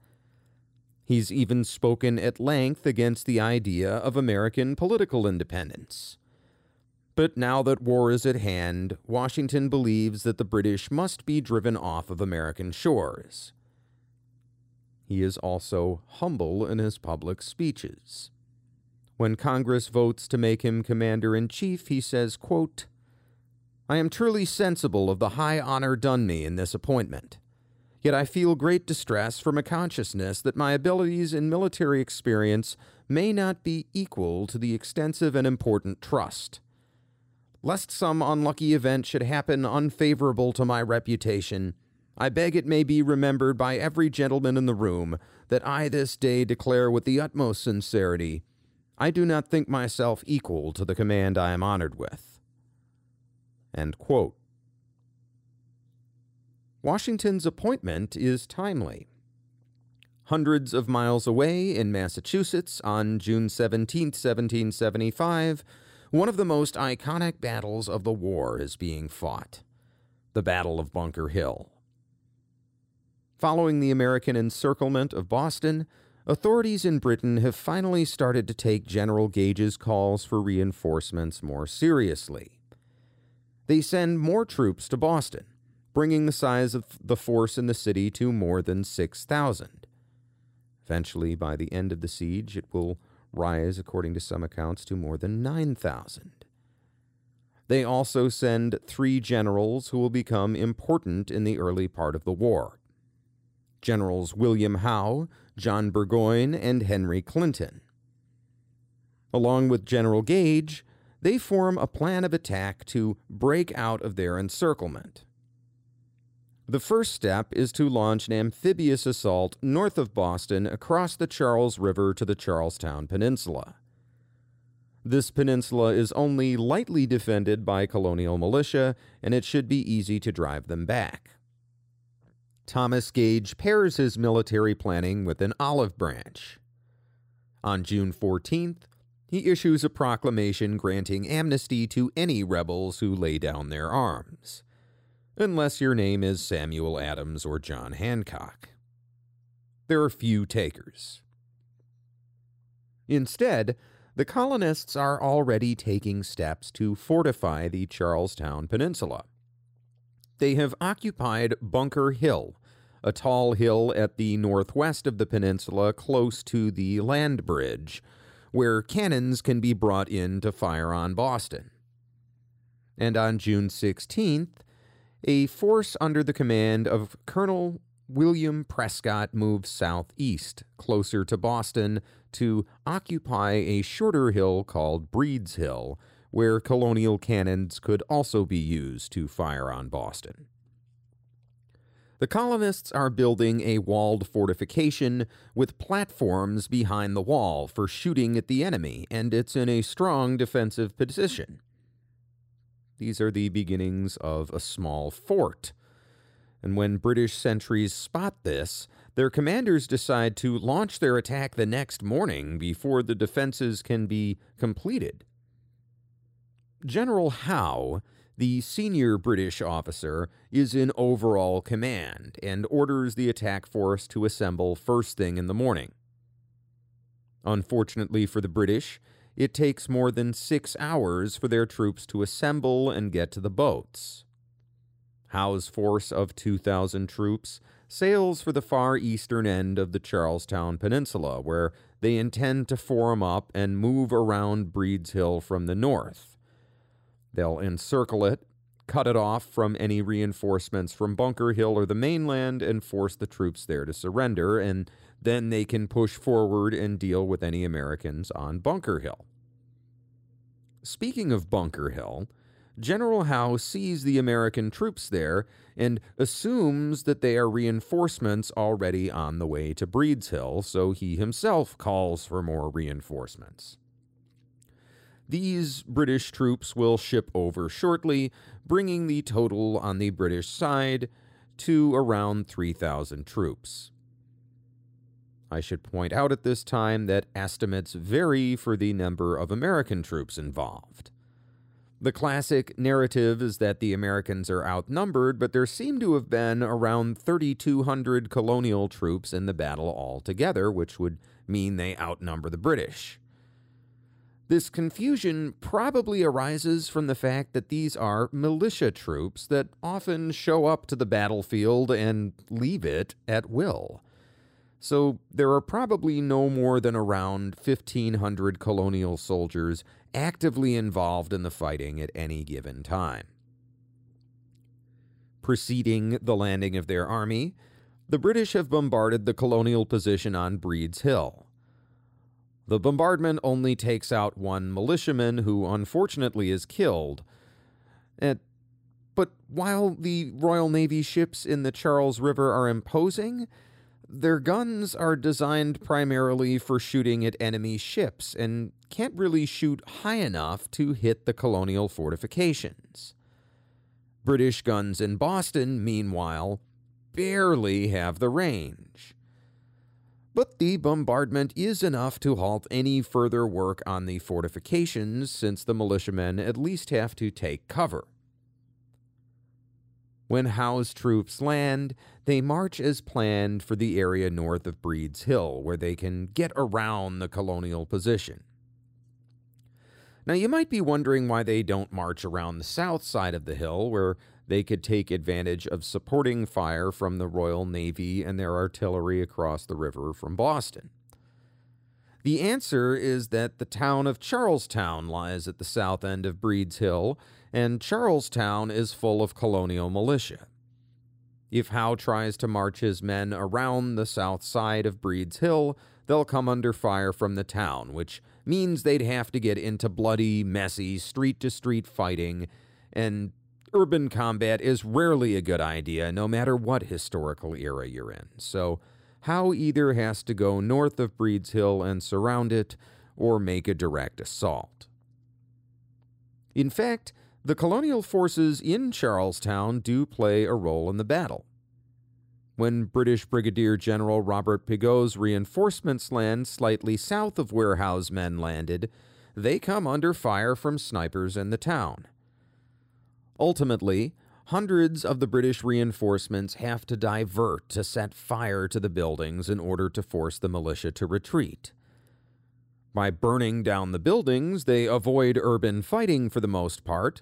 He's even spoken at length against the idea of American political independence. But now that war is at hand, Washington believes that the British must be driven off of American shores. He is also humble in his public speeches. When Congress votes to make him commander in chief, he says, quote, I am truly sensible of the high honor done me in this appointment. Yet I feel great distress from a consciousness that my abilities and military experience may not be equal to the extensive and important trust. Lest some unlucky event should happen unfavorable to my reputation, I beg it may be remembered by every gentleman in the room that I this day declare with the utmost sincerity I do not think myself equal to the command I am honored with. Washington's appointment is timely. Hundreds of miles away in Massachusetts on June 17, 1775, one of the most iconic battles of the war is being fought the Battle of Bunker Hill. Following the American encirclement of Boston, authorities in Britain have finally started to take General Gage's calls for reinforcements more seriously. They send more troops to Boston bringing the size of the force in the city to more than 6,000. Eventually, by the end of the siege, it will rise, according to some accounts, to more than 9,000. They also send three generals who will become important in the early part of the war Generals William Howe, John Burgoyne, and Henry Clinton. Along with General Gage, they form a plan of attack to break out of their encirclement. The first step is to launch an amphibious assault north of Boston across the Charles River to the Charlestown Peninsula. This peninsula is only lightly defended by colonial militia, and it should be easy to drive them back. Thomas Gage pairs his military planning with an olive branch. On June 14th, he issues a proclamation granting amnesty to any rebels who lay down their arms unless your name is Samuel Adams or John Hancock. There are few takers. Instead, the colonists are already taking steps to fortify the Charlestown Peninsula. They have occupied Bunker Hill, a tall hill at the northwest of the peninsula close to the land bridge, where cannons can be brought in to fire on Boston. And on June 16th, a force under the command of Colonel William Prescott moved southeast, closer to Boston, to occupy a shorter hill called Breed's Hill, where colonial cannons could also be used to fire on Boston. The colonists are building a walled fortification with platforms behind the wall for shooting at the enemy, and it's in a strong defensive position. These are the beginnings of a small fort. And when British sentries spot this, their commanders decide to launch their attack the next morning before the defenses can be completed. General Howe the senior British officer is in overall command and orders the attack force to assemble first thing in the morning. Unfortunately for the British, it takes more than six hours for their troops to assemble and get to the boats. Howe's force of 2,000 troops sails for the far eastern end of the Charlestown Peninsula, where they intend to form up and move around Breed's Hill from the north. They'll encircle it, cut it off from any reinforcements from Bunker Hill or the mainland, and force the troops there to surrender, and then they can push forward and deal with any Americans on Bunker Hill. Speaking of Bunker Hill, General Howe sees the American troops there and assumes that they are reinforcements already on the way to Breed's Hill, so he himself calls for more reinforcements. These British troops will ship over shortly, bringing the total on the British side to around 3,000 troops. I should point out at this time that estimates vary for the number of American troops involved. The classic narrative is that the Americans are outnumbered, but there seem to have been around 3,200 colonial troops in the battle altogether, which would mean they outnumber the British. This confusion probably arises from the fact that these are militia troops that often show up to the battlefield and leave it at will. So there are probably no more than around 1,500 colonial soldiers actively involved in the fighting at any given time. Preceding the landing of their army, the British have bombarded the colonial position on Breed's Hill. The bombardment only takes out one militiaman who unfortunately is killed. And, but while the Royal Navy ships in the Charles River are imposing, their guns are designed primarily for shooting at enemy ships and can't really shoot high enough to hit the colonial fortifications. British guns in Boston, meanwhile, barely have the range. But the bombardment is enough to halt any further work on the fortifications, since the militiamen at least have to take cover. When Howe's troops land, they march as planned for the area north of Breed's Hill, where they can get around the colonial position. Now, you might be wondering why they don't march around the south side of the hill, where they could take advantage of supporting fire from the Royal Navy and their artillery across the river from Boston. The answer is that the town of Charlestown lies at the south end of Breed's Hill, and Charlestown is full of colonial militia. If Howe tries to march his men around the south side of Breed's Hill, they'll come under fire from the town, which means they'd have to get into bloody, messy, street to street fighting, and urban combat is rarely a good idea, no matter what historical era you're in. So, Howe either has to go north of Breed's Hill and surround it, or make a direct assault. In fact, the colonial forces in Charlestown do play a role in the battle. When British Brigadier General Robert Pigot's reinforcements land slightly south of where Howe's men landed, they come under fire from snipers in the town. Ultimately, hundreds of the British reinforcements have to divert to set fire to the buildings in order to force the militia to retreat. By burning down the buildings, they avoid urban fighting for the most part.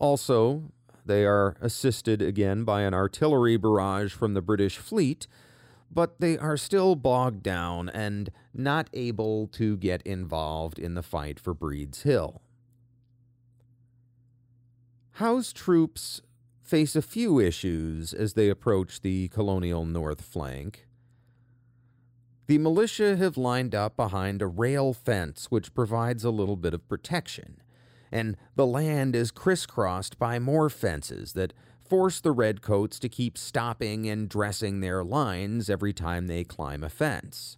Also, they are assisted again by an artillery barrage from the British fleet, but they are still bogged down and not able to get involved in the fight for Breed's Hill. Howe's troops face a few issues as they approach the colonial north flank. The militia have lined up behind a rail fence which provides a little bit of protection, and the land is crisscrossed by more fences that force the redcoats to keep stopping and dressing their lines every time they climb a fence.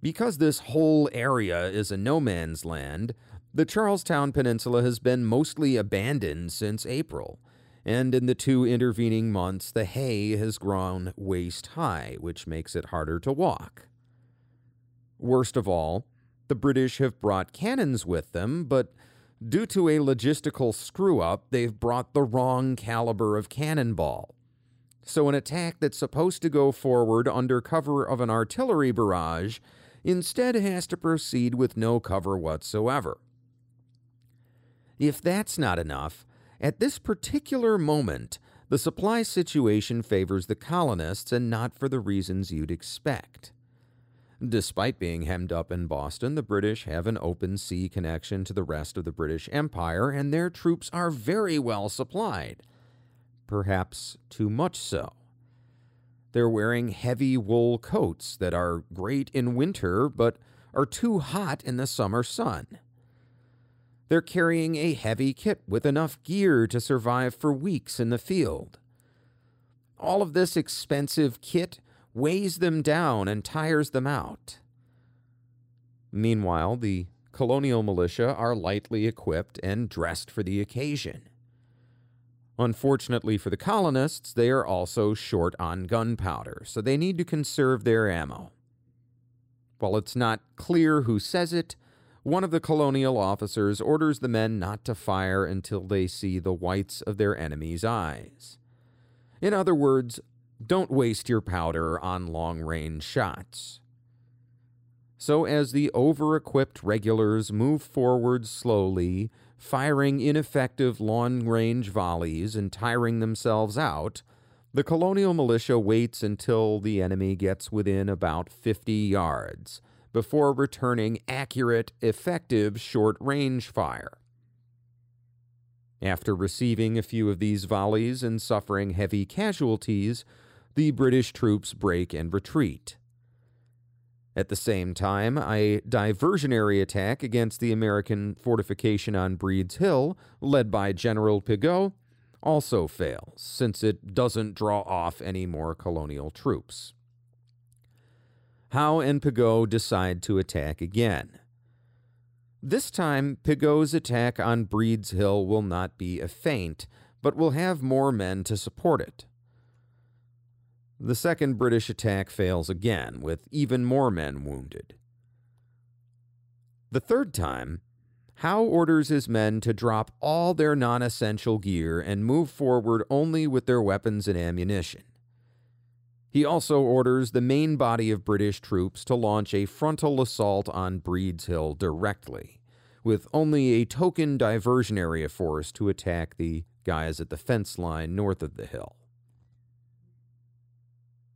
Because this whole area is a no man's land, the Charlestown Peninsula has been mostly abandoned since April, and in the two intervening months, the hay has grown waist high, which makes it harder to walk. Worst of all, the British have brought cannons with them, but due to a logistical screw up, they've brought the wrong caliber of cannonball. So, an attack that's supposed to go forward under cover of an artillery barrage instead has to proceed with no cover whatsoever. If that's not enough, at this particular moment, the supply situation favors the colonists and not for the reasons you'd expect. Despite being hemmed up in Boston, the British have an open sea connection to the rest of the British Empire, and their troops are very well supplied. Perhaps too much so. They're wearing heavy wool coats that are great in winter, but are too hot in the summer sun. They're carrying a heavy kit with enough gear to survive for weeks in the field. All of this expensive kit weighs them down and tires them out. Meanwhile, the colonial militia are lightly equipped and dressed for the occasion. Unfortunately for the colonists, they are also short on gunpowder, so they need to conserve their ammo. While it's not clear who says it, one of the colonial officers orders the men not to fire until they see the whites of their enemy's eyes. In other words, don't waste your powder on long range shots. So, as the over equipped regulars move forward slowly, firing ineffective long range volleys and tiring themselves out, the colonial militia waits until the enemy gets within about 50 yards before returning accurate, effective short range fire. After receiving a few of these volleys and suffering heavy casualties, the British troops break and retreat. At the same time, a diversionary attack against the American fortification on Breed's Hill, led by General Pigot, also fails, since it doesn't draw off any more colonial troops. Howe and Pigot decide to attack again. This time, Pigot's attack on Breed's Hill will not be a feint, but will have more men to support it. The second British attack fails again, with even more men wounded. The third time, Howe orders his men to drop all their non essential gear and move forward only with their weapons and ammunition. He also orders the main body of British troops to launch a frontal assault on Breed's Hill directly, with only a token diversionary force to attack the guys at the fence line north of the hill.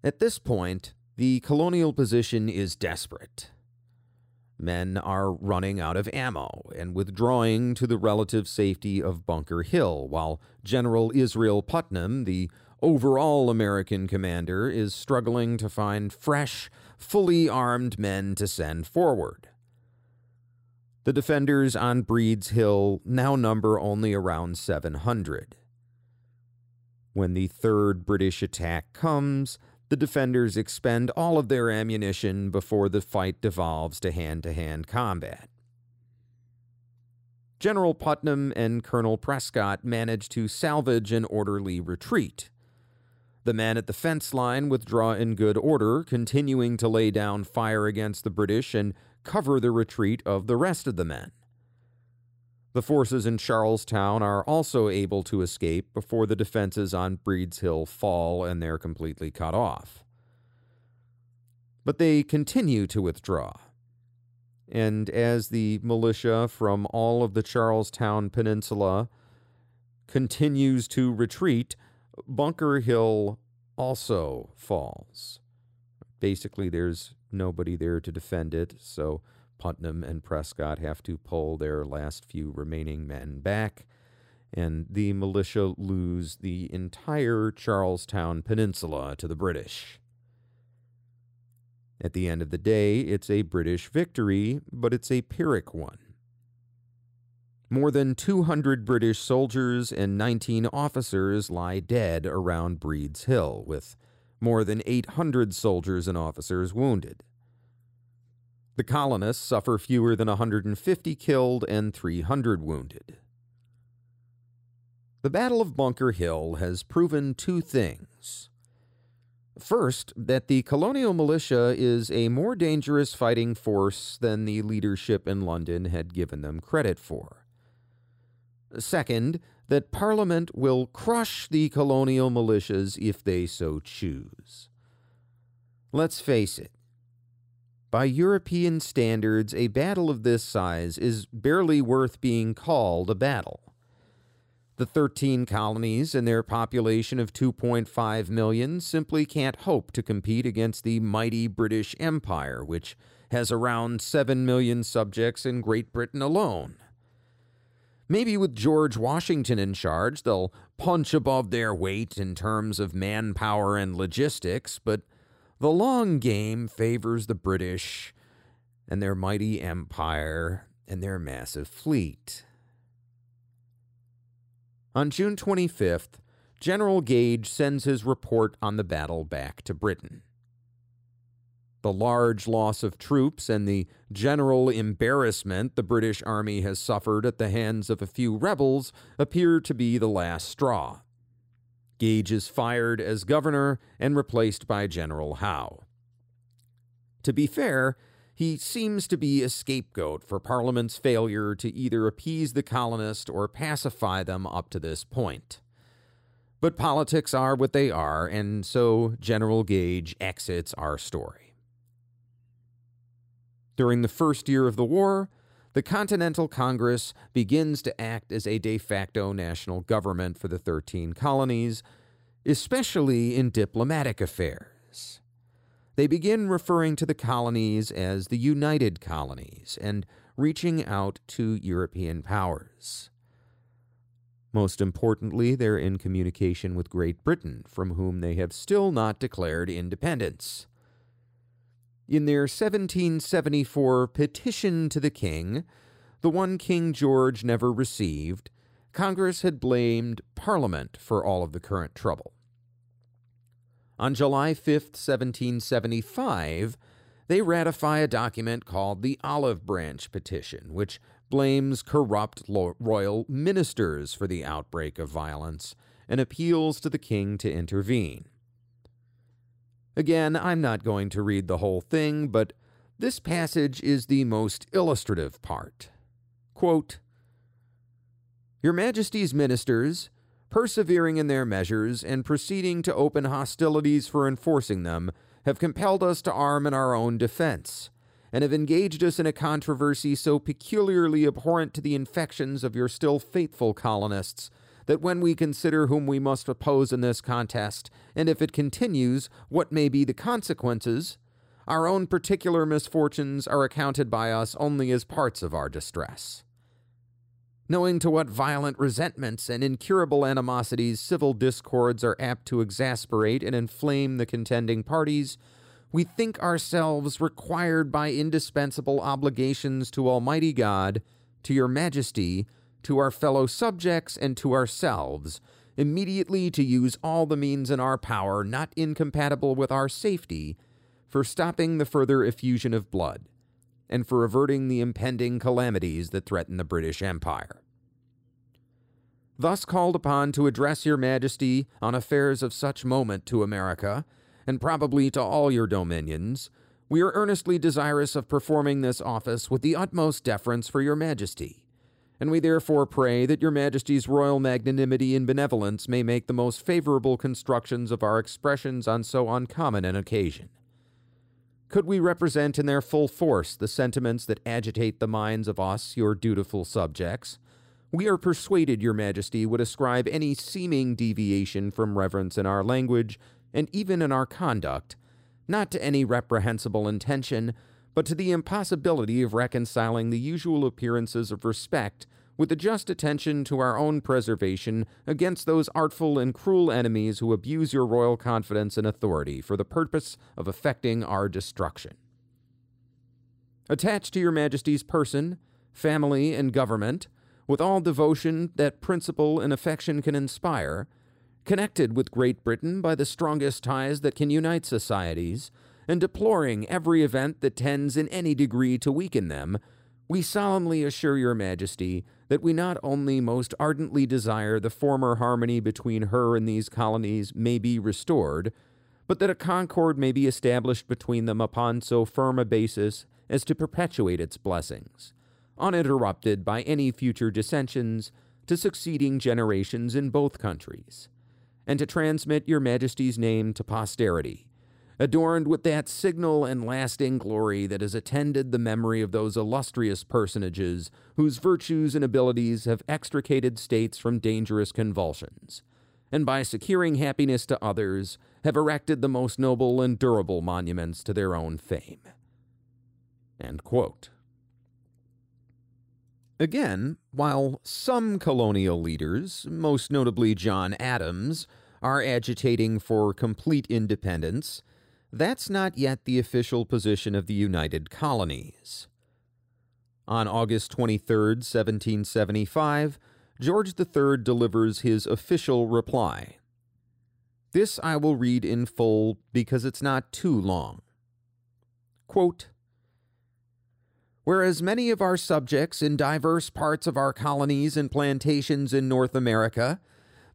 At this point, the colonial position is desperate. Men are running out of ammo and withdrawing to the relative safety of Bunker Hill, while General Israel Putnam, the overall American commander is struggling to find fresh, fully armed men to send forward. The defenders on Breed's Hill now number only around 700. When the third British attack comes, the defenders expend all of their ammunition before the fight devolves to hand to hand combat. General Putnam and Colonel Prescott manage to salvage an orderly retreat. The men at the fence line withdraw in good order, continuing to lay down fire against the British and cover the retreat of the rest of the men. The forces in Charlestown are also able to escape before the defenses on Breed's Hill fall and they're completely cut off. But they continue to withdraw. And as the militia from all of the Charlestown Peninsula continues to retreat, Bunker Hill also falls. Basically, there's nobody there to defend it, so Putnam and Prescott have to pull their last few remaining men back, and the militia lose the entire Charlestown Peninsula to the British. At the end of the day, it's a British victory, but it's a Pyrrhic one. More than 200 British soldiers and 19 officers lie dead around Breed's Hill, with more than 800 soldiers and officers wounded. The colonists suffer fewer than 150 killed and 300 wounded. The Battle of Bunker Hill has proven two things. First, that the colonial militia is a more dangerous fighting force than the leadership in London had given them credit for. Second, that Parliament will crush the colonial militias if they so choose. Let's face it, by European standards, a battle of this size is barely worth being called a battle. The 13 colonies and their population of 2.5 million simply can't hope to compete against the mighty British Empire, which has around 7 million subjects in Great Britain alone. Maybe with George Washington in charge, they'll punch above their weight in terms of manpower and logistics, but the long game favors the British and their mighty empire and their massive fleet. On June 25th, General Gage sends his report on the battle back to Britain. The large loss of troops and the general embarrassment the British Army has suffered at the hands of a few rebels appear to be the last straw. Gage is fired as governor and replaced by General Howe. To be fair, he seems to be a scapegoat for Parliament's failure to either appease the colonists or pacify them up to this point. But politics are what they are, and so General Gage exits our story. During the first year of the war, the Continental Congress begins to act as a de facto national government for the 13 colonies, especially in diplomatic affairs. They begin referring to the colonies as the United Colonies and reaching out to European powers. Most importantly, they're in communication with Great Britain, from whom they have still not declared independence. In their 1774 petition to the king, the one King George never received, Congress had blamed Parliament for all of the current trouble. On July 5, 1775, they ratify a document called the Olive Branch Petition, which blames corrupt royal ministers for the outbreak of violence and appeals to the king to intervene. Again, I'm not going to read the whole thing, but this passage is the most illustrative part. Quote, Your Majesty's ministers, persevering in their measures and proceeding to open hostilities for enforcing them, have compelled us to arm in our own defense, and have engaged us in a controversy so peculiarly abhorrent to the infections of your still faithful colonists that when we consider whom we must oppose in this contest, and if it continues, what may be the consequences, our own particular misfortunes are accounted by us only as parts of our distress. Knowing to what violent resentments and incurable animosities civil discords are apt to exasperate and inflame the contending parties, we think ourselves required by indispensable obligations to Almighty God, to your Majesty, to our fellow subjects, and to ourselves, immediately to use all the means in our power not incompatible with our safety for stopping the further effusion of blood, and for averting the impending calamities that threaten the British Empire. Thus called upon to address your Majesty on affairs of such moment to America, and probably to all your dominions, we are earnestly desirous of performing this office with the utmost deference for your Majesty and we therefore pray that your Majesty's royal magnanimity and benevolence may make the most favorable constructions of our expressions on so uncommon an occasion. Could we represent in their full force the sentiments that agitate the minds of us, your dutiful subjects, we are persuaded your Majesty would ascribe any seeming deviation from reverence in our language, and even in our conduct, not to any reprehensible intention, but to the impossibility of reconciling the usual appearances of respect with a just attention to our own preservation against those artful and cruel enemies who abuse your royal confidence and authority for the purpose of effecting our destruction. Attached to your Majesty's person, family, and government, with all devotion that principle and affection can inspire, connected with Great Britain by the strongest ties that can unite societies, and deploring every event that tends in any degree to weaken them, we solemnly assure your Majesty that we not only most ardently desire the former harmony between her and these colonies may be restored, but that a concord may be established between them upon so firm a basis as to perpetuate its blessings, uninterrupted by any future dissensions to succeeding generations in both countries, and to transmit your Majesty's name to posterity adorned with that signal and lasting glory that has attended the memory of those illustrious personages whose virtues and abilities have extricated states from dangerous convulsions, and by securing happiness to others, have erected the most noble and durable monuments to their own fame. Again, while some colonial leaders, most notably John Adams, are agitating for complete independence, that's not yet the official position of the United Colonies. On August 23, 1775, George III delivers his official reply. This I will read in full because it's not too long. Quote, Whereas many of our subjects in diverse parts of our colonies and plantations in North America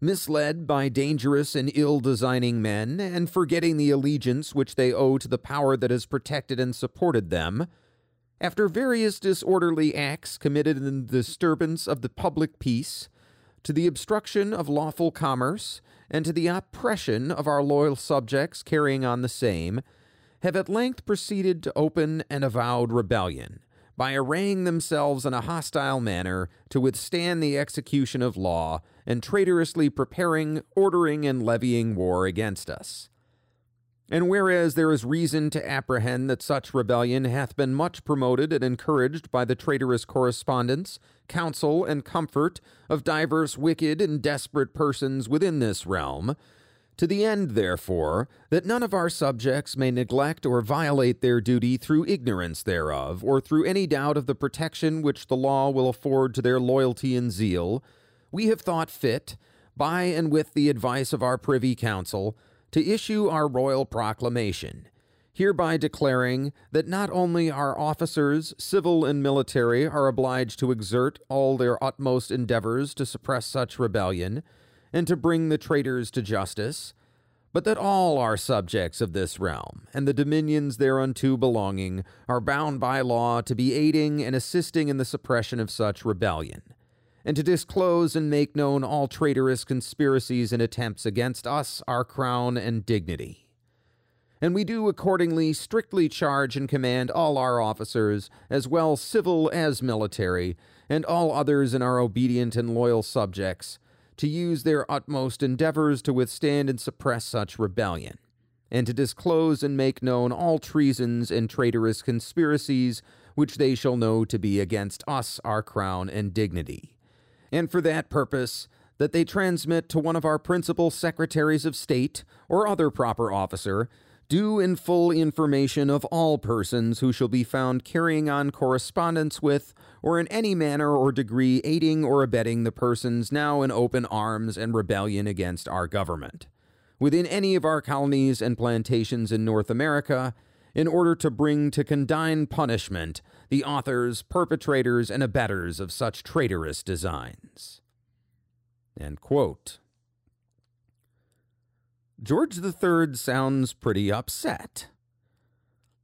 misled by dangerous and ill designing men, and forgetting the allegiance which they owe to the power that has protected and supported them, after various disorderly acts committed in the disturbance of the public peace, to the obstruction of lawful commerce, and to the oppression of our loyal subjects carrying on the same, have at length proceeded to open and avowed rebellion, by arraying themselves in a hostile manner to withstand the execution of law and traitorously preparing, ordering, and levying war against us. And whereas there is reason to apprehend that such rebellion hath been much promoted and encouraged by the traitorous correspondence, counsel, and comfort of divers wicked and desperate persons within this realm, to the end, therefore, that none of our subjects may neglect or violate their duty through ignorance thereof, or through any doubt of the protection which the law will afford to their loyalty and zeal, we have thought fit, by and with the advice of our Privy Council, to issue our royal proclamation, hereby declaring that not only our officers, civil and military, are obliged to exert all their utmost endeavors to suppress such rebellion, and to bring the traitors to justice, but that all our subjects of this realm, and the dominions thereunto belonging, are bound by law to be aiding and assisting in the suppression of such rebellion and to disclose and make known all traitorous conspiracies and attempts against us, our crown, and dignity. And we do accordingly strictly charge and command all our officers, as well civil as military, and all others in our obedient and loyal subjects, to use their utmost endeavors to withstand and suppress such rebellion, and to disclose and make known all treasons and traitorous conspiracies which they shall know to be against us, our crown, and dignity and for that purpose, that they transmit to one of our principal secretaries of state or other proper officer due and full information of all persons who shall be found carrying on correspondence with, or in any manner or degree aiding or abetting the persons now in open arms and rebellion against our government, within any of our colonies and plantations in North America, in order to bring to condign punishment the authors, perpetrators, and abettors of such traitorous designs. George III sounds pretty upset.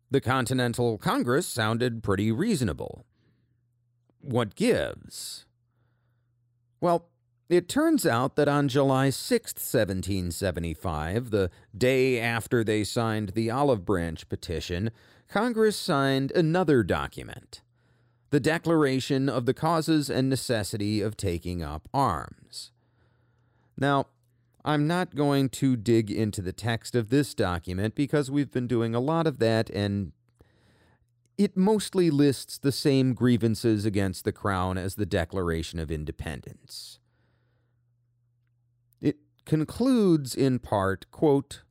The Continental Congress sounded pretty reasonable. What gives? Well, it turns out that on July 6, 1775, the day after they signed the Olive Branch Petition, Congress signed another document the Declaration of the Causes and Necessity of Taking Up Arms. Now, I'm not going to dig into the text of this document because we've been doing a lot of that, and it mostly lists the same grievances against the crown as the Declaration of Independence. It concludes in part, quote,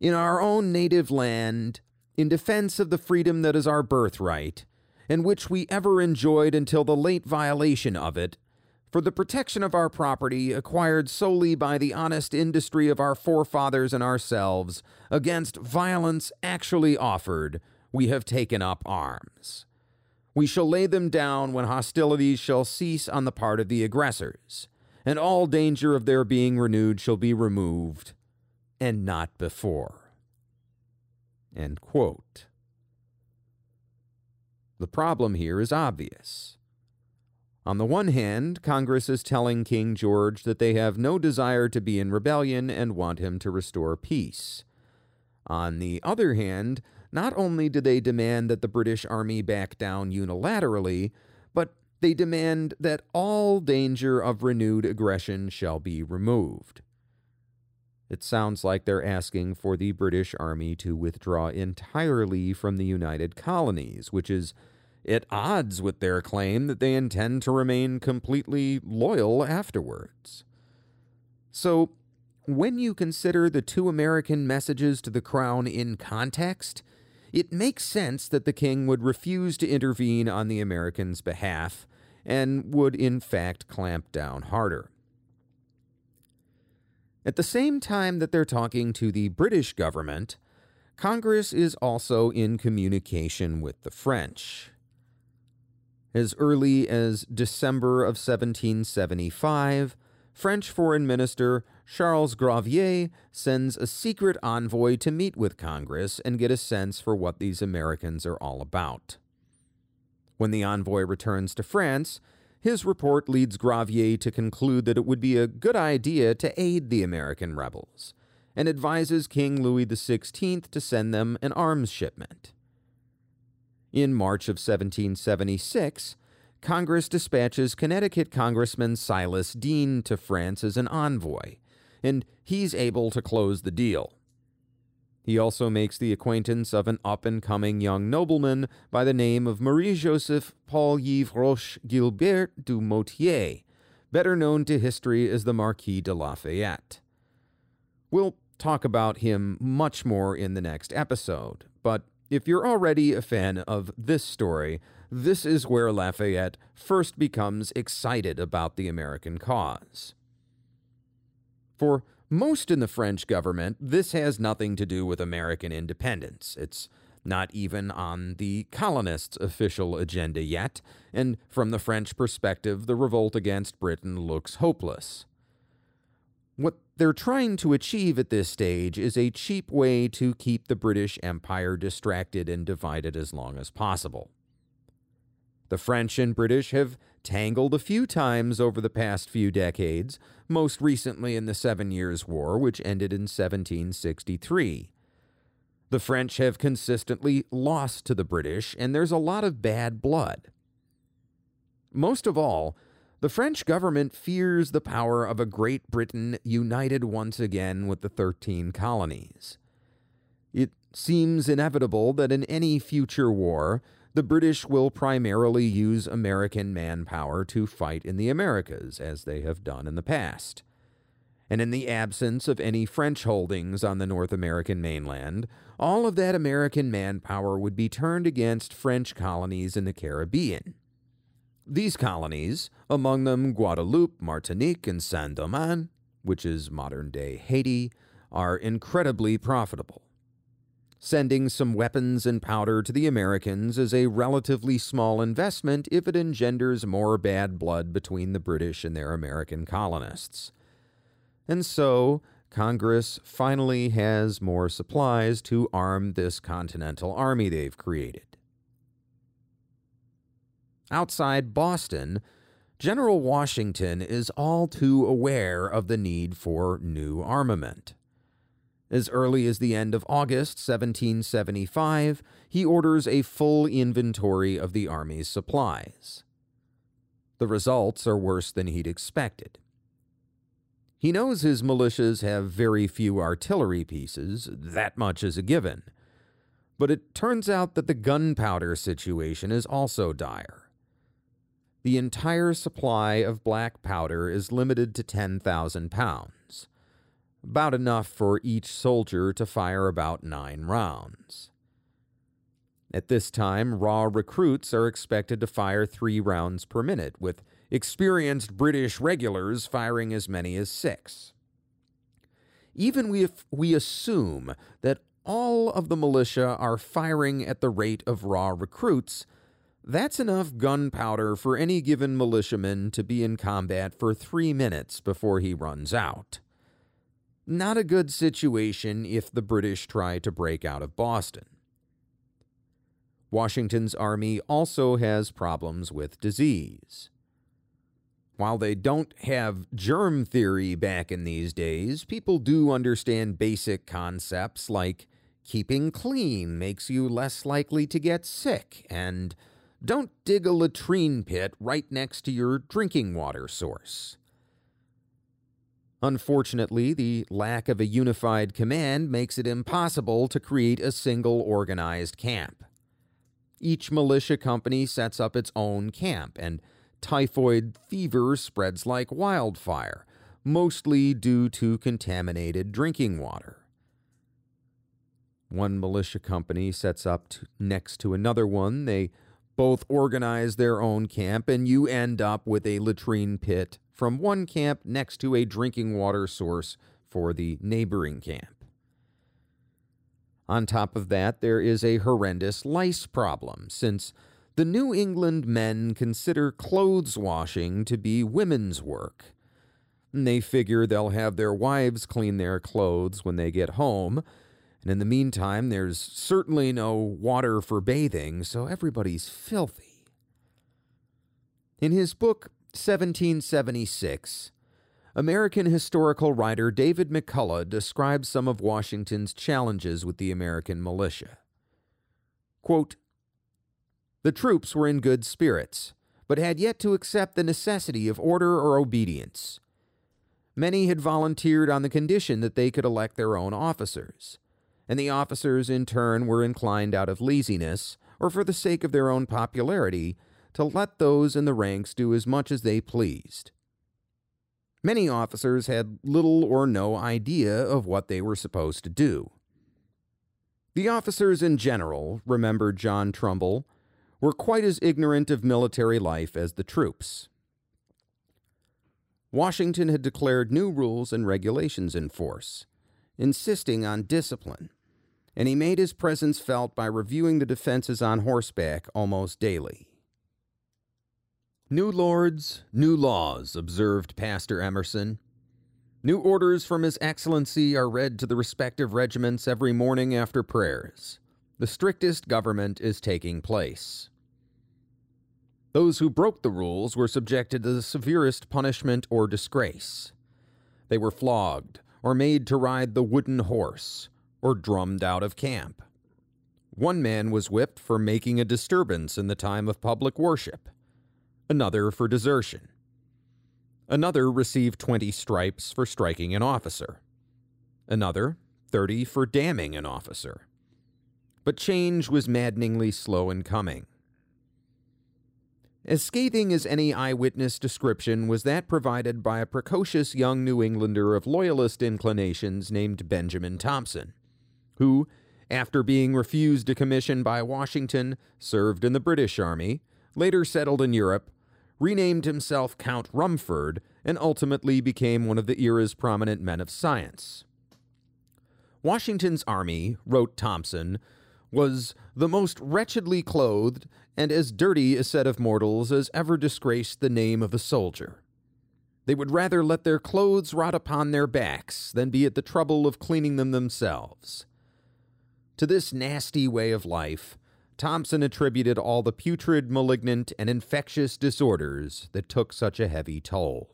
In our own native land, in defense of the freedom that is our birthright, and which we ever enjoyed until the late violation of it, for the protection of our property acquired solely by the honest industry of our forefathers and ourselves, against violence actually offered, we have taken up arms. We shall lay them down when hostilities shall cease on the part of the aggressors, and all danger of their being renewed shall be removed, and not before. The problem here is obvious. On the one hand, Congress is telling King George that they have no desire to be in rebellion and want him to restore peace. On the other hand, not only do they demand that the British Army back down unilaterally, but they demand that all danger of renewed aggression shall be removed. It sounds like they're asking for the British Army to withdraw entirely from the United Colonies, which is at odds with their claim that they intend to remain completely loyal afterwards. So, when you consider the two American messages to the Crown in context, it makes sense that the king would refuse to intervene on the Americans' behalf and would, in fact, clamp down harder. At the same time that they're talking to the British government, Congress is also in communication with the French. As early as December of 1775, French Foreign Minister Charles Gravier sends a secret envoy to meet with Congress and get a sense for what these Americans are all about. When the envoy returns to France, his report leads Gravier to conclude that it would be a good idea to aid the American rebels, and advises King Louis XVI to send them an arms shipment. In March of 1776, Congress dispatches Connecticut Congressman Silas Deane to France as an envoy, and he's able to close the deal. He also makes the acquaintance of an up and coming young nobleman by the name of Marie Joseph Paul Yves Roche Gilbert du Motier, better known to history as the Marquis de Lafayette. We'll talk about him much more in the next episode, but if you're already a fan of this story, this is where Lafayette first becomes excited about the American cause. For most in the French government, this has nothing to do with American independence. It's not even on the colonists' official agenda yet, and from the French perspective, the revolt against Britain looks hopeless. What they're trying to achieve at this stage is a cheap way to keep the British Empire distracted and divided as long as possible. The French and British have tangled a few times over the past few decades, most recently in the Seven Years' War, which ended in 1763. The French have consistently lost to the British, and there's a lot of bad blood. Most of all, the French government fears the power of a Great Britain united once again with the Thirteen Colonies. It seems inevitable that in any future war, the British will primarily use American manpower to fight in the Americas, as they have done in the past. And in the absence of any French holdings on the North American mainland, all of that American manpower would be turned against French colonies in the Caribbean. These colonies, among them Guadeloupe, Martinique, and Saint Domingue, which is modern day Haiti, are incredibly profitable. Sending some weapons and powder to the Americans is a relatively small investment if it engenders more bad blood between the British and their American colonists. And so, Congress finally has more supplies to arm this continental army they've created. Outside Boston, General Washington is all too aware of the need for new armament. As early as the end of August 1775, he orders a full inventory of the army's supplies. The results are worse than he'd expected. He knows his militias have very few artillery pieces, that much is a given. But it turns out that the gunpowder situation is also dire. The entire supply of black powder is limited to 10,000 pounds, about enough for each soldier to fire about nine rounds. At this time, raw recruits are expected to fire three rounds per minute, with experienced British regulars firing as many as six. Even if we assume that all of the militia are firing at the rate of raw recruits, that's enough gunpowder for any given militiaman to be in combat for three minutes before he runs out. Not a good situation if the British try to break out of Boston. Washington's army also has problems with disease. While they don't have germ theory back in these days, people do understand basic concepts like keeping clean makes you less likely to get sick, and don't dig a latrine pit right next to your drinking water source. Unfortunately, the lack of a unified command makes it impossible to create a single organized camp. Each militia company sets up its own camp, and typhoid fever spreads like wildfire, mostly due to contaminated drinking water. One militia company sets up next to another one. They both organize their own camp, and you end up with a latrine pit from one camp next to a drinking water source for the neighboring camp. On top of that, there is a horrendous lice problem, since the New England men consider clothes washing to be women's work. They figure they'll have their wives clean their clothes when they get home, and in the meantime, there's certainly no water for bathing, so everybody's filthy. In his book, 1776, American historical writer David McCullough describes some of Washington's challenges with the American militia. Quote, the troops were in good spirits, but had yet to accept the necessity of order or obedience. Many had volunteered on the condition that they could elect their own officers, and the officers in turn were inclined out of laziness, or for the sake of their own popularity, to let those in the ranks do as much as they pleased. Many officers had little or no idea of what they were supposed to do. The officers in general, remembered John Trumbull, were quite as ignorant of military life as the troops. Washington had declared new rules and regulations in force, insisting on discipline, and he made his presence felt by reviewing the defenses on horseback almost daily. New lords, new laws, observed Pastor Emerson. New orders from His Excellency are read to the respective regiments every morning after prayers the strictest government is taking place. Those who broke the rules were subjected to the severest punishment or disgrace. They were flogged, or made to ride the wooden horse, or drummed out of camp. One man was whipped for making a disturbance in the time of public worship, another for desertion. Another received 20 stripes for striking an officer, another 30 for damning an officer but change was maddeningly slow in coming. As scathing as any eyewitness description was that provided by a precocious young New Englander of loyalist inclinations named Benjamin Thompson, who, after being refused a commission by Washington, served in the British Army, later settled in Europe, renamed himself Count Rumford, and ultimately became one of the era's prominent men of science. Washington's army, wrote Thompson, was the most wretchedly clothed and as dirty a set of mortals as ever disgraced the name of a soldier. They would rather let their clothes rot upon their backs than be at the trouble of cleaning them themselves. To this nasty way of life, Thompson attributed all the putrid, malignant, and infectious disorders that took such a heavy toll.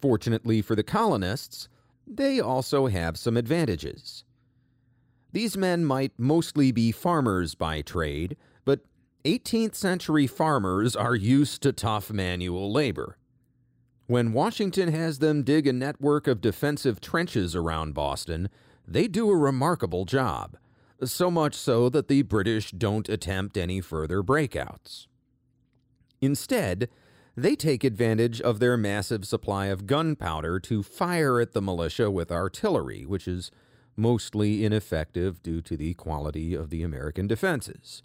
Fortunately for the colonists, they also have some advantages. These men might mostly be farmers by trade, but 18th century farmers are used to tough manual labor. When Washington has them dig a network of defensive trenches around Boston, they do a remarkable job, so much so that the British don't attempt any further breakouts. Instead, they take advantage of their massive supply of gunpowder to fire at the militia with artillery, which is mostly ineffective due to the quality of the American defenses.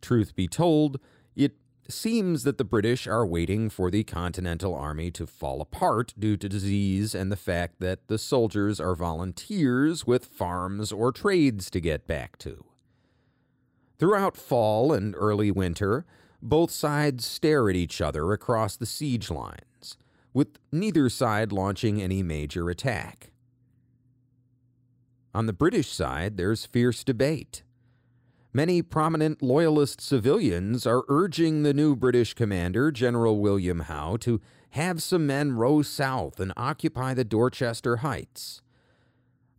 Truth be told, it seems that the British are waiting for the Continental Army to fall apart due to disease and the fact that the soldiers are volunteers with farms or trades to get back to. Throughout fall and early winter, both sides stare at each other across the siege lines, with neither side launching any major attack. On the British side, there's fierce debate. Many prominent Loyalist civilians are urging the new British commander, General William Howe, to have some men row south and occupy the Dorchester Heights.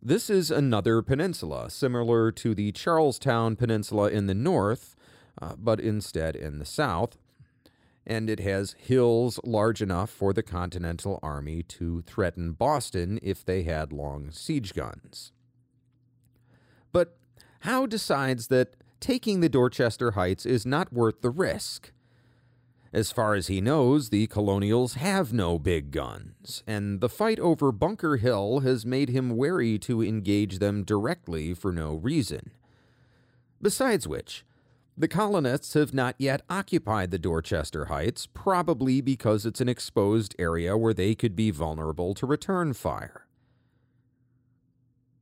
This is another peninsula, similar to the Charlestown Peninsula in the north, uh, but instead in the south, and it has hills large enough for the Continental Army to threaten Boston if they had long siege guns. But Howe decides that taking the Dorchester Heights is not worth the risk. As far as he knows, the Colonials have no big guns, and the fight over Bunker Hill has made him wary to engage them directly for no reason. Besides which, the colonists have not yet occupied the Dorchester Heights, probably because it's an exposed area where they could be vulnerable to return fire.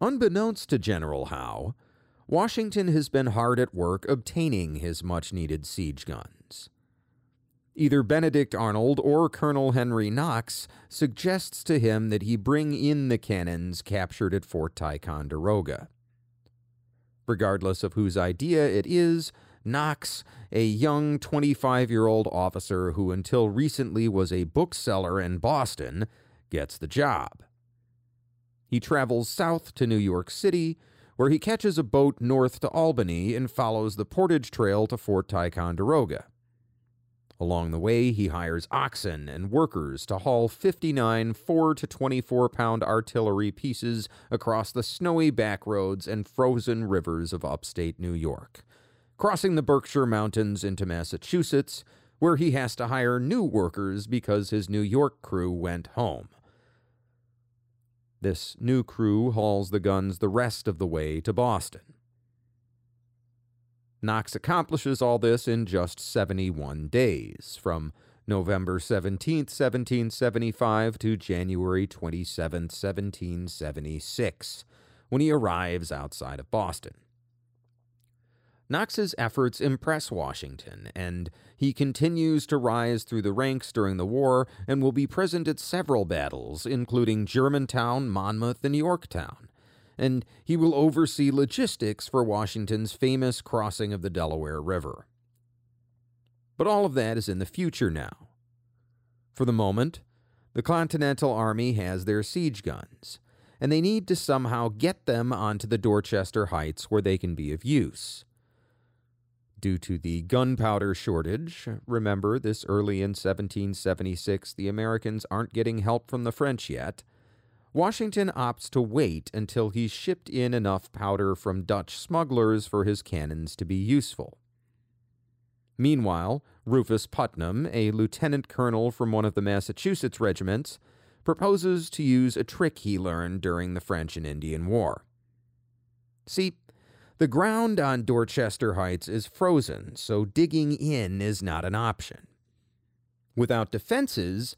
Unbeknownst to General Howe, Washington has been hard at work obtaining his much needed siege guns. Either Benedict Arnold or Colonel Henry Knox suggests to him that he bring in the cannons captured at Fort Ticonderoga. Regardless of whose idea it is, Knox, a young 25 year old officer who until recently was a bookseller in Boston, gets the job. He travels south to New York City where he catches a boat north to Albany and follows the portage trail to Fort Ticonderoga. Along the way, he hires oxen and workers to haul 59 4 to 24 pound artillery pieces across the snowy back roads and frozen rivers of upstate New York, crossing the Berkshire Mountains into Massachusetts, where he has to hire new workers because his New York crew went home. This new crew hauls the guns the rest of the way to Boston. Knox accomplishes all this in just 71 days, from November 17, 1775 to January 27, 1776, when he arrives outside of Boston. Knox's efforts impress Washington, and he continues to rise through the ranks during the war and will be present at several battles, including Germantown, Monmouth, and Yorktown. And he will oversee logistics for Washington's famous crossing of the Delaware River. But all of that is in the future now. For the moment, the Continental Army has their siege guns, and they need to somehow get them onto the Dorchester Heights where they can be of use due to the gunpowder shortage. Remember, this early in 1776, the Americans aren't getting help from the French yet. Washington opts to wait until he's shipped in enough powder from Dutch smugglers for his cannons to be useful. Meanwhile, Rufus Putnam, a lieutenant colonel from one of the Massachusetts regiments, proposes to use a trick he learned during the French and Indian War. See, the ground on Dorchester Heights is frozen, so digging in is not an option. Without defenses,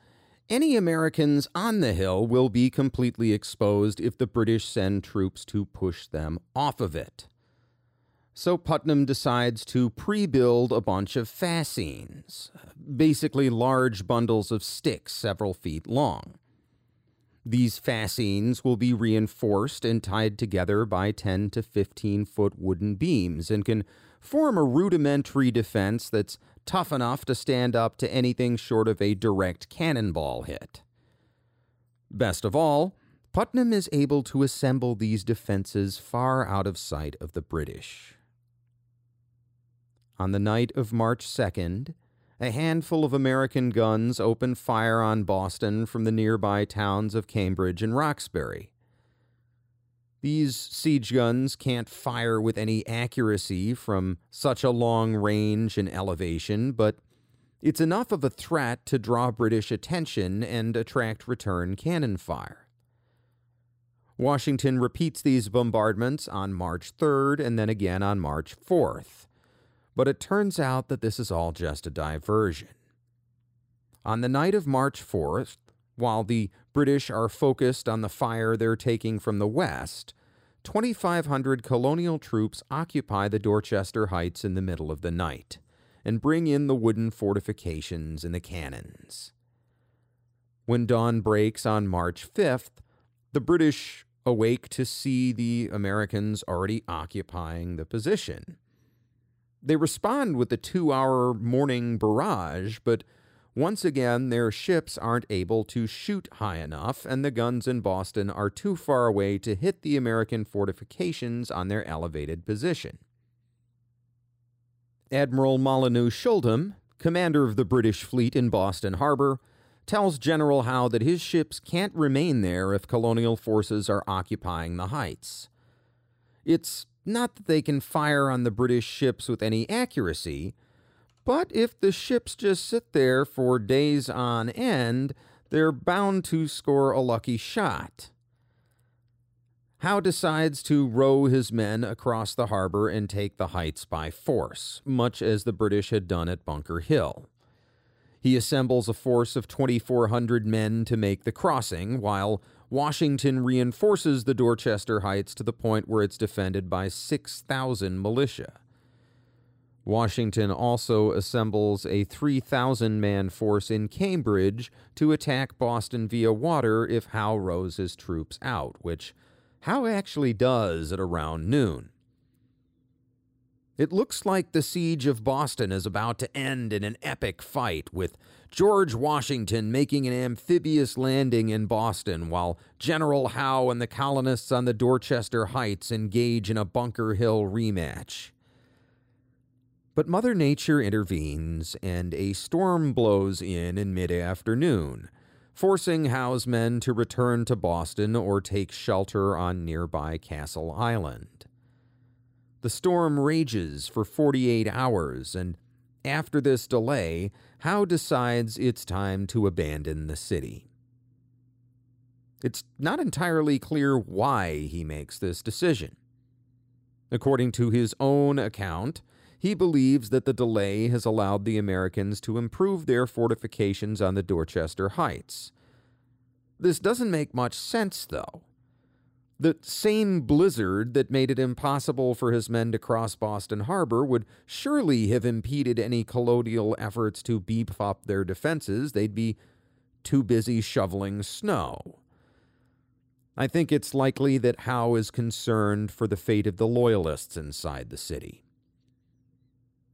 any Americans on the hill will be completely exposed if the British send troops to push them off of it. So Putnam decides to pre build a bunch of fascines, basically large bundles of sticks several feet long. These fascines will be reinforced and tied together by 10 to 15 foot wooden beams and can form a rudimentary defense that's tough enough to stand up to anything short of a direct cannonball hit. Best of all, Putnam is able to assemble these defenses far out of sight of the British. On the night of March 2nd, a handful of American guns opened fire on Boston from the nearby towns of Cambridge and Roxbury. These siege guns can't fire with any accuracy from such a long range and elevation, but it's enough of a threat to draw British attention and attract return cannon fire. Washington repeats these bombardments on March 3rd and then again on March 4th. But it turns out that this is all just a diversion. On the night of March 4th, while the British are focused on the fire they're taking from the west, 2,500 colonial troops occupy the Dorchester Heights in the middle of the night and bring in the wooden fortifications and the cannons. When dawn breaks on March 5th, the British awake to see the Americans already occupying the position. They respond with a two hour morning barrage, but once again, their ships aren't able to shoot high enough, and the guns in Boston are too far away to hit the American fortifications on their elevated position. Admiral Molyneux Schuldham, commander of the British fleet in Boston Harbor, tells General Howe that his ships can't remain there if colonial forces are occupying the heights. It's not that they can fire on the British ships with any accuracy, but if the ships just sit there for days on end, they're bound to score a lucky shot. Howe decides to row his men across the harbor and take the heights by force, much as the British had done at Bunker Hill. He assembles a force of 2,400 men to make the crossing, while Washington reinforces the Dorchester Heights to the point where it's defended by 6,000 militia. Washington also assembles a 3,000 man force in Cambridge to attack Boston via water if Howe rows his troops out, which Howe actually does at around noon. It looks like the siege of Boston is about to end in an epic fight, with George Washington making an amphibious landing in Boston while General Howe and the colonists on the Dorchester Heights engage in a Bunker Hill rematch. But Mother Nature intervenes, and a storm blows in in mid afternoon forcing Howe's men to return to Boston or take shelter on nearby Castle Island. The storm rages for 48 hours, and after this delay, Howe decides it's time to abandon the city. It's not entirely clear why he makes this decision. According to his own account, he believes that the delay has allowed the Americans to improve their fortifications on the Dorchester Heights. This doesn't make much sense, though. The same blizzard that made it impossible for his men to cross Boston Harbor would surely have impeded any colonial efforts to beef up their defenses. They'd be too busy shoveling snow. I think it's likely that Howe is concerned for the fate of the Loyalists inside the city.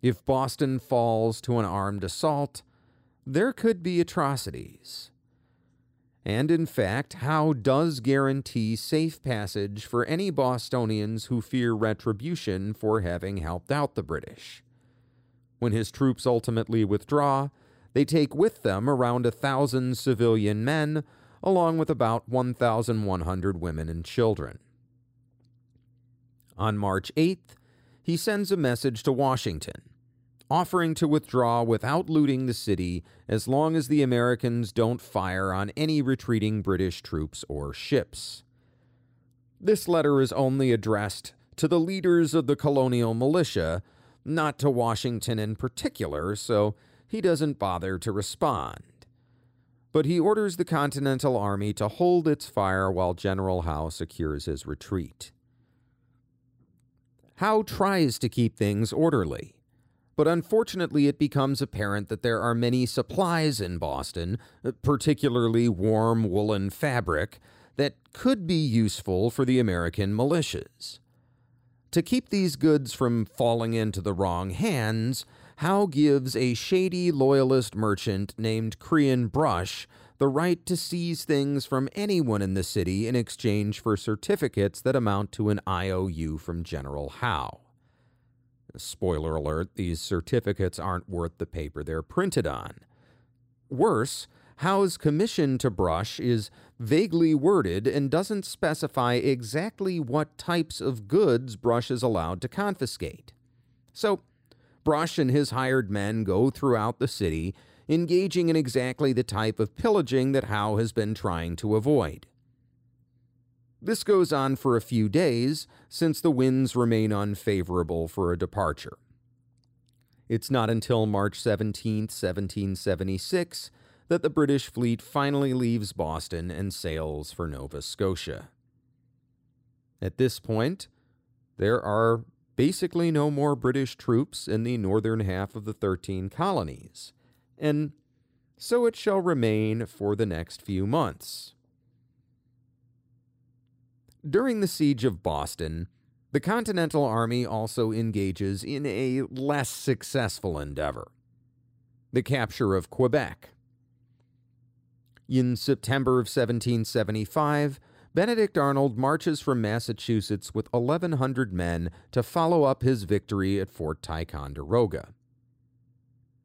If Boston falls to an armed assault, there could be atrocities. And in fact, Howe does guarantee safe passage for any Bostonians who fear retribution for having helped out the British. When his troops ultimately withdraw, they take with them around a thousand civilian men, along with about 1,100 women and children. On March 8th, he sends a message to Washington offering to withdraw without looting the city as long as the Americans don't fire on any retreating British troops or ships. This letter is only addressed to the leaders of the colonial militia, not to Washington in particular, so he doesn't bother to respond. But he orders the Continental Army to hold its fire while General Howe secures his retreat. Howe tries to keep things orderly but unfortunately, it becomes apparent that there are many supplies in Boston, uh, particularly warm woolen fabric, that could be useful for the American militias. To keep these goods from falling into the wrong hands, Howe gives a shady loyalist merchant named Crean Brush the right to seize things from anyone in the city in exchange for certificates that amount to an IOU from General Howe. Spoiler alert, these certificates aren't worth the paper they're printed on. Worse, Howe's commission to Brush is vaguely worded and doesn't specify exactly what types of goods Brush is allowed to confiscate. So, Brush and his hired men go throughout the city, engaging in exactly the type of pillaging that Howe has been trying to avoid. This goes on for a few days, since the winds remain unfavorable for a departure. It's not until March 17, 1776, that the British fleet finally leaves Boston and sails for Nova Scotia. At this point, there are basically no more British troops in the northern half of the 13 colonies, and so it shall remain for the next few months. During the siege of Boston, the Continental Army also engages in a less successful endeavor the capture of Quebec. In September of 1775, Benedict Arnold marches from Massachusetts with 1,100 men to follow up his victory at Fort Ticonderoga.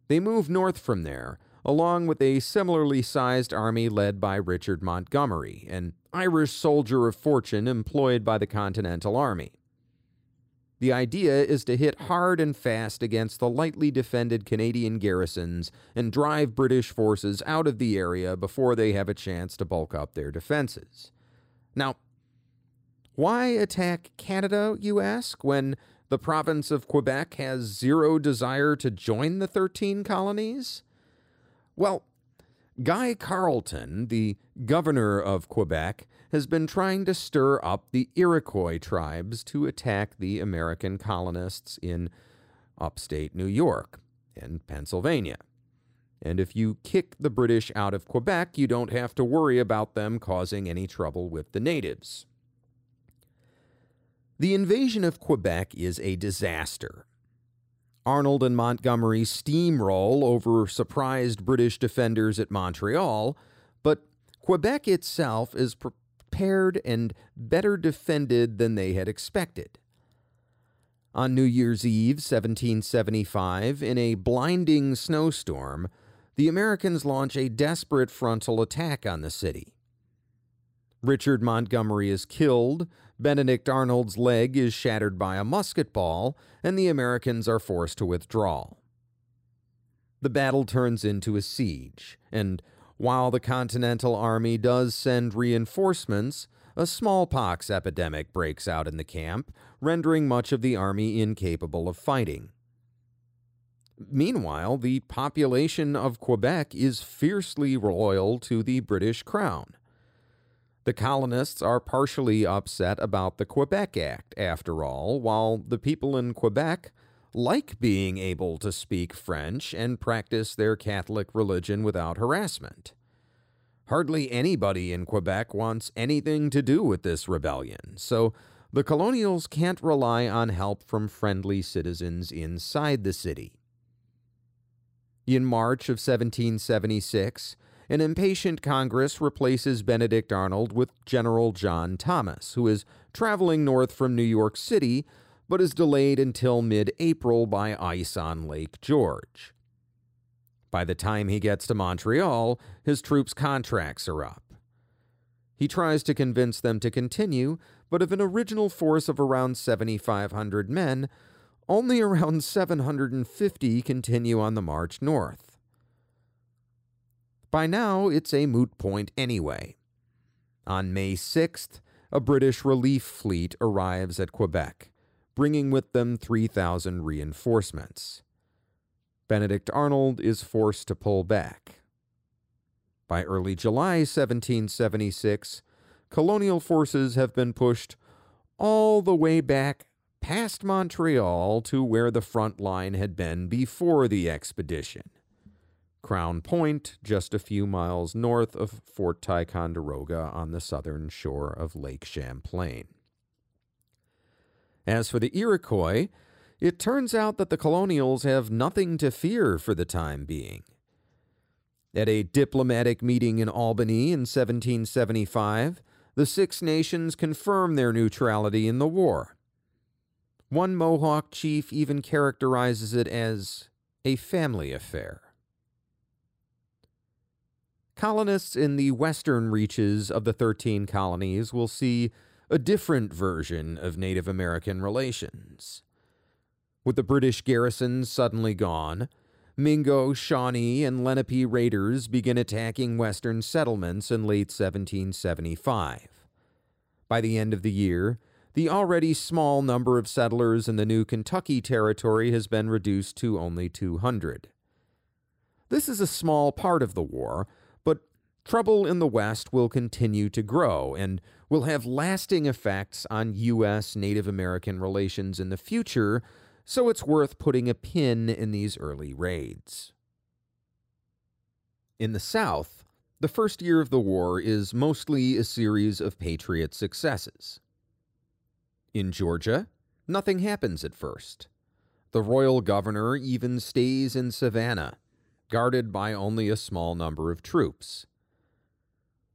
They move north from there, along with a similarly sized army led by Richard Montgomery, an Irish soldier of fortune employed by the Continental Army. The idea is to hit hard and fast against the lightly defended Canadian garrisons and drive British forces out of the area before they have a chance to bulk up their defenses. Now, why attack Canada, you ask, when the province of Quebec has zero desire to join the 13 colonies? Well, Guy Carleton, the governor of Quebec, has been trying to stir up the Iroquois tribes to attack the American colonists in upstate New York and Pennsylvania. And if you kick the British out of Quebec, you don't have to worry about them causing any trouble with the natives. The invasion of Quebec is a disaster. Arnold and Montgomery steamroll over surprised British defenders at Montreal, but Quebec itself is prepared and better defended than they had expected. On New Year's Eve, 1775, in a blinding snowstorm, the Americans launch a desperate frontal attack on the city. Richard Montgomery is killed, Benedict Arnold's leg is shattered by a musket ball, and the Americans are forced to withdraw. The battle turns into a siege, and while the Continental Army does send reinforcements, a smallpox epidemic breaks out in the camp, rendering much of the army incapable of fighting. Meanwhile, the population of Quebec is fiercely loyal to the British Crown. The colonists are partially upset about the Quebec Act, after all, while the people in Quebec like being able to speak French and practice their Catholic religion without harassment. Hardly anybody in Quebec wants anything to do with this rebellion, so the colonials can't rely on help from friendly citizens inside the city. In March of 1776, an impatient Congress replaces Benedict Arnold with General John Thomas, who is traveling north from New York City but is delayed until mid April by ice on Lake George. By the time he gets to Montreal, his troops' contracts are up. He tries to convince them to continue, but of an original force of around 7,500 men, only around 750 continue on the march north. By now, it's a moot point anyway. On May 6th, a British relief fleet arrives at Quebec bringing with them 3,000 reinforcements. Benedict Arnold is forced to pull back. By early July 1776, colonial forces have been pushed all the way back past Montreal to where the front line had been before the expedition. Crown Point, just a few miles north of Fort Ticonderoga on the southern shore of Lake Champlain. As for the Iroquois, it turns out that the colonials have nothing to fear for the time being. At a diplomatic meeting in Albany in 1775, the Six Nations confirm their neutrality in the war. One Mohawk chief even characterizes it as a family affair. Colonists in the western reaches of the 13 colonies will see a different version of Native American relations. With the British garrisons suddenly gone, Mingo, Shawnee, and Lenape raiders begin attacking western settlements in late 1775. By the end of the year, the already small number of settlers in the new Kentucky Territory has been reduced to only 200. This is a small part of the war, trouble in the West will continue to grow and will have lasting effects on U.S. Native American relations in the future, so it's worth putting a pin in these early raids. In the South, the first year of the war is mostly a series of Patriot successes. In Georgia, nothing happens at first. The royal governor even stays in Savannah, guarded by only a small number of troops.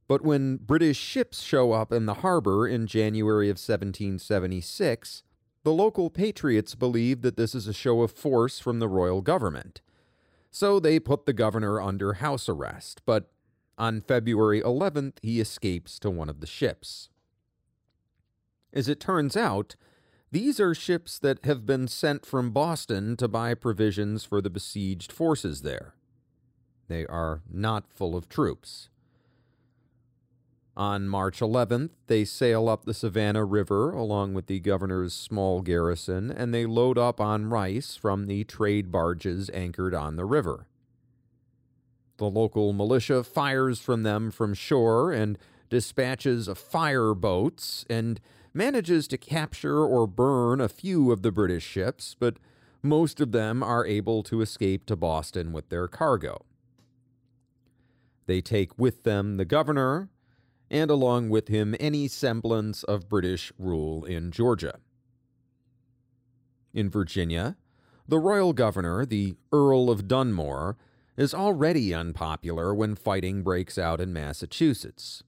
But when British ships show up in the harbor in January of 1776, the local patriots believe that this is a show of force from the royal government. So they put the governor under house arrest, but on February 11th, he escapes to one of the ships. As it turns out, these are ships that have been sent from Boston to buy provisions for the besieged forces there. They are not full of troops. On March 11th, they sail up the Savannah River along with the governor's small garrison, and they load up on rice from the trade barges anchored on the river. The local militia fires from them from shore and dispatches fire boats and manages to capture or burn a few of the British ships, but most of them are able to escape to Boston with their cargo. They take with them the governor, and along with him any semblance of British rule in Georgia. In Virginia, the royal governor, the Earl of Dunmore, is already unpopular when fighting breaks out in Massachusetts.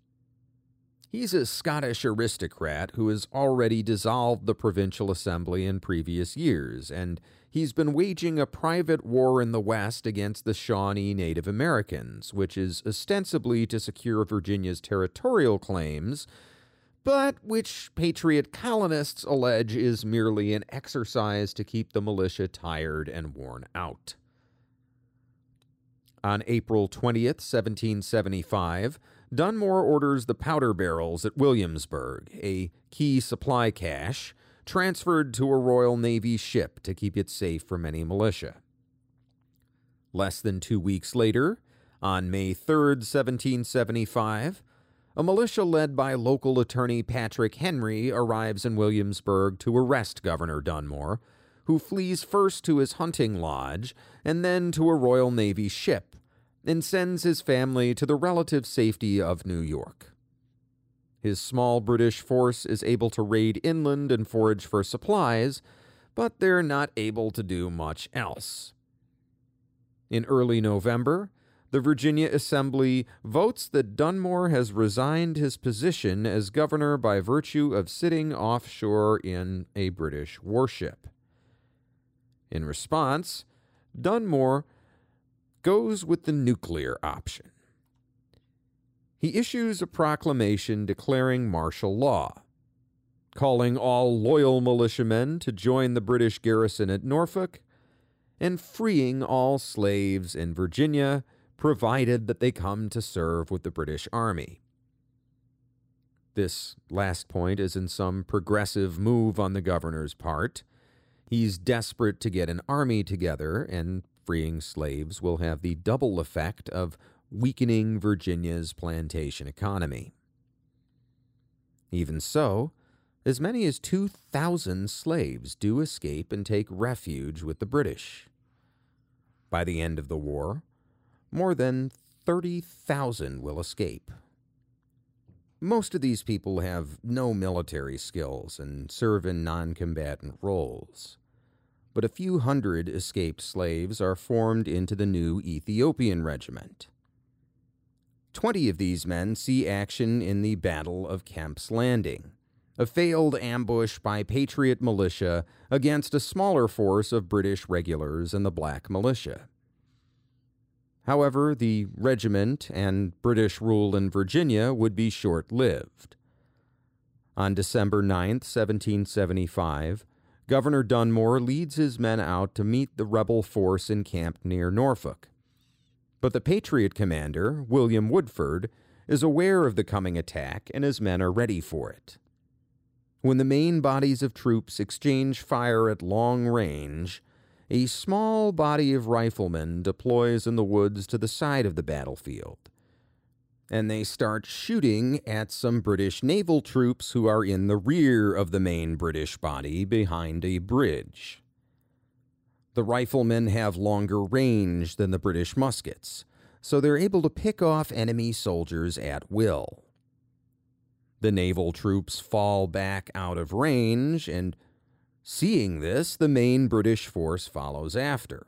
He's a Scottish aristocrat who has already dissolved the provincial assembly in previous years, and he's been waging a private war in the West against the Shawnee Native Americans, which is ostensibly to secure Virginia's territorial claims, but which Patriot colonists allege is merely an exercise to keep the militia tired and worn out. On April 20th, 1775, Dunmore orders the powder barrels at Williamsburg, a key supply cache, transferred to a Royal Navy ship to keep it safe from any militia. Less than two weeks later, on May 3, 1775, a militia led by local attorney Patrick Henry arrives in Williamsburg to arrest Governor Dunmore, who flees first to his hunting lodge and then to a Royal Navy ship and sends his family to the relative safety of New York. His small British force is able to raid inland and forage for supplies, but they're not able to do much else. In early November, the Virginia Assembly votes that Dunmore has resigned his position as governor by virtue of sitting offshore in a British warship. In response, Dunmore goes with the nuclear option. He issues a proclamation declaring martial law, calling all loyal militiamen to join the British garrison at Norfolk, and freeing all slaves in Virginia, provided that they come to serve with the British Army. This last point is in some progressive move on the governor's part. He's desperate to get an army together and freeing slaves will have the double effect of weakening Virginia's plantation economy. Even so, as many as 2,000 slaves do escape and take refuge with the British. By the end of the war, more than 30,000 will escape. Most of these people have no military skills and serve in non combatant roles but a few hundred escaped slaves are formed into the new Ethiopian regiment. Twenty of these men see action in the Battle of Kemp's Landing, a failed ambush by Patriot militia against a smaller force of British regulars and the Black Militia. However, the regiment and British rule in Virginia would be short lived. On December 9, 1775, Governor Dunmore leads his men out to meet the rebel force encamped near Norfolk. But the Patriot commander, William Woodford, is aware of the coming attack and his men are ready for it. When the main bodies of troops exchange fire at long range, a small body of riflemen deploys in the woods to the side of the battlefield. And they start shooting at some British naval troops who are in the rear of the main British body behind a bridge. The riflemen have longer range than the British muskets, so they're able to pick off enemy soldiers at will. The naval troops fall back out of range and Seeing this, the main British force follows after.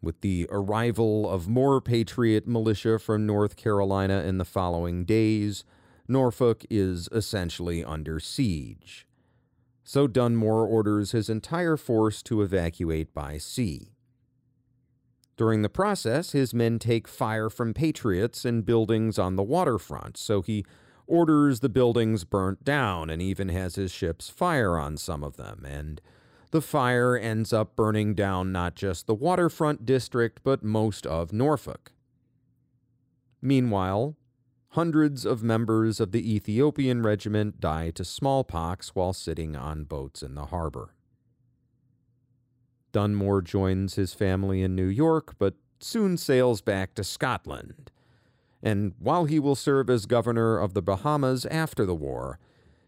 With the arrival of more Patriot militia from North Carolina in the following days, Norfolk is essentially under siege. So Dunmore orders his entire force to evacuate by sea. During the process, his men take fire from Patriots in buildings on the waterfront, so he orders the buildings burnt down and even has his ships fire on some of them. And the fire ends up burning down not just the waterfront district, but most of Norfolk. Meanwhile, hundreds of members of the Ethiopian regiment die to smallpox while sitting on boats in the harbor. Dunmore joins his family in New York, but soon sails back to Scotland and while he will serve as governor of the Bahamas after the war,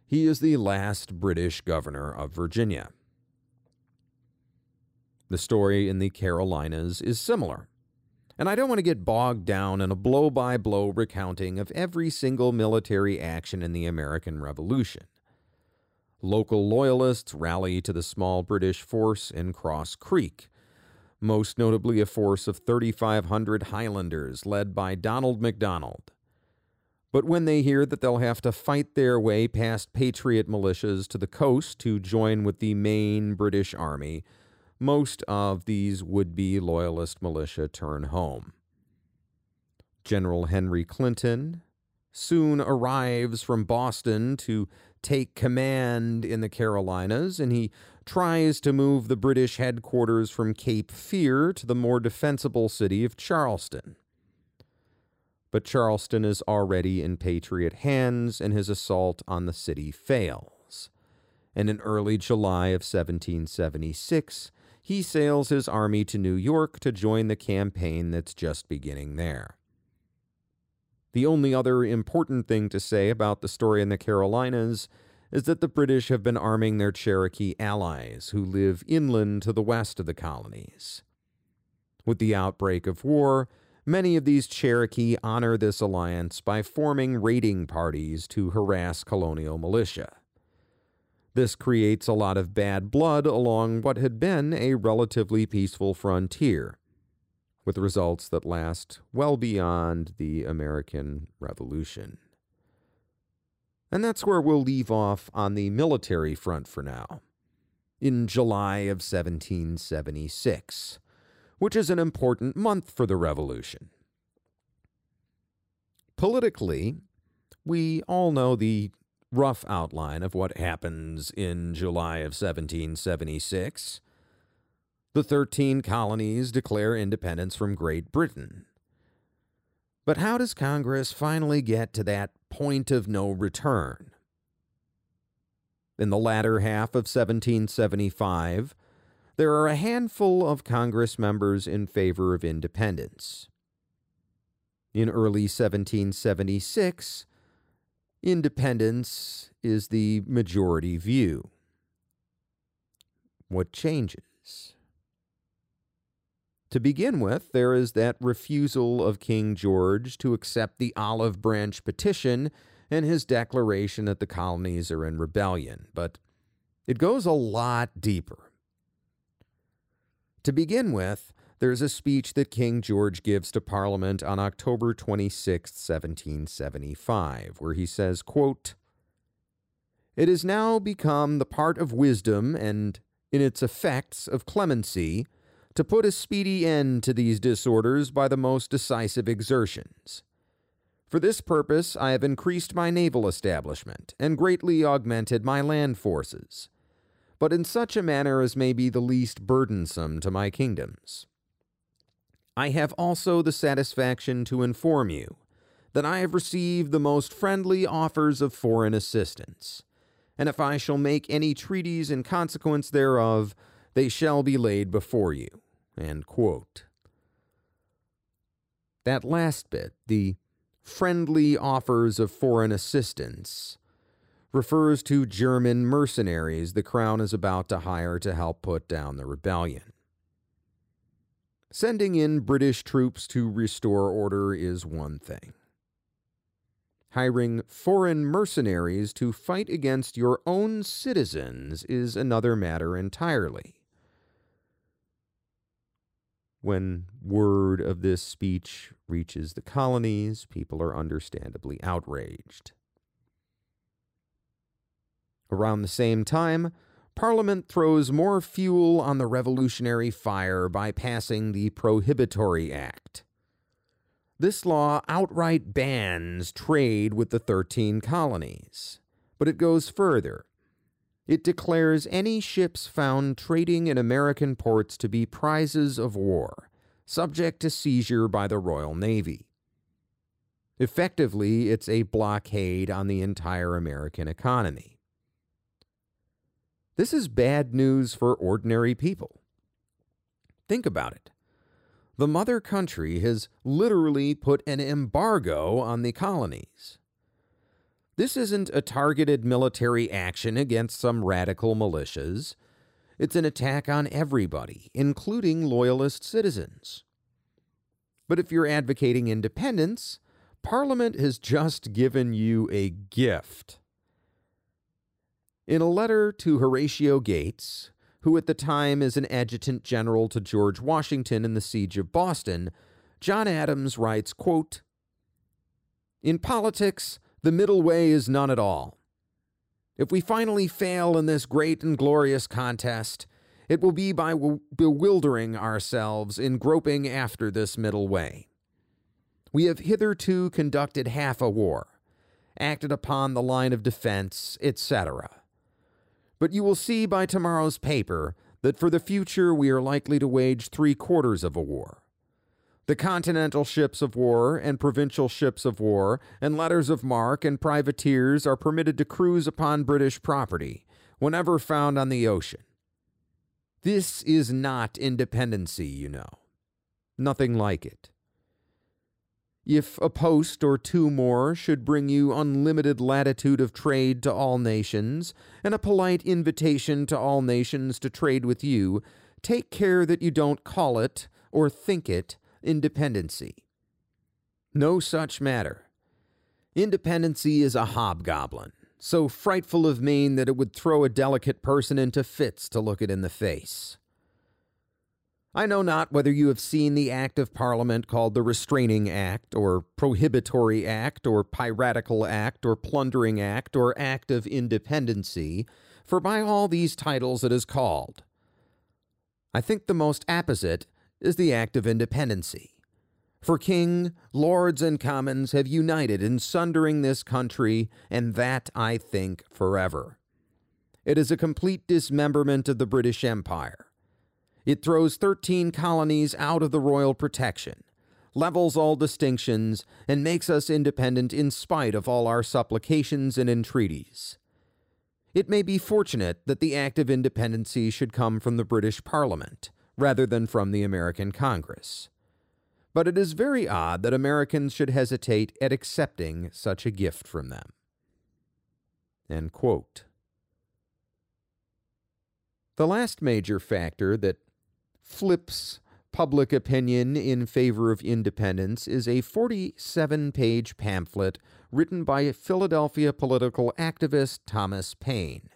he is the last British governor of Virginia. The story in the Carolinas is similar. And I don't want to get bogged down in a blow by blow recounting of every single military action in the American Revolution. Local loyalists rally to the small British force in Cross Creek, most notably a force of 3,500 Highlanders led by Donald MacDonald. But when they hear that they'll have to fight their way past Patriot militias to the coast to join with the main British Army, most of these would be Loyalist militia turn home. General Henry Clinton soon arrives from Boston to take command in the Carolinas, and he tries to move the British headquarters from Cape Fear to the more defensible city of Charleston. But Charleston is already in Patriot hands, and his assault on the city fails. And in early July of 1776, he sails his army to New York to join the campaign that's just beginning there. The only other important thing to say about the story in the Carolinas is that the British have been arming their Cherokee allies who live inland to the west of the colonies. With the outbreak of war, many of these Cherokee honor this alliance by forming raiding parties to harass colonial militia. This creates a lot of bad blood along what had been a relatively peaceful frontier, with results that last well beyond the American Revolution. And that's where we'll leave off on the military front for now. In July of 1776, which is an important month for the Revolution. Politically, we all know the rough outline of what happens in July of 1776. The 13 colonies declare independence from Great Britain. But how does Congress finally get to that point of no return? In the latter half of 1775, there are a handful of Congress members in favor of independence. In early 1776, independence is the majority view. What changes? To begin with, there is that refusal of King George to accept the Olive Branch petition and his declaration that the colonies are in rebellion, but it goes a lot deeper. To begin with, there's a speech that King George gives to Parliament on October 26, 1775, where he says, quote, It has now become the part of wisdom and in its effects of clemency to put a speedy end to these disorders by the most decisive exertions. For this purpose, I have increased my naval establishment and greatly augmented my land forces, but in such a manner as may be the least burdensome to my kingdoms. I have also the satisfaction to inform you that I have received the most friendly offers of foreign assistance, and if I shall make any treaties in consequence thereof, they shall be laid before you. That last bit, the friendly offers of foreign assistance, refers to German mercenaries the Crown is about to hire to help put down the rebellion. Sending in British troops to restore order is one thing hiring foreign mercenaries to fight against your own citizens is another matter entirely. When word of this speech reaches the colonies, people are understandably outraged. Around the same time, Parliament throws more fuel on the revolutionary fire by passing the Prohibitory Act. This law outright bans trade with the 13 colonies, but it goes further. It declares any ships found trading in American ports to be prizes of war, subject to seizure by the Royal Navy. Effectively, it's a blockade on the entire American economy. This is bad news for ordinary people. Think about it the mother country has literally put an embargo on the colonies. This isn't a targeted military action against some radical militias. It's an attack on everybody, including loyalist citizens. But if you're advocating independence, Parliament has just given you a gift. In a letter to Horatio Gates, who at the time is an adjutant general to George Washington in the siege of Boston, John Adams writes, quote, In politics, the middle way is none at all. If we finally fail in this great and glorious contest, it will be by w- bewildering ourselves in groping after this middle way. We have hitherto conducted half a war, acted upon the line of defense, etc. But you will see by tomorrow's paper that for the future we are likely to wage three quarters of a war. The continental ships of war and provincial ships of war and letters of marque and privateers are permitted to cruise upon British property whenever found on the ocean. This is not independency, you know. Nothing like it. If a post or two more should bring you unlimited latitude of trade to all nations, and a polite invitation to all nations to trade with you, take care that you don't call it, or think it, independency. No such matter. Independency is a hobgoblin, so frightful of mien that it would throw a delicate person into fits to look it in the face. I know not whether you have seen the Act of Parliament called the Restraining Act, or Prohibitory Act, or Piratical Act, or Plundering Act, or Act of Independency, for by all these titles it is called. I think the most apposite is the Act of Independency. For King, Lords, and Commons have united in sundering this country, and that, I think, forever. It is a complete dismemberment of the British Empire it throws 13 colonies out of the royal protection, levels all distinctions, and makes us independent in spite of all our supplications and entreaties. It may be fortunate that the Act of Independency should come from the British Parliament, rather than from the American Congress. But it is very odd that Americans should hesitate at accepting such a gift from them. The last major factor that flips public opinion in favor of independence is a 47 page pamphlet written by Philadelphia political activist Thomas Paine.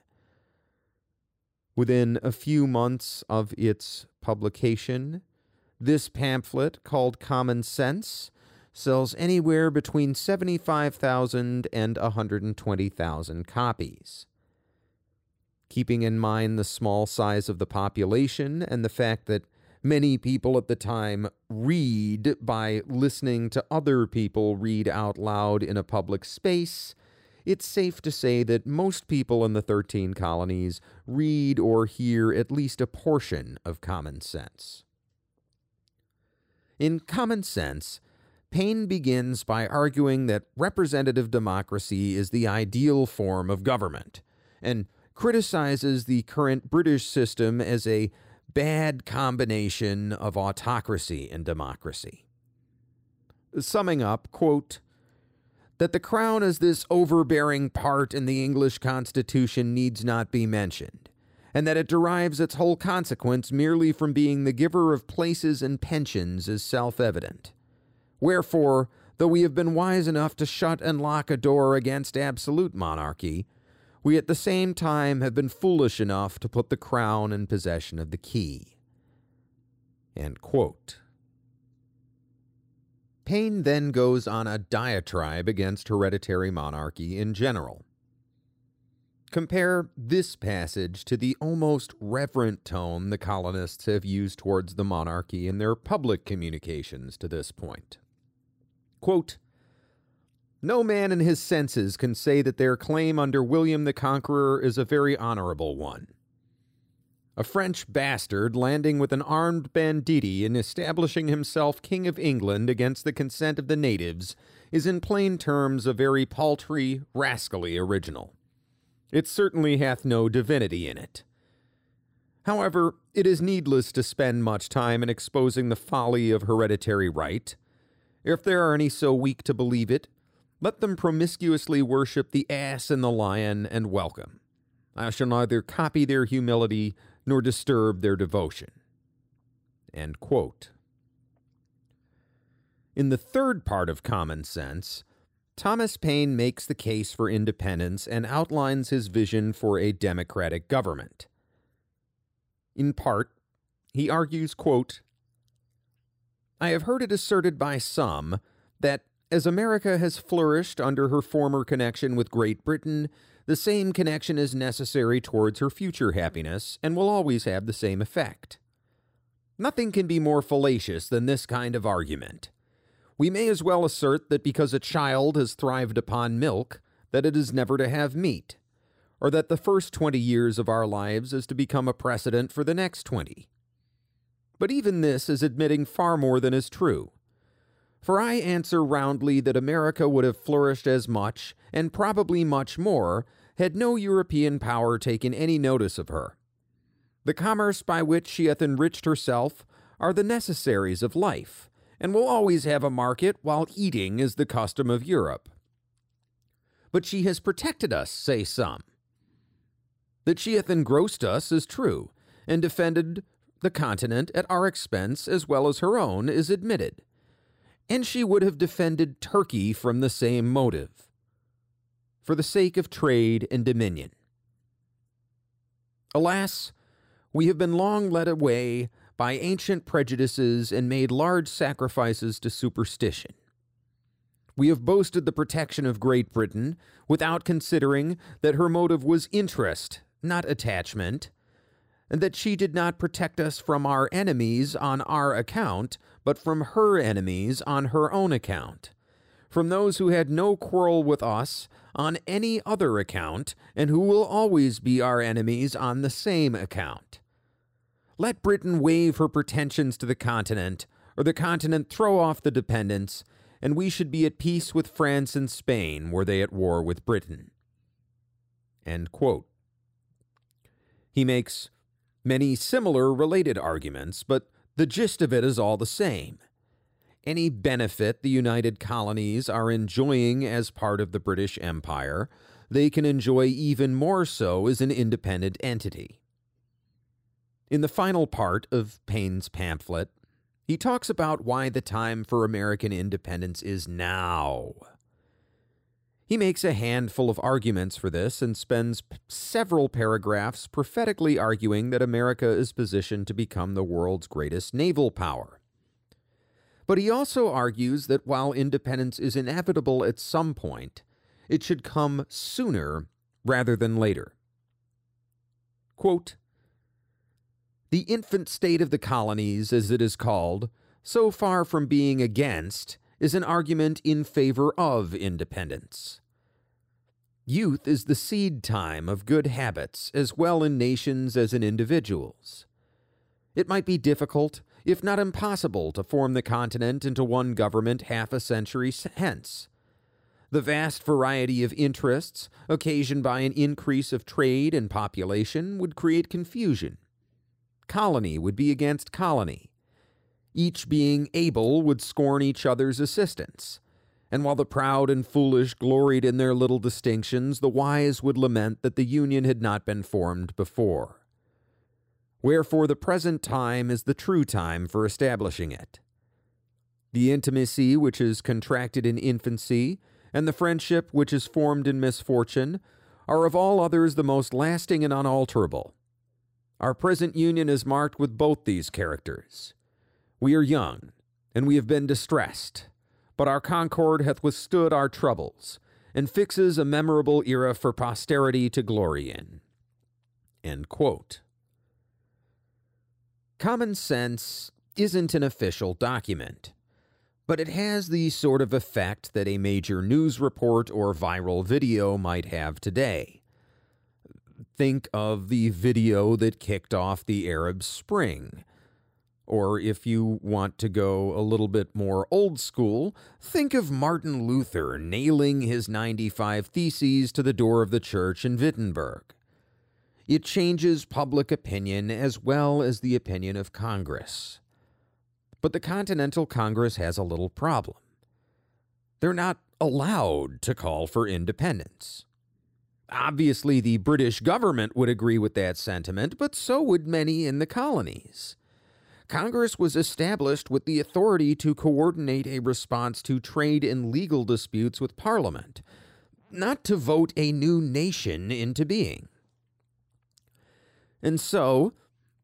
Within a few months of its publication, this pamphlet, called Common Sense, sells anywhere between 75,000 and 120,000 copies keeping in mind the small size of the population and the fact that many people at the time read by listening to other people read out loud in a public space, it's safe to say that most people in the 13 colonies read or hear at least a portion of common sense. In Common Sense, Paine begins by arguing that representative democracy is the ideal form of government, and criticizes the current British system as a bad combination of autocracy and democracy. Summing up, quote, that the crown as this overbearing part in the English Constitution needs not be mentioned, and that it derives its whole consequence merely from being the giver of places and pensions is self evident. Wherefore, though we have been wise enough to shut and lock a door against absolute monarchy, we at the same time have been foolish enough to put the crown in possession of the key. Paine then goes on a diatribe against hereditary monarchy in general. Compare this passage to the almost reverent tone the colonists have used towards the monarchy in their public communications to this point. Quote, no man in his senses can say that their claim under William the Conqueror is a very honorable one. A French bastard landing with an armed banditti and establishing himself King of England against the consent of the natives is in plain terms a very paltry, rascally original. It certainly hath no divinity in it. However, it is needless to spend much time in exposing the folly of hereditary right. If there are any so weak to believe it, let them promiscuously worship the ass and the lion and welcome. I shall neither copy their humility nor disturb their devotion. In the third part of Common Sense, Thomas Paine makes the case for independence and outlines his vision for a democratic government. In part, he argues, quote, I have heard it asserted by some that as America has flourished under her former connection with Great Britain, the same connection is necessary towards her future happiness and will always have the same effect. Nothing can be more fallacious than this kind of argument. We may as well assert that because a child has thrived upon milk, that it is never to have meat, or that the first twenty years of our lives is to become a precedent for the next twenty. But even this is admitting far more than is true. For I answer roundly that America would have flourished as much, and probably much more, had no European power taken any notice of her. The commerce by which she hath enriched herself are the necessaries of life, and will always have a market while eating is the custom of Europe. But she has protected us, say some. That she hath engrossed us is true, and defended the continent at our expense as well as her own is admitted and she would have defended Turkey from the same motive for the sake of trade and dominion. Alas, we have been long led away by ancient prejudices and made large sacrifices to superstition. We have boasted the protection of Great Britain without considering that her motive was interest, not attachment, and that she did not protect us from our enemies on our account, but from her enemies on her own account, from those who had no quarrel with us on any other account, and who will always be our enemies on the same account. Let Britain waive her pretensions to the continent, or the continent throw off the dependence, and we should be at peace with France and Spain were they at war with Britain. He makes many similar related arguments, but the gist of it is all the same. Any benefit the United Colonies are enjoying as part of the British Empire, they can enjoy even more so as an independent entity. In the final part of Paine's pamphlet, he talks about why the time for American independence is now. He makes a handful of arguments for this and spends p- several paragraphs prophetically arguing that America is positioned to become the world's greatest naval power. But he also argues that while independence is inevitable at some point, it should come sooner rather than later. Quote, The infant state of the colonies, as it is called, so far from being against, is an argument in favor of independence. Youth is the seed time of good habits, as well in nations as in individuals. It might be difficult, if not impossible, to form the continent into one government half a century hence. The vast variety of interests, occasioned by an increase of trade and population, would create confusion. Colony would be against colony. Each being able would scorn each other's assistance. And while the proud and foolish gloried in their little distinctions, the wise would lament that the Union had not been formed before. Wherefore, the present time is the true time for establishing it. The intimacy which is contracted in infancy and the friendship which is formed in misfortune are of all others the most lasting and unalterable. Our present union is marked with both these characters. We are young, and we have been distressed, but our concord hath withstood our troubles, and fixes a memorable era for posterity to glory in. Common sense isn't an official document but it has the sort of effect that a major news report or viral video might have today. Think of the video that kicked off the Arab Spring. Or if you want to go a little bit more old school, think of Martin Luther nailing his 95 Theses to the door of the church in Wittenberg. It changes public opinion as well as the opinion of Congress. But the Continental Congress has a little problem. They're not allowed to call for independence. Obviously, the British government would agree with that sentiment, but so would many in the colonies. Congress was established with the authority to coordinate a response to trade and legal disputes with Parliament, not to vote a new nation into being. And so,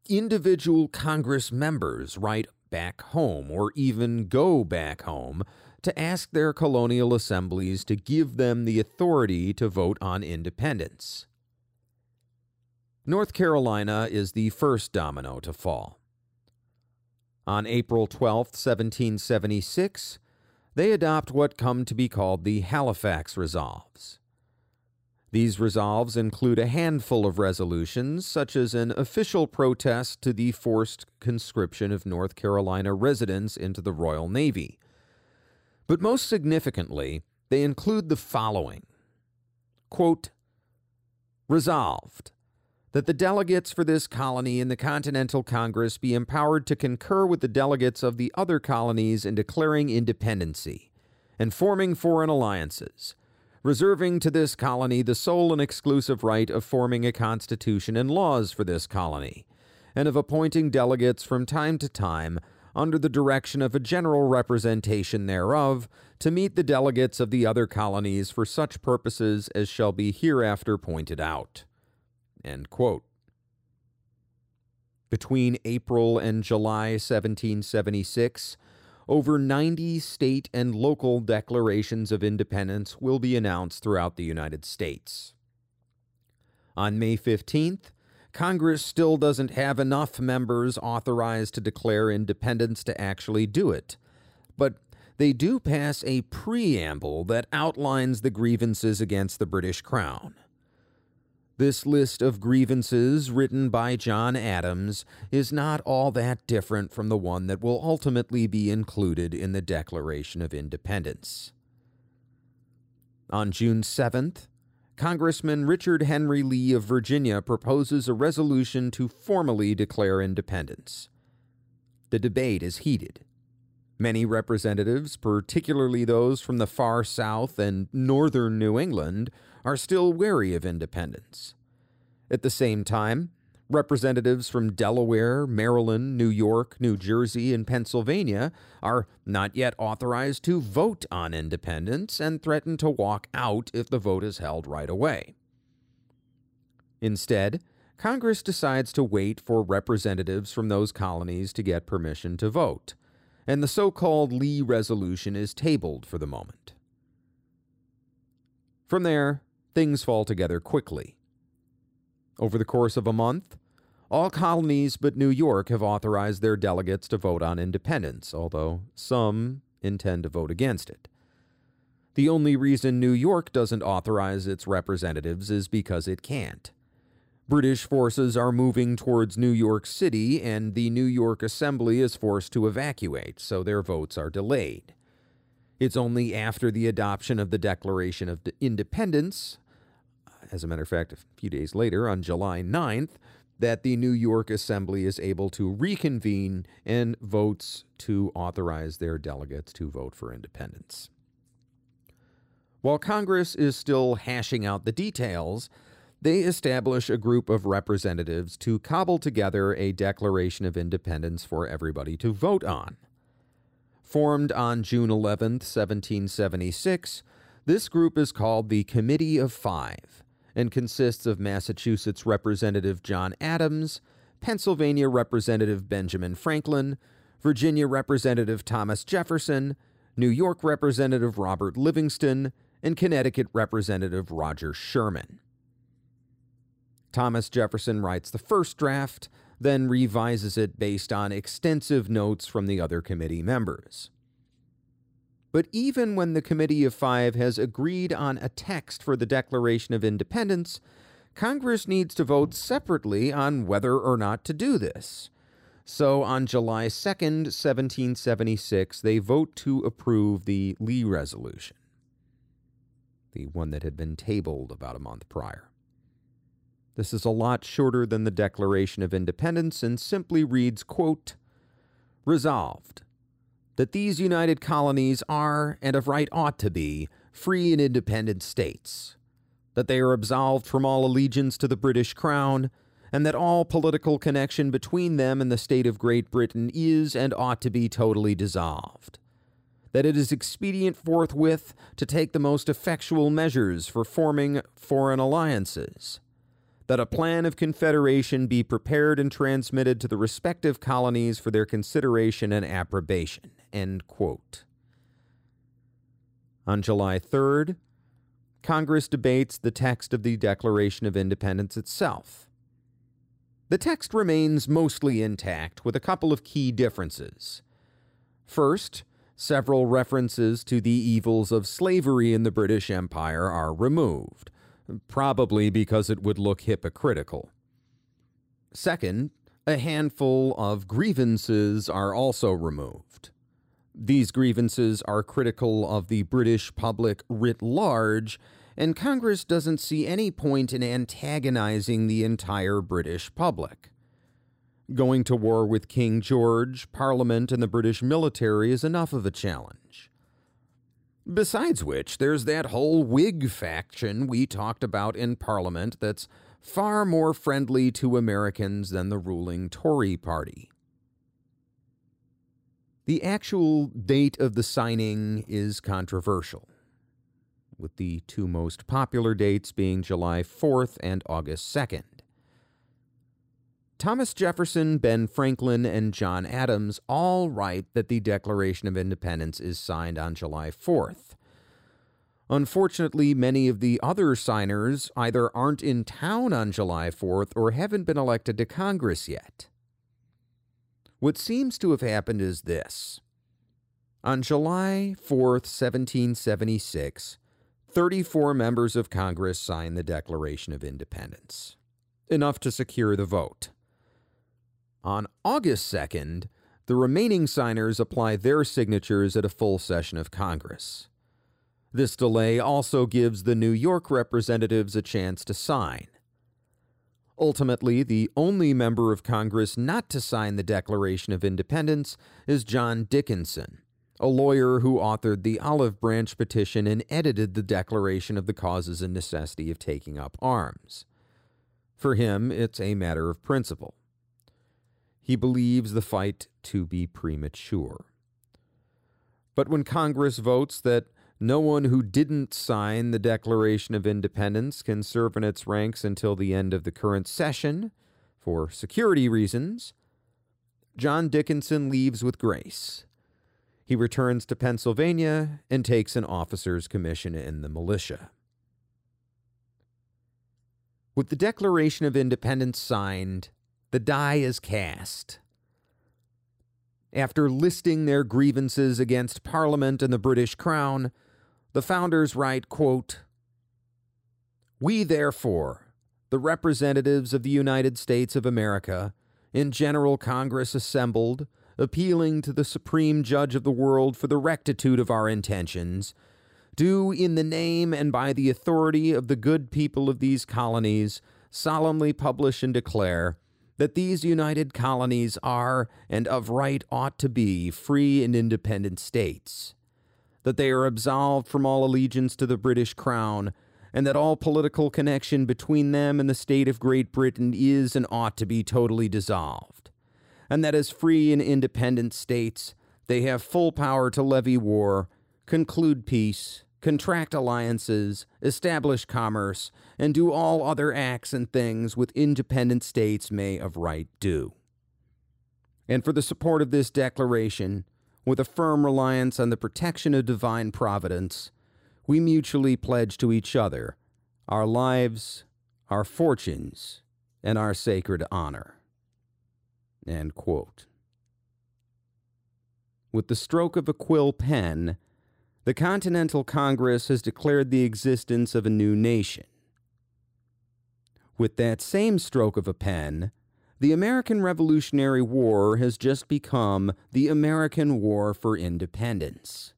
individual Congress members write back home or even go back home to ask their colonial assemblies to give them the authority to vote on independence. North Carolina is the first domino to fall. On April 12, 1776, they adopt what come to be called the Halifax Resolves. These resolves include a handful of resolutions, such as an official protest to the forced conscription of North Carolina residents into the Royal Navy. But most significantly, they include the following Quote, Resolved that the delegates for this colony in the Continental Congress be empowered to concur with the delegates of the other colonies in declaring independency and forming foreign alliances reserving to this colony the sole and exclusive right of forming a constitution and laws for this colony, and of appointing delegates from time to time under the direction of a general representation thereof to meet the delegates of the other colonies for such purposes as shall be hereafter pointed out. Between April and July 1776, over 90 state and local declarations of independence will be announced throughout the United States. On May 15th, Congress still doesn't have enough members authorized to declare independence to actually do it, but they do pass a preamble that outlines the grievances against the British Crown. This list of grievances written by John Adams is not all that different from the one that will ultimately be included in the Declaration of Independence. On June 7th, Congressman Richard Henry Lee of Virginia proposes a resolution to formally declare independence. The debate is heated. Many representatives, particularly those from the far South and northern New England, are still wary of independence. At the same time, representatives from Delaware, Maryland, New York, New Jersey, and Pennsylvania are not yet authorized to vote on independence and threaten to walk out if the vote is held right away. Instead, Congress decides to wait for representatives from those colonies to get permission to vote, and the so called Lee Resolution is tabled for the moment. From there, things fall together quickly. Over the course of a month, All colonies but New York have authorized their delegates to vote on independence, although some intend to vote against it. The only reason New York doesn't authorize its representatives is because it can't. British forces are moving towards New York City, and the New York Assembly is forced to evacuate, so their votes are delayed. It's only after the adoption of the Declaration of Independence, as a matter of fact, a few days later, on July 9th, that the New York Assembly is able to reconvene and votes to authorize their delegates to vote for independence. While Congress is still hashing out the details, they establish a group of representatives to cobble together a Declaration of Independence for everybody to vote on. Formed on June 11, 1776, this group is called the Committee of Five and consists of Massachusetts Representative John Adams, Pennsylvania Representative Benjamin Franklin, Virginia Representative Thomas Jefferson, New York Representative Robert Livingston, and Connecticut Representative Roger Sherman. Thomas Jefferson writes the first draft, then revises it based on extensive notes from the other committee members. But even when the Committee of Five has agreed on a text for the Declaration of Independence, Congress needs to vote separately on whether or not to do this. So on July 2nd, 1776, they vote to approve the Lee Resolution the one that had been tabled about a month prior. This is a lot shorter than the Declaration of Independence and simply reads, quote, Resolved, that these united colonies are, and of right ought to be, free and independent states, that they are absolved from all allegiance to the British Crown, and that all political connection between them and the state of Great Britain is and ought to be totally dissolved that it is expedient forthwith to take the most effectual measures for forming foreign alliances, that a plan of confederation be prepared and transmitted to the respective colonies for their consideration and approbation. On July 3rd, Congress debates the text of the Declaration of Independence itself. The text remains mostly intact, with a couple of key differences. First, several references to the evils of slavery in the British Empire are removed, probably because it would look hypocritical. Second, a handful of grievances are also removed. These grievances are critical of the British public writ large, and Congress doesn't see any point in antagonizing the entire British public. Going to war with King George, Parliament, and the British military is enough of a challenge. Besides which, there's that whole Whig faction we talked about in Parliament that's far more friendly to Americans than the ruling Tory party. The actual date of the signing is controversial, with the two most popular dates being July 4th and August 2nd. Thomas Jefferson, Ben Franklin, and John Adams all write that the Declaration of Independence is signed on July 4th. Unfortunately, many of the other signers either aren't in town on July 4th or haven't been elected to Congress yet. What seems to have happened is this. On July 4, 1776, 34 members of Congress signed the Declaration of Independence, enough to secure the vote. On August 2nd, the remaining signers apply their signatures at a full session of Congress. This delay also gives the New York representatives a chance to sign. Ultimately, the only member of Congress not to sign the Declaration of Independence is John Dickinson, a lawyer who authored the Olive Branch petition and edited the Declaration of the Causes and Necessity of Taking Up Arms. For him, it's a matter of principle. He believes the fight to be premature. But when Congress votes that no one who didn't sign the Declaration of Independence can serve in its ranks until the end of the current session for security reasons, John Dickinson leaves with grace. He returns to Pennsylvania and takes an officer's commission in the militia. With the Declaration of Independence signed, the die is cast. After listing their grievances against Parliament and the British Crown, the founders write, quote, We therefore, the representatives of the United States of America, in General Congress assembled, appealing to the Supreme Judge of the world for the rectitude of our intentions, do in the name and by the authority of the good people of these colonies solemnly publish and declare that these united colonies are, and of right ought to be, free and independent states, that they are absolved from all allegiance to the British Crown, and that all political connection between them and the state of Great Britain is and ought to be totally dissolved, and that as free and independent states they have full power to levy war, conclude peace, contract alliances, establish commerce, and do all other acts and things with independent states may of right do. And for the support of this declaration, with a firm reliance on the protection of divine providence, we mutually pledge to each other our lives, our fortunes, and our sacred honor. With the stroke of a quill pen, the Continental Congress has declared the existence of a new nation. With that same stroke of a pen, the American Revolutionary War has just become the American War for Independence.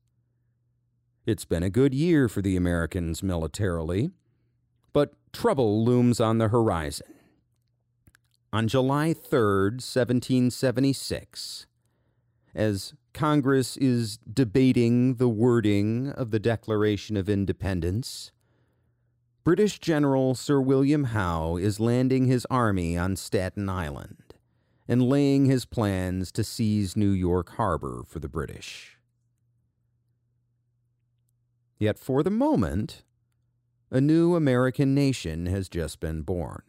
It's been a good year for the Americans militarily, but trouble looms on the horizon. On July 3, 1776, as Congress is debating the wording of the Declaration of Independence, British General Sir William Howe is landing his army on Staten Island and laying his plans to seize New York Harbor for the British. Yet for the moment, a new American nation has just been born.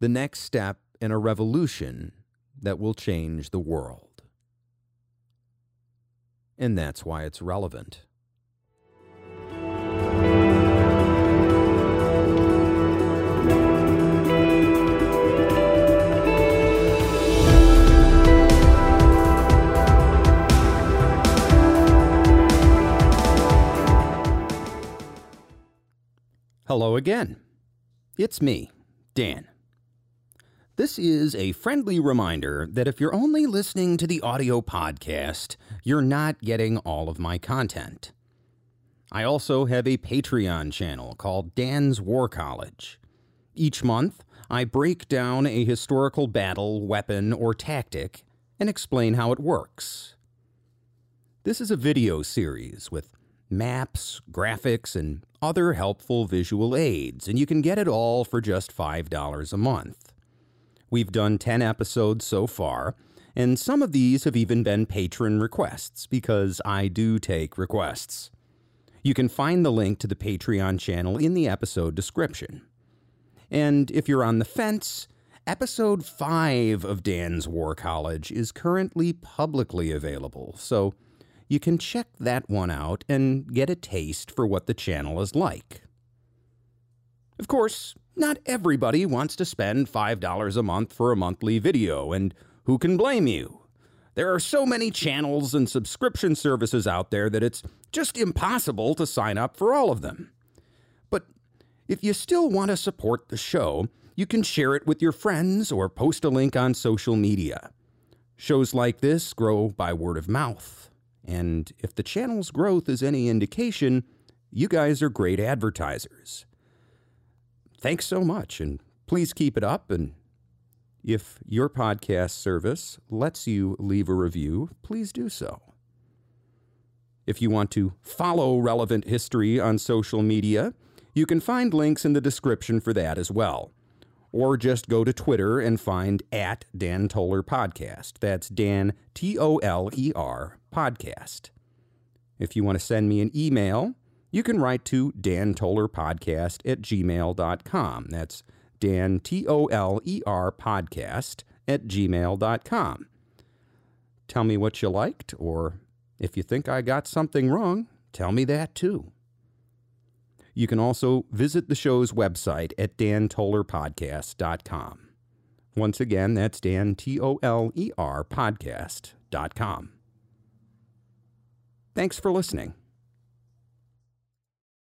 The next step in a revolution that will change the world and that's why it's relevant. Hello again. It's me, Dan. This is a friendly reminder that if you're only listening to the audio podcast, you're not getting all of my content. I also have a Patreon channel called Dan's War College. Each month, I break down a historical battle, weapon, or tactic and explain how it works. This is a video series with maps, graphics, and other helpful visual aids, and you can get it all for just $5 a month. We've done 10 episodes so far, and some of these have even been patron requests because I do take requests. You can find the link to the Patreon channel in the episode description. And if you're on the fence, episode 5 of Dan's War College is currently publicly available, so you can check that one out and get a taste for what the channel is like. Of course, not everybody wants to spend $5 a month for a monthly video, and who can blame you? There are so many channels and subscription services out there that it's just impossible to sign up for all of them. But if you still want to support the show, you can share it with your friends or post a link on social media. Shows like this grow by word of mouth. And if the channel's growth is any indication, you guys are great advertisers thanks so much, and please keep it up. And if your podcast service lets you leave a review, please do so. If you want to follow relevant history on social media, you can find links in the description for that as well. Or just go to Twitter and find at Dan Toler Podcast. That's Dan, T O L E R, podcast. If you want to send me an email, you can write to Dan Toler Podcast at gmail.com. That's Dan, T O L E R podcast at gmail.com. Tell me what you liked, or if you think I got something wrong, tell me that too. You can also visit the show's website at dantolerpodcast.com. Once again, that's Dan, T O L E R podcast.com. Thanks for listening.